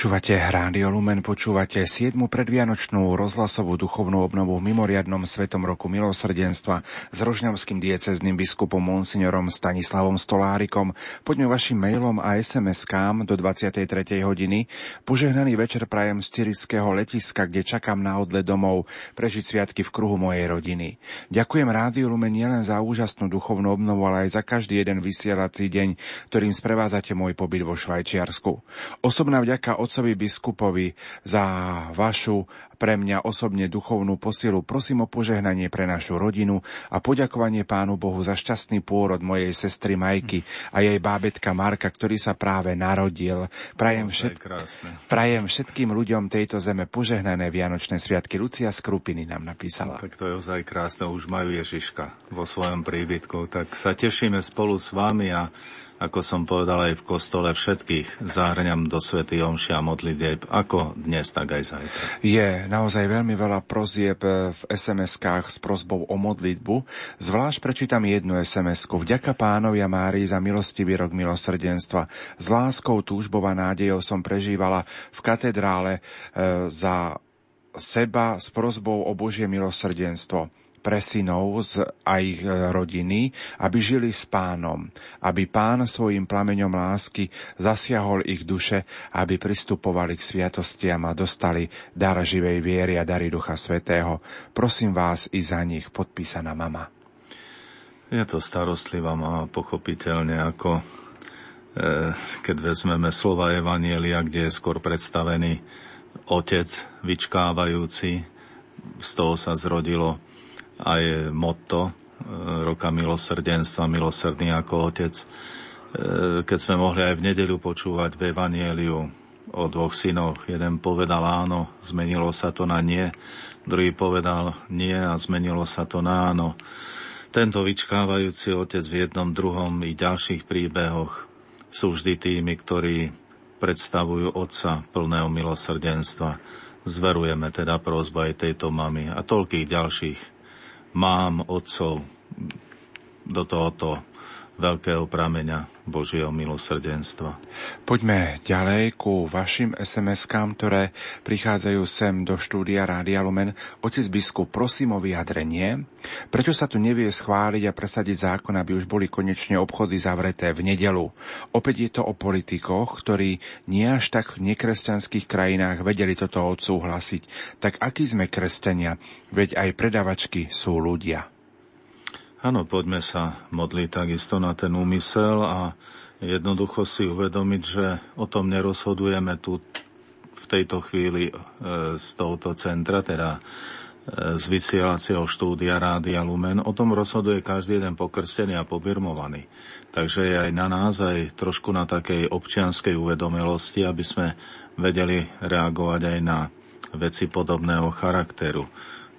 Počúvate Rádio Lumen, počúvate 7. predvianočnú rozhlasovú duchovnú obnovu v mimoriadnom Svetom roku milosrdenstva s rožňavským diecezným biskupom Monsignorom Stanislavom Stolárikom. Poďme vašim mailom a SMS-kám do 23. hodiny. Požehnaný večer prajem z Cyrického letiska, kde čakám na odlet domov prežiť sviatky v kruhu mojej rodiny. Ďakujem Rádiu Lumen nielen za úžasnú duchovnú obnovu, ale aj za každý jeden vysielací deň, ktorým sprevádzate môj pobyt vo Švajčiarsku. Osobná vďaka otcovi biskupovi za vašu pre mňa osobne duchovnú posilu. Prosím o požehnanie pre našu rodinu a poďakovanie Pánu Bohu za šťastný pôrod mojej sestry Majky a jej bábetka Marka, ktorý sa práve narodil. Prajem, všet... Prajem všetkým ľuďom tejto zeme požehnané Vianočné sviatky. Lucia Skrupiny nám napísala. No, tak to je ozaj krásne, už majú Ježiška vo svojom príbytku. Tak sa tešíme spolu s vami a ako som povedal aj v kostole, všetkých zahrňam do Svety Omši a modlitieb, ako dnes, tak aj zajtra. Je naozaj veľmi veľa prozieb v SMS-kách s prozbou o modlitbu. Zvlášť prečítam jednu SMS-ku. Vďaka pánovi a Márii za milostivý rok milosrdenstva. S láskou, túžbou a nádejou som prežívala v katedrále e, za seba s prozbou o Božie milosrdenstvo pre synov a ich rodiny, aby žili s pánom, aby pán svojim plameňom lásky zasiahol ich duše, aby pristupovali k sviatostiam a dostali dar živej viery a dary Ducha Svetého. Prosím vás i za nich, podpísaná mama. Je to starostlivá mama, pochopiteľne, ako e, keď vezmeme slova Evanielia, kde je skôr predstavený otec vyčkávajúci, z toho sa zrodilo aj motto e, roka milosrdenstva, milosrdný ako otec. E, keď sme mohli aj v nedeľu počúvať v Evanieliu o dvoch synoch, jeden povedal áno, zmenilo sa to na nie, druhý povedal nie a zmenilo sa to na áno. Tento vyčkávajúci otec v jednom, druhom i ďalších príbehoch sú vždy tými, ktorí predstavujú otca plného milosrdenstva. Zverujeme teda prozba aj tejto mamy a toľkých ďalších mám, otcov. Do tohoto veľkého prameňa Božieho milosrdenstva. Poďme ďalej ku vašim SMS-kám, ktoré prichádzajú sem do štúdia Rádia Lumen. Otec biskup, prosím o vyjadrenie. Prečo sa tu nevie schváliť a presadiť zákon, aby už boli konečne obchody zavreté v nedelu? Opäť je to o politikoch, ktorí nie až tak v nekresťanských krajinách vedeli toto odsúhlasiť. Tak akí sme kresťania? Veď aj predavačky sú ľudia. Áno, poďme sa modliť takisto na ten úmysel a jednoducho si uvedomiť, že o tom nerozhodujeme tu v tejto chvíli e, z tohoto centra, teda e, z vysielacieho štúdia Rádia Lumen. O tom rozhoduje každý jeden pokrstený a pobirmovaný. Takže je aj na nás, aj trošku na takej občianskej uvedomelosti, aby sme vedeli reagovať aj na veci podobného charakteru.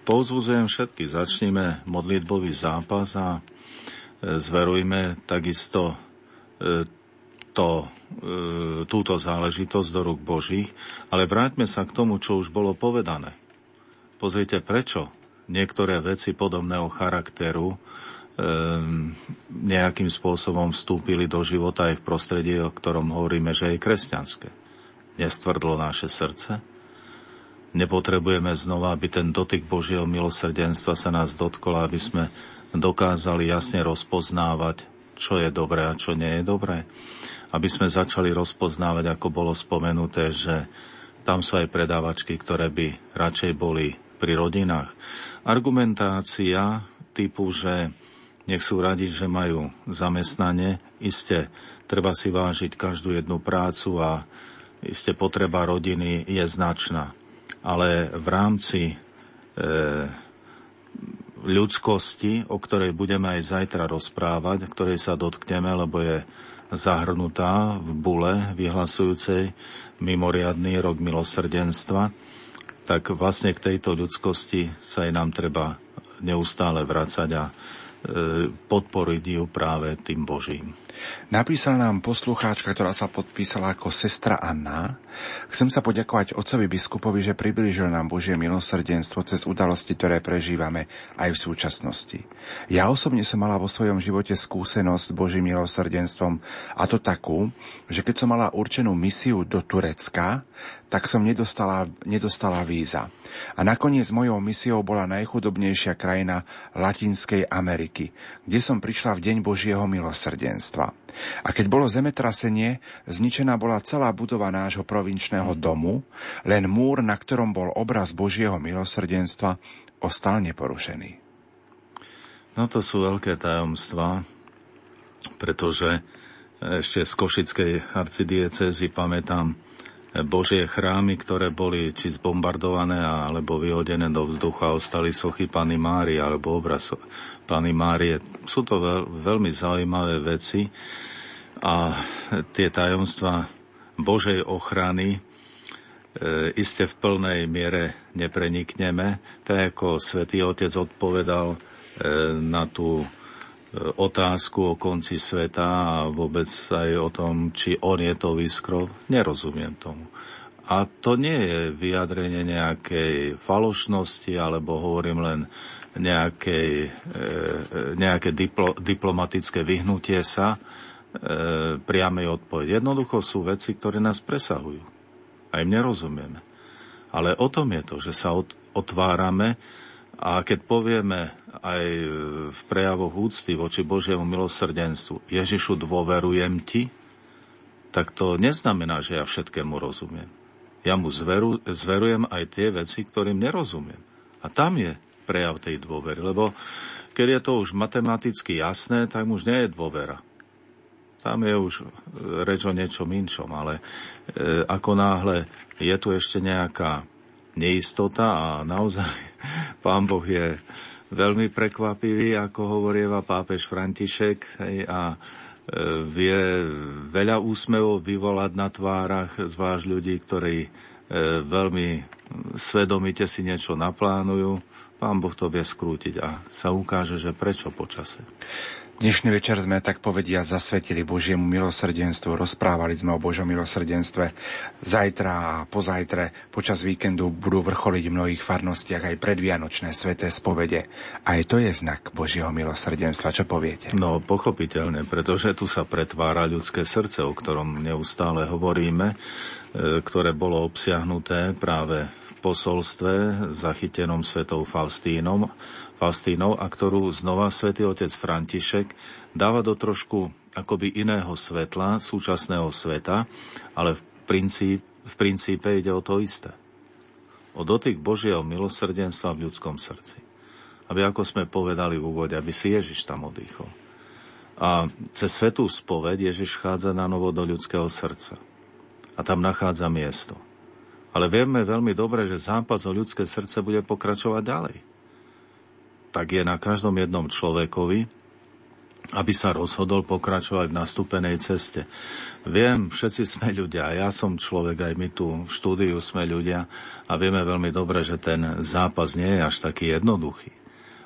Pouzvudzujem všetky, začníme modlitbový zápas a e, zverujme takisto e, to, e, túto záležitosť do rúk Božích, ale vráťme sa k tomu, čo už bolo povedané. Pozrite, prečo niektoré veci podobného charakteru nejakým spôsobom vstúpili do života aj v prostredí, o ktorom hovoríme, že je kresťanské. Nestvrdlo naše srdce, nepotrebujeme znova, aby ten dotyk Božieho milosrdenstva sa nás dotkol, aby sme dokázali jasne rozpoznávať, čo je dobré a čo nie je dobré. Aby sme začali rozpoznávať, ako bolo spomenuté, že tam sú aj predávačky, ktoré by radšej boli pri rodinách. Argumentácia typu, že nech sú radi, že majú zamestnanie, iste treba si vážiť každú jednu prácu a iste potreba rodiny je značná ale v rámci e, ľudskosti, o ktorej budeme aj zajtra rozprávať, ktorej sa dotkneme, lebo je zahrnutá v bule vyhlasujúcej mimoriadný rok milosrdenstva, tak vlastne k tejto ľudskosti sa aj nám treba neustále vracať a e, podporiť ju práve tým Božím. Napísala nám poslucháčka, ktorá sa podpísala ako sestra Anna. Chcem sa poďakovať otcovi biskupovi, že priblížil nám Božie milosrdenstvo cez udalosti, ktoré prežívame aj v súčasnosti. Ja osobne som mala vo svojom živote skúsenosť s Božím milosrdenstvom a to takú, že keď som mala určenú misiu do Turecka, tak som nedostala, nedostala víza. A nakoniec mojou misiou bola najchudobnejšia krajina Latinskej Ameriky, kde som prišla v deň Božieho milosrdenstva. A keď bolo zemetrasenie, zničená bola celá budova nášho provinčného domu, len múr, na ktorom bol obraz Božieho milosrdenstva, ostal neporušený. No to sú veľké tajomstvá, pretože ešte z Košickej arcidiecezy pamätám Božie chrámy, ktoré boli či zbombardované alebo vyhodené do vzduchu a ostali sochy Pany Márie alebo obraz Pany Márie. Sú to veľ, veľmi zaujímavé veci a tie tajomstva Božej ochrany e, iste v plnej miere neprenikneme, tak ako svätý Otec odpovedal e, na tú otázku o konci sveta a vôbec aj o tom, či on je to výskrov, nerozumiem tomu. A to nie je vyjadrenie nejakej falošnosti, alebo hovorím len nejakej, e, nejaké diplo, diplomatické vyhnutie sa e, priamej odpovede. Jednoducho sú veci, ktoré nás presahujú. A im nerozumieme. Ale o tom je to, že sa otvárame a keď povieme aj v prejavoch úcty voči Božiemu milosrdenstvu Ježišu dôverujem ti, tak to neznamená, že ja všetkému rozumiem. Ja mu zveru, zverujem aj tie veci, ktorým nerozumiem. A tam je prejav tej dôvery, lebo keď je to už matematicky jasné, tak už nie je dôvera. Tam je už reč o niečom inčom, ale e, ako náhle je tu ešte nejaká neistota a naozaj *laughs* pán Boh je veľmi prekvapivý, ako hovorieva pápež František a e, vie veľa úsmevov vyvolať na tvárach, zvlášť ľudí, ktorí e, veľmi svedomite si niečo naplánujú, Pán Boh to vie skrútiť a sa ukáže, že prečo počase. Dnešný večer sme tak povedia zasvetili Božiemu milosrdenstvu, rozprávali sme o Božom milosrdenstve. Zajtra a pozajtre počas víkendu budú vrcholiť v mnohých farnostiach aj predvianočné sveté spovede. Aj to je znak Božieho milosrdenstva. Čo poviete? No, pochopiteľne, pretože tu sa pretvára ľudské srdce, o ktorom neustále hovoríme, e, ktoré bolo obsiahnuté práve v posolstve zachytenom svetou Faustínom Faustínou a ktorú znova svätý otec František dáva do trošku akoby iného svetla, súčasného sveta, ale v, princíp, v princípe ide o to isté. O dotyk Božieho milosrdenstva v ľudskom srdci. Aby, ako sme povedali v úvode, aby si Ježiš tam oddychol. A cez svetú spoved Ježiš chádza na novo do ľudského srdca. A tam nachádza miesto. Ale vieme veľmi dobre, že zápas o ľudské srdce bude pokračovať ďalej tak je na každom jednom človekovi, aby sa rozhodol pokračovať v nastúpenej ceste. Viem, všetci sme ľudia, ja som človek, aj my tu v štúdiu sme ľudia a vieme veľmi dobre, že ten zápas nie je až taký jednoduchý.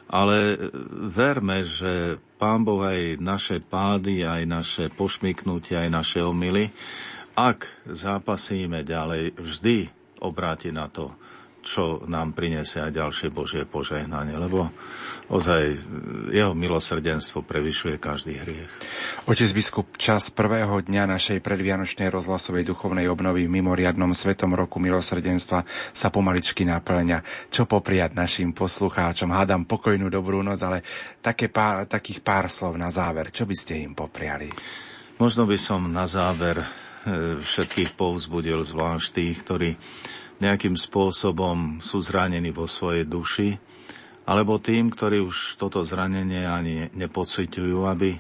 Ale verme, že Pán Boh aj naše pády, aj naše pošmyknutia, aj naše omily, ak zápasíme ďalej, vždy obráti na to čo nám priniesie aj ďalšie Božie požehnanie, lebo ozaj jeho milosrdenstvo prevyšuje každý hriech. Otec biskup, čas prvého dňa našej predvianočnej rozhlasovej duchovnej obnovy v mimoriadnom svetom roku milosrdenstva sa pomaličky naplňa. Čo popriať našim poslucháčom? Hádam pokojnú dobrú noc, ale také pár, takých pár slov na záver. Čo by ste im popriali? Možno by som na záver e, všetkých povzbudil, zvlášť tých, ktorí nejakým spôsobom sú zranení vo svojej duši, alebo tým, ktorí už toto zranenie ani nepociťujú, aby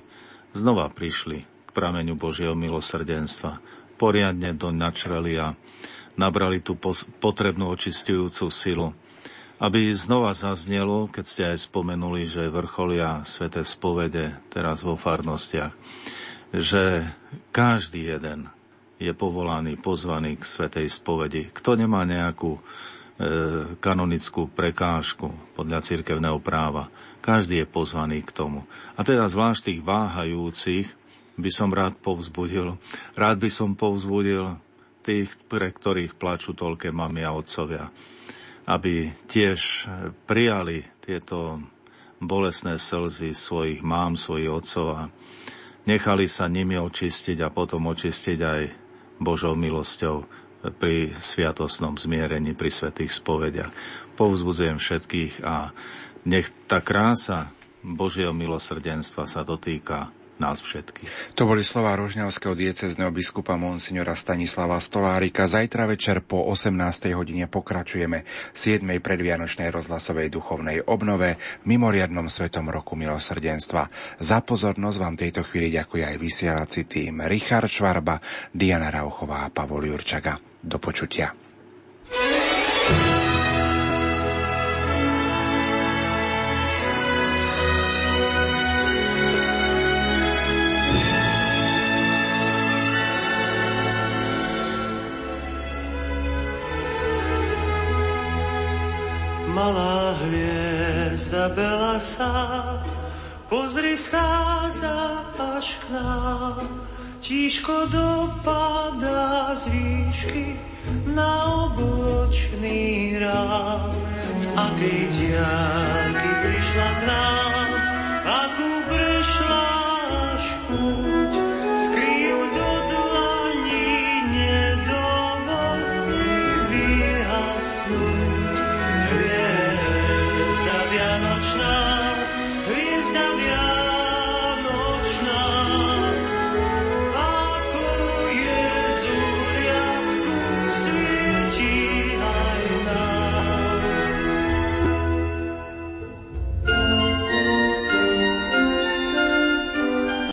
znova prišli k prameňu Božieho milosrdenstva. Poriadne do načreli a nabrali tú potrebnú očistujúcu silu. Aby znova zaznelo, keď ste aj spomenuli, že vrcholia svete spovede teraz vo farnostiach, že každý jeden, je povolaný, pozvaný k Svetej spovedi. Kto nemá nejakú e, kanonickú prekážku podľa cirkevného práva, každý je pozvaný k tomu. A teda zvlášť tých váhajúcich by som rád povzbudil. Rád by som povzbudil tých, pre ktorých plačú toľké mamy a otcovia, aby tiež prijali tieto bolesné slzy svojich mám, svojich otcov a nechali sa nimi očistiť a potom očistiť aj Božou milosťou pri sviatosnom zmierení, pri svetých spovediach. Povzbudzujem všetkých a nech tá krása Božieho milosrdenstva sa dotýka nás všetkých. To boli slova rožňavského diecezneho biskupa Monsignora Stanislava Stolárika. Zajtra večer po 18. hodine pokračujeme v 7. predvianočnej rozhlasovej duchovnej obnove v mimoriadnom svetom roku milosrdenstva. Za pozornosť vám tejto chvíli ďakuje aj vysielací tým Richard Švarba, Diana Rauchová a Pavol Jurčaga. Do počutia. Malá hviezda belasá, pozri schádza až k nám. Tížko dopadá z výšky na obločný rám. Z akej diálky prišla k nám, akú